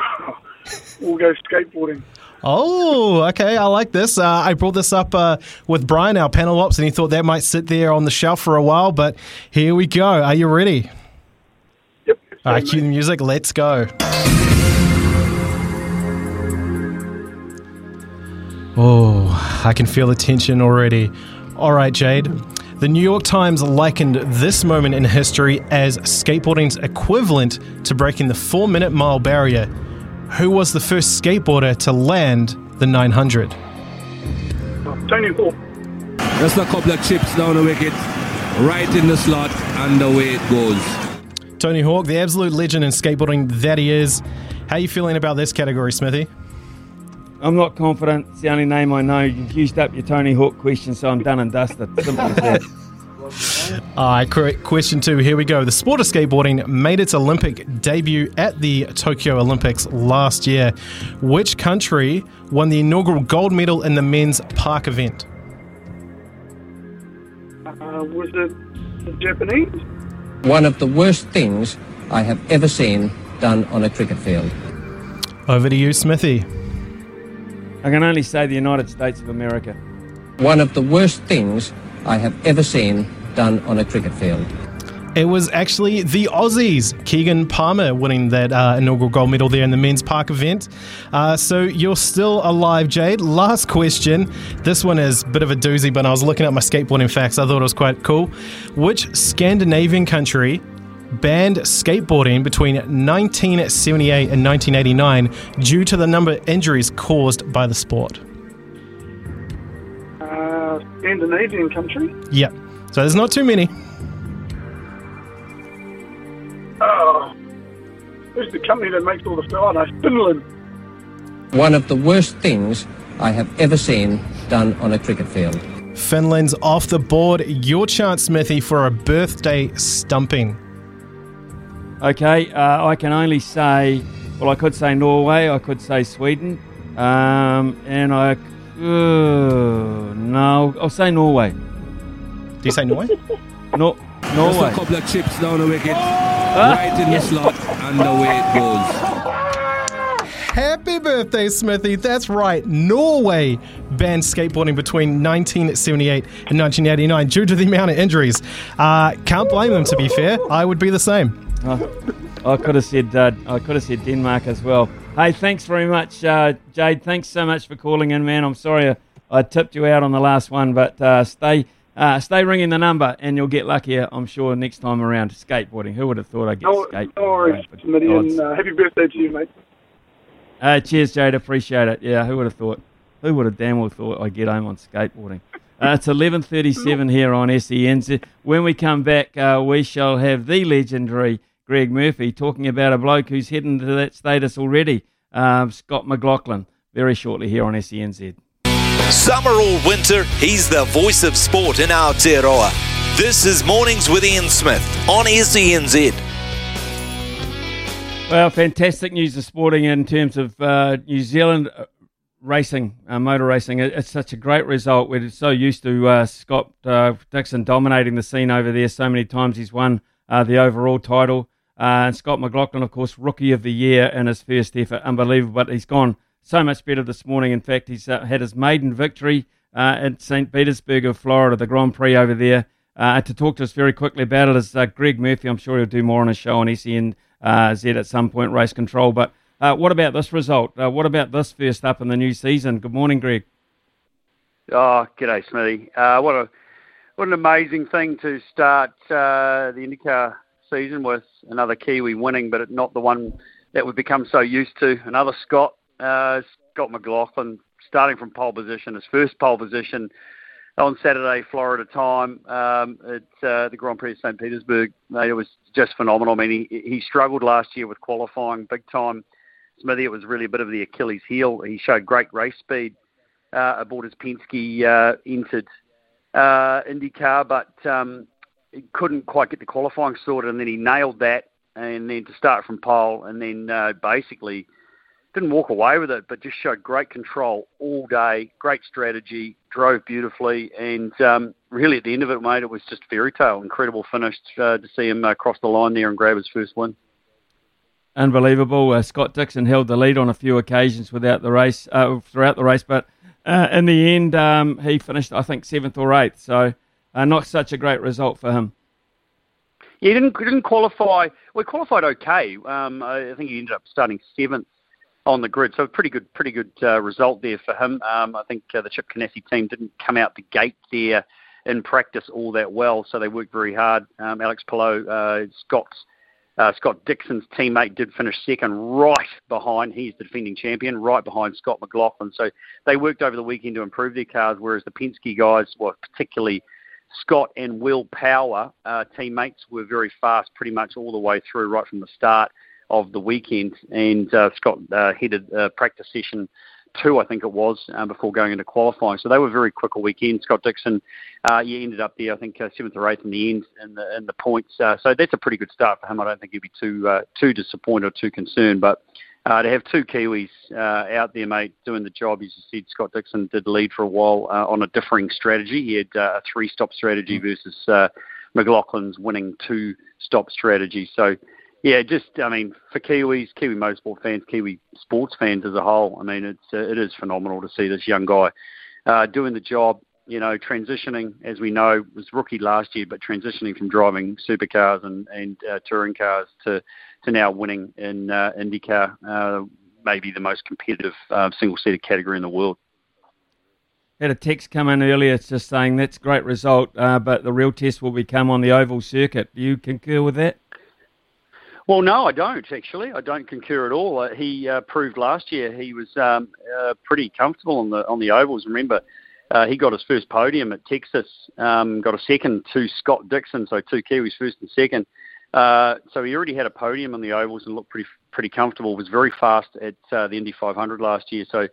we'll go skateboarding. Oh, okay. I like this. Uh, I brought this up uh, with Brian, our panel ops, and he thought that might sit there on the shelf for a while, but here we go. Are you ready? Yep. All right, cue the music. Let's go. Oh, I can feel the tension already. All right, Jade. The New York Times likened this moment in history as skateboarding's equivalent to breaking the four minute mile barrier. Who was the first skateboarder to land the 900? Tony Hawk. Just a couple of chips down the wicket, right in the slot, and away it goes. Tony Hawk, the absolute legend in skateboarding that he is. How are you feeling about this category, Smithy? I'm not confident. It's the only name I know. You've used up your Tony Hawk question, so I'm done and dusted. Simple as that. All right, correct. Question two. Here we go. The sport of skateboarding made its Olympic debut at the Tokyo Olympics last year. Which country won the inaugural gold medal in the men's park event? Uh, was it the Japanese? One of the worst things I have ever seen done on a cricket field. Over to you, Smithy. I can only say the United States of America. One of the worst things I have ever seen done on a cricket field. It was actually the Aussies, Keegan Palmer, winning that uh, inaugural gold medal there in the men's park event. Uh, so you're still alive, Jade. Last question. This one is a bit of a doozy, but I was looking at my skateboarding facts. I thought it was quite cool. Which Scandinavian country banned skateboarding between 1978 and 1989 due to the number of injuries caused by the sport? Uh, Scandinavian country? Yep. So there's not too many. Oh. Who's the company that makes all the stuff? Oh, no, Finland. One of the worst things I have ever seen done on a cricket field. Finland's off the board. Your chance, Smithy, for a birthday stumping. Okay, uh, I can only say, well, I could say Norway, I could say Sweden, um, and I, uh, no, I'll say Norway. Do you say Norway? no, Just Norway. a couple of chips down the wicket, right in the slot, and away it goes. Happy birthday, Smithy. That's right. Norway banned skateboarding between 1978 and 1989 due to the amount of injuries. Uh, can't blame them, to be fair. I would be the same. Oh, I could have said uh, I could have said Denmark as well. Hey, thanks very much, uh, Jade. Thanks so much for calling in, man. I'm sorry I, I tipped you out on the last one, but uh, stay uh, stay ringing the number, and you'll get luckier. I'm sure next time around. Skateboarding. Who would have thought I'd get No, skateboarding? no worries, Smitty, God's and uh, happy birthday to you, mate. Uh, cheers, Jade. Appreciate it. Yeah, who would have thought? Who would have damn well thought I'd get home on skateboarding? Uh, it's 11.37 here on SENZ. When we come back, uh, we shall have the legendary Greg Murphy talking about a bloke who's heading to that status already, um, Scott McLaughlin, very shortly here on SENZ. Summer or winter, he's the voice of sport in Aotearoa. This is Mornings with Ian Smith on SENZ. Well, fantastic news this morning in terms of uh, New Zealand uh, racing, uh, motor racing. It, it's such a great result. We're so used to uh, Scott uh, Dixon dominating the scene over there. So many times he's won uh, the overall title. And Scott McLaughlin, of course, rookie of the year in his first effort. Unbelievable. But he's gone so much better this morning. In fact, he's uh, had his maiden victory uh, at St. Petersburg of Florida, the Grand Prix over there. Uh, to talk to us very quickly about it is uh, Greg Murphy. I'm sure he'll do more on his show on SEN uh, at some point, race control. But uh, what about this result? What about this first up in the new season? Good morning, Greg. Oh, g'day, Smithy. Uh, what a what an amazing thing to start the IndyCar season with another Kiwi winning, but not the one that we've become so used to. Another Scott, uh, Scott McLaughlin, starting from pole position, his first pole position on Saturday, Florida time um, at uh, the Grand Prix of St. Petersburg. Mate, it was just phenomenal. I mean, he, he struggled last year with qualifying big time. Smithy, it was really a bit of the Achilles heel. He showed great race speed uh, aboard his Penske uh, entered uh, IndyCar, but um, he couldn't quite get the qualifying sorted, and then he nailed that, and then to start from pole, and then uh, basically didn't walk away with it, but just showed great control all day, great strategy, drove beautifully, and um, really at the end of it, mate, it was just fairy tale. Incredible finish uh, to see him uh, cross the line there and grab his first win. Unbelievable. Uh, Scott Dixon held the lead on a few occasions without the race, uh, throughout the race, but uh, in the end, um, he finished, I think, seventh or eighth. So, uh, not such a great result for him. Yeah, he didn't didn't qualify. Well, qualified okay. Um, I think he ended up starting seventh on the grid, so pretty good, pretty good uh, result there for him. Um, I think uh, the Chip Ganassi team didn't come out the gate there in practice all that well, so they worked very hard. Um, Alex Palou, uh, Scott's uh, Scott Dixon's teammate did finish second, right behind. He's the defending champion, right behind Scott McLaughlin. So they worked over the weekend to improve their cars, whereas the Penske guys, well, particularly Scott and Will Power, uh, teammates, were very fast pretty much all the way through, right from the start of the weekend. And uh, Scott uh, headed a practice session two, I think it was, uh, before going into qualifying. So they were very quick a weekend. Scott Dixon, uh, yeah, ended up there, I think uh, seventh or eighth in the end in the in the points. Uh, so that's a pretty good start for him. I don't think he'd be too uh, too disappointed or too concerned, but. Uh, to have two Kiwis uh, out there, mate, doing the job, as you said, Scott Dixon did lead for a while uh, on a differing strategy. He had uh, a three-stop strategy versus uh, McLaughlin's winning two-stop strategy. So, yeah, just I mean, for Kiwis, Kiwi motorsport fans, Kiwi sports fans as a whole, I mean, it's uh, it is phenomenal to see this young guy uh, doing the job. You know, transitioning, as we know, was rookie last year, but transitioning from driving supercars and and uh, touring cars to to now winning in uh, IndyCar, uh, maybe the most competitive uh, single-seater category in the world. Had a text come in earlier, just saying that's a great result, uh, but the real test will become on the oval circuit. Do you concur with that? Well, no, I don't actually. I don't concur at all. Uh, he uh, proved last year he was um, uh, pretty comfortable on the on the ovals. Remember, uh, he got his first podium at Texas, um, got a second to Scott Dixon, so two Kiwis first and second. Uh, so he already had a podium on the ovals and looked pretty pretty comfortable. Was very fast at uh, the Indy 500 last year. So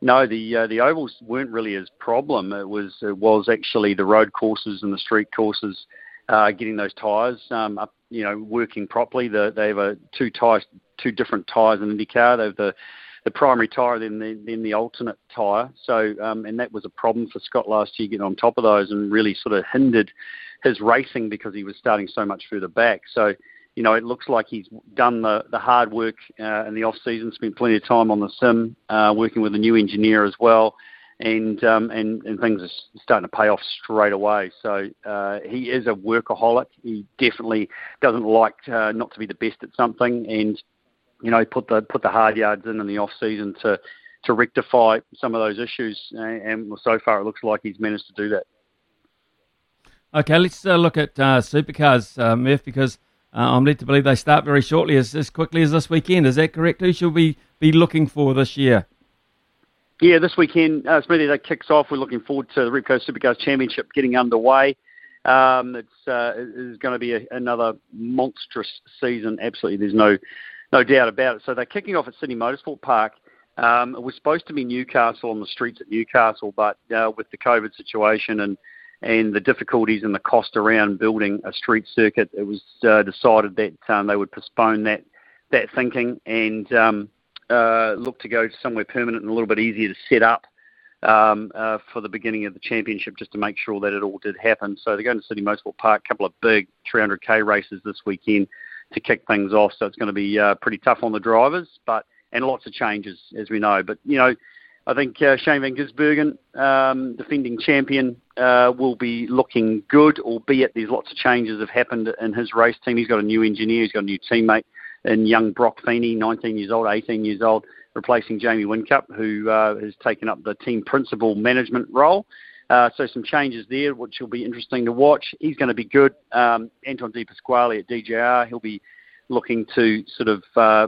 no, the the ovals weren't really his problem. It was it was actually the road courses and the street courses uh, getting those tyres um, up, you know, working properly. The, they have a two tyres, two different tyres in IndyCar. They have the the primary tyre, then the then the alternate tyre. So um, and that was a problem for Scott last year getting on top of those and really sort of hindered his racing because he was starting so much further back. So, you know, it looks like he's done the, the hard work uh, in the off season, spent plenty of time on the sim, uh, working with a new engineer as well, and um, and and things are starting to pay off straight away. So uh, he is a workaholic. He definitely doesn't like uh, not to be the best at something, and you know, put the put the hard yards in in the off season to to rectify some of those issues. And so far, it looks like he's managed to do that. Okay, let's uh, look at uh, supercars, uh, Murph, because uh, I'm led to believe they start very shortly, as, as quickly as this weekend. Is that correct? Who should we be looking for this year? Yeah, this weekend, uh, Smithy, that kicks off. We're looking forward to the Repco Supercars Championship getting underway. Um, it's uh, it going to be a, another monstrous season. Absolutely, there's no no doubt about it. So they're kicking off at Sydney Motorsport Park. Um, it was supposed to be Newcastle on the streets at Newcastle, but uh, with the COVID situation and and the difficulties and the cost around building a street circuit, it was uh, decided that um, they would postpone that that thinking and um, uh, look to go somewhere permanent and a little bit easier to set up um, uh, for the beginning of the championship, just to make sure that it all did happen. So they're going to Sydney Motorsport Park, a couple of big 300k races this weekend to kick things off. So it's going to be uh, pretty tough on the drivers, but and lots of changes as we know. But you know I think uh, Shane Van Gisbergen, um, defending champion, uh, will be looking good, albeit there's lots of changes have happened in his race team. He's got a new engineer, he's got a new teammate in young Brock Feeney, 19 years old, 18 years old, replacing Jamie Whincup, who uh, has taken up the team principal management role. Uh, so some changes there, which will be interesting to watch. He's going to be good. Um, Anton De Pasquale at DJR, he'll be looking to sort of uh,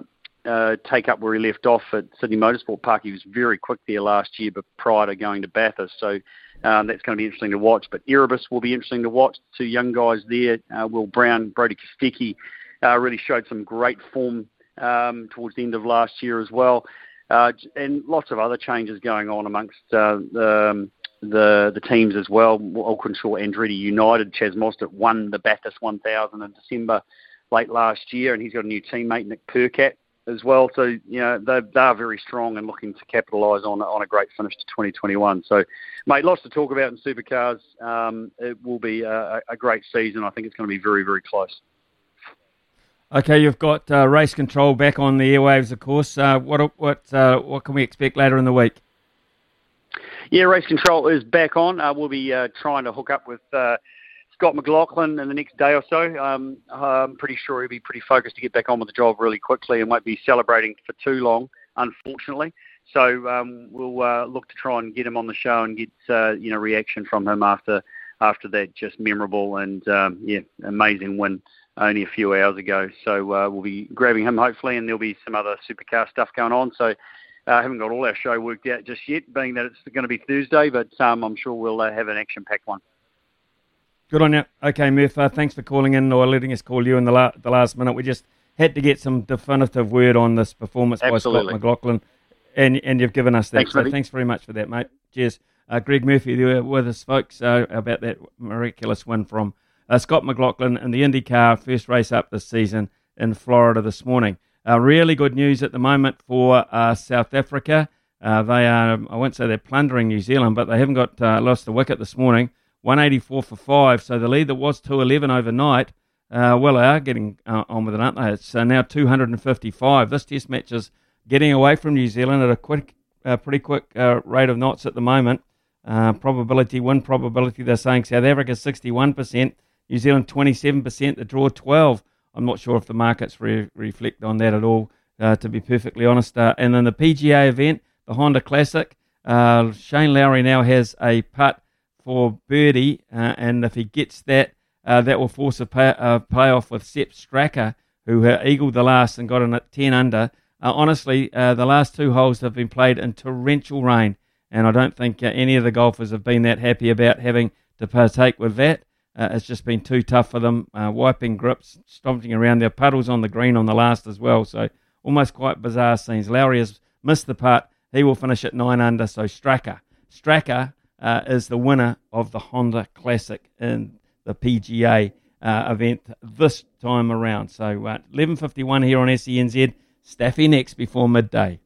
uh, take up where he left off at Sydney Motorsport Park. He was very quick there last year, but prior to going to Bathurst, so um, that's going to be interesting to watch. But Erebus will be interesting to watch. Two young guys there, uh, Will Brown, Brody Kostecki, uh, really showed some great form um, towards the end of last year as well, uh, and lots of other changes going on amongst uh, the. Um, the the teams as well. Walkinshaw Andretti United. Chaz Mostert won the Bathurst 1000 in December late last year, and he's got a new teammate, Nick Percat, as well. So you know they they are very strong and looking to capitalise on on a great finish to 2021. So, mate, lots to talk about in supercars. Um, it will be a, a, great season. I think it's going to be very very close. Okay, you've got uh, race control back on the airwaves, of course. Uh, what what uh, what can we expect later in the week? Yeah, race control is back on. Uh, we'll be uh, trying to hook up with uh, Scott McLaughlin in the next day or so. Um, I'm pretty sure he'll be pretty focused to get back on with the job really quickly and won't be celebrating for too long, unfortunately. So um, we'll look to try and get him on the show and get you know reaction from him after after that just memorable and um, yeah amazing win only a few hours ago. So uh, we'll be grabbing him hopefully, and there'll be some other supercar stuff going on. So. I uh, haven't got all our show worked out just yet, being that it's going to be Thursday, but um, I'm sure we'll uh, have an action-packed one. Good on you. Okay, Murph, uh, thanks for calling in or letting us call you in the, la- the last minute. We just had to get some definitive word on this performance Absolutely. by Scott McLaughlin And and you've given us that. Thanks, so Matty. thanks very much for that, mate. Cheers. Uh, Greg Murphy there with us, folks, uh, about that miraculous win from uh, Scott McLaughlin in the IndyCar first race up this season in Florida this morning. Uh, really good news at the moment for uh, South Africa. Uh, they are, I won't say they're plundering New Zealand, but they haven't got lost a wicket this morning. 184 for five. So the lead that was 211 overnight, uh, well, they are getting uh, on with it, aren't they? It's uh, now 255. This test match is getting away from New Zealand at a quick, pretty quick rate of knots at the moment. Uh, probability, win probability, they're saying South Africa 61%, New Zealand 27%, the draw 12. I'm not sure if the markets re- reflect on that at all, uh, to be perfectly honest. Uh, and then the PGA event, the Honda Classic, uh, Shane Lowry now has a putt for birdie, uh, and if he gets that, that will force a pay, playoff with Sepp Straka, who eagled the last and got in at 10 under. Honestly, the last two holes have been played in torrential rain, and I don't think uh, any of the golfers have been that happy about having to partake with that. Uh, it's just been too tough for them, uh, wiping grips, stomping around. Their puddles on the green on the last as well, so almost quite bizarre scenes. Lowry has missed the putt. He will finish at nine under, so Straka. Straka uh, is the winner of the Honda Classic in the PGA uh, event this time around. So uh, 11.51 here on SENZ. Staffy next before midday.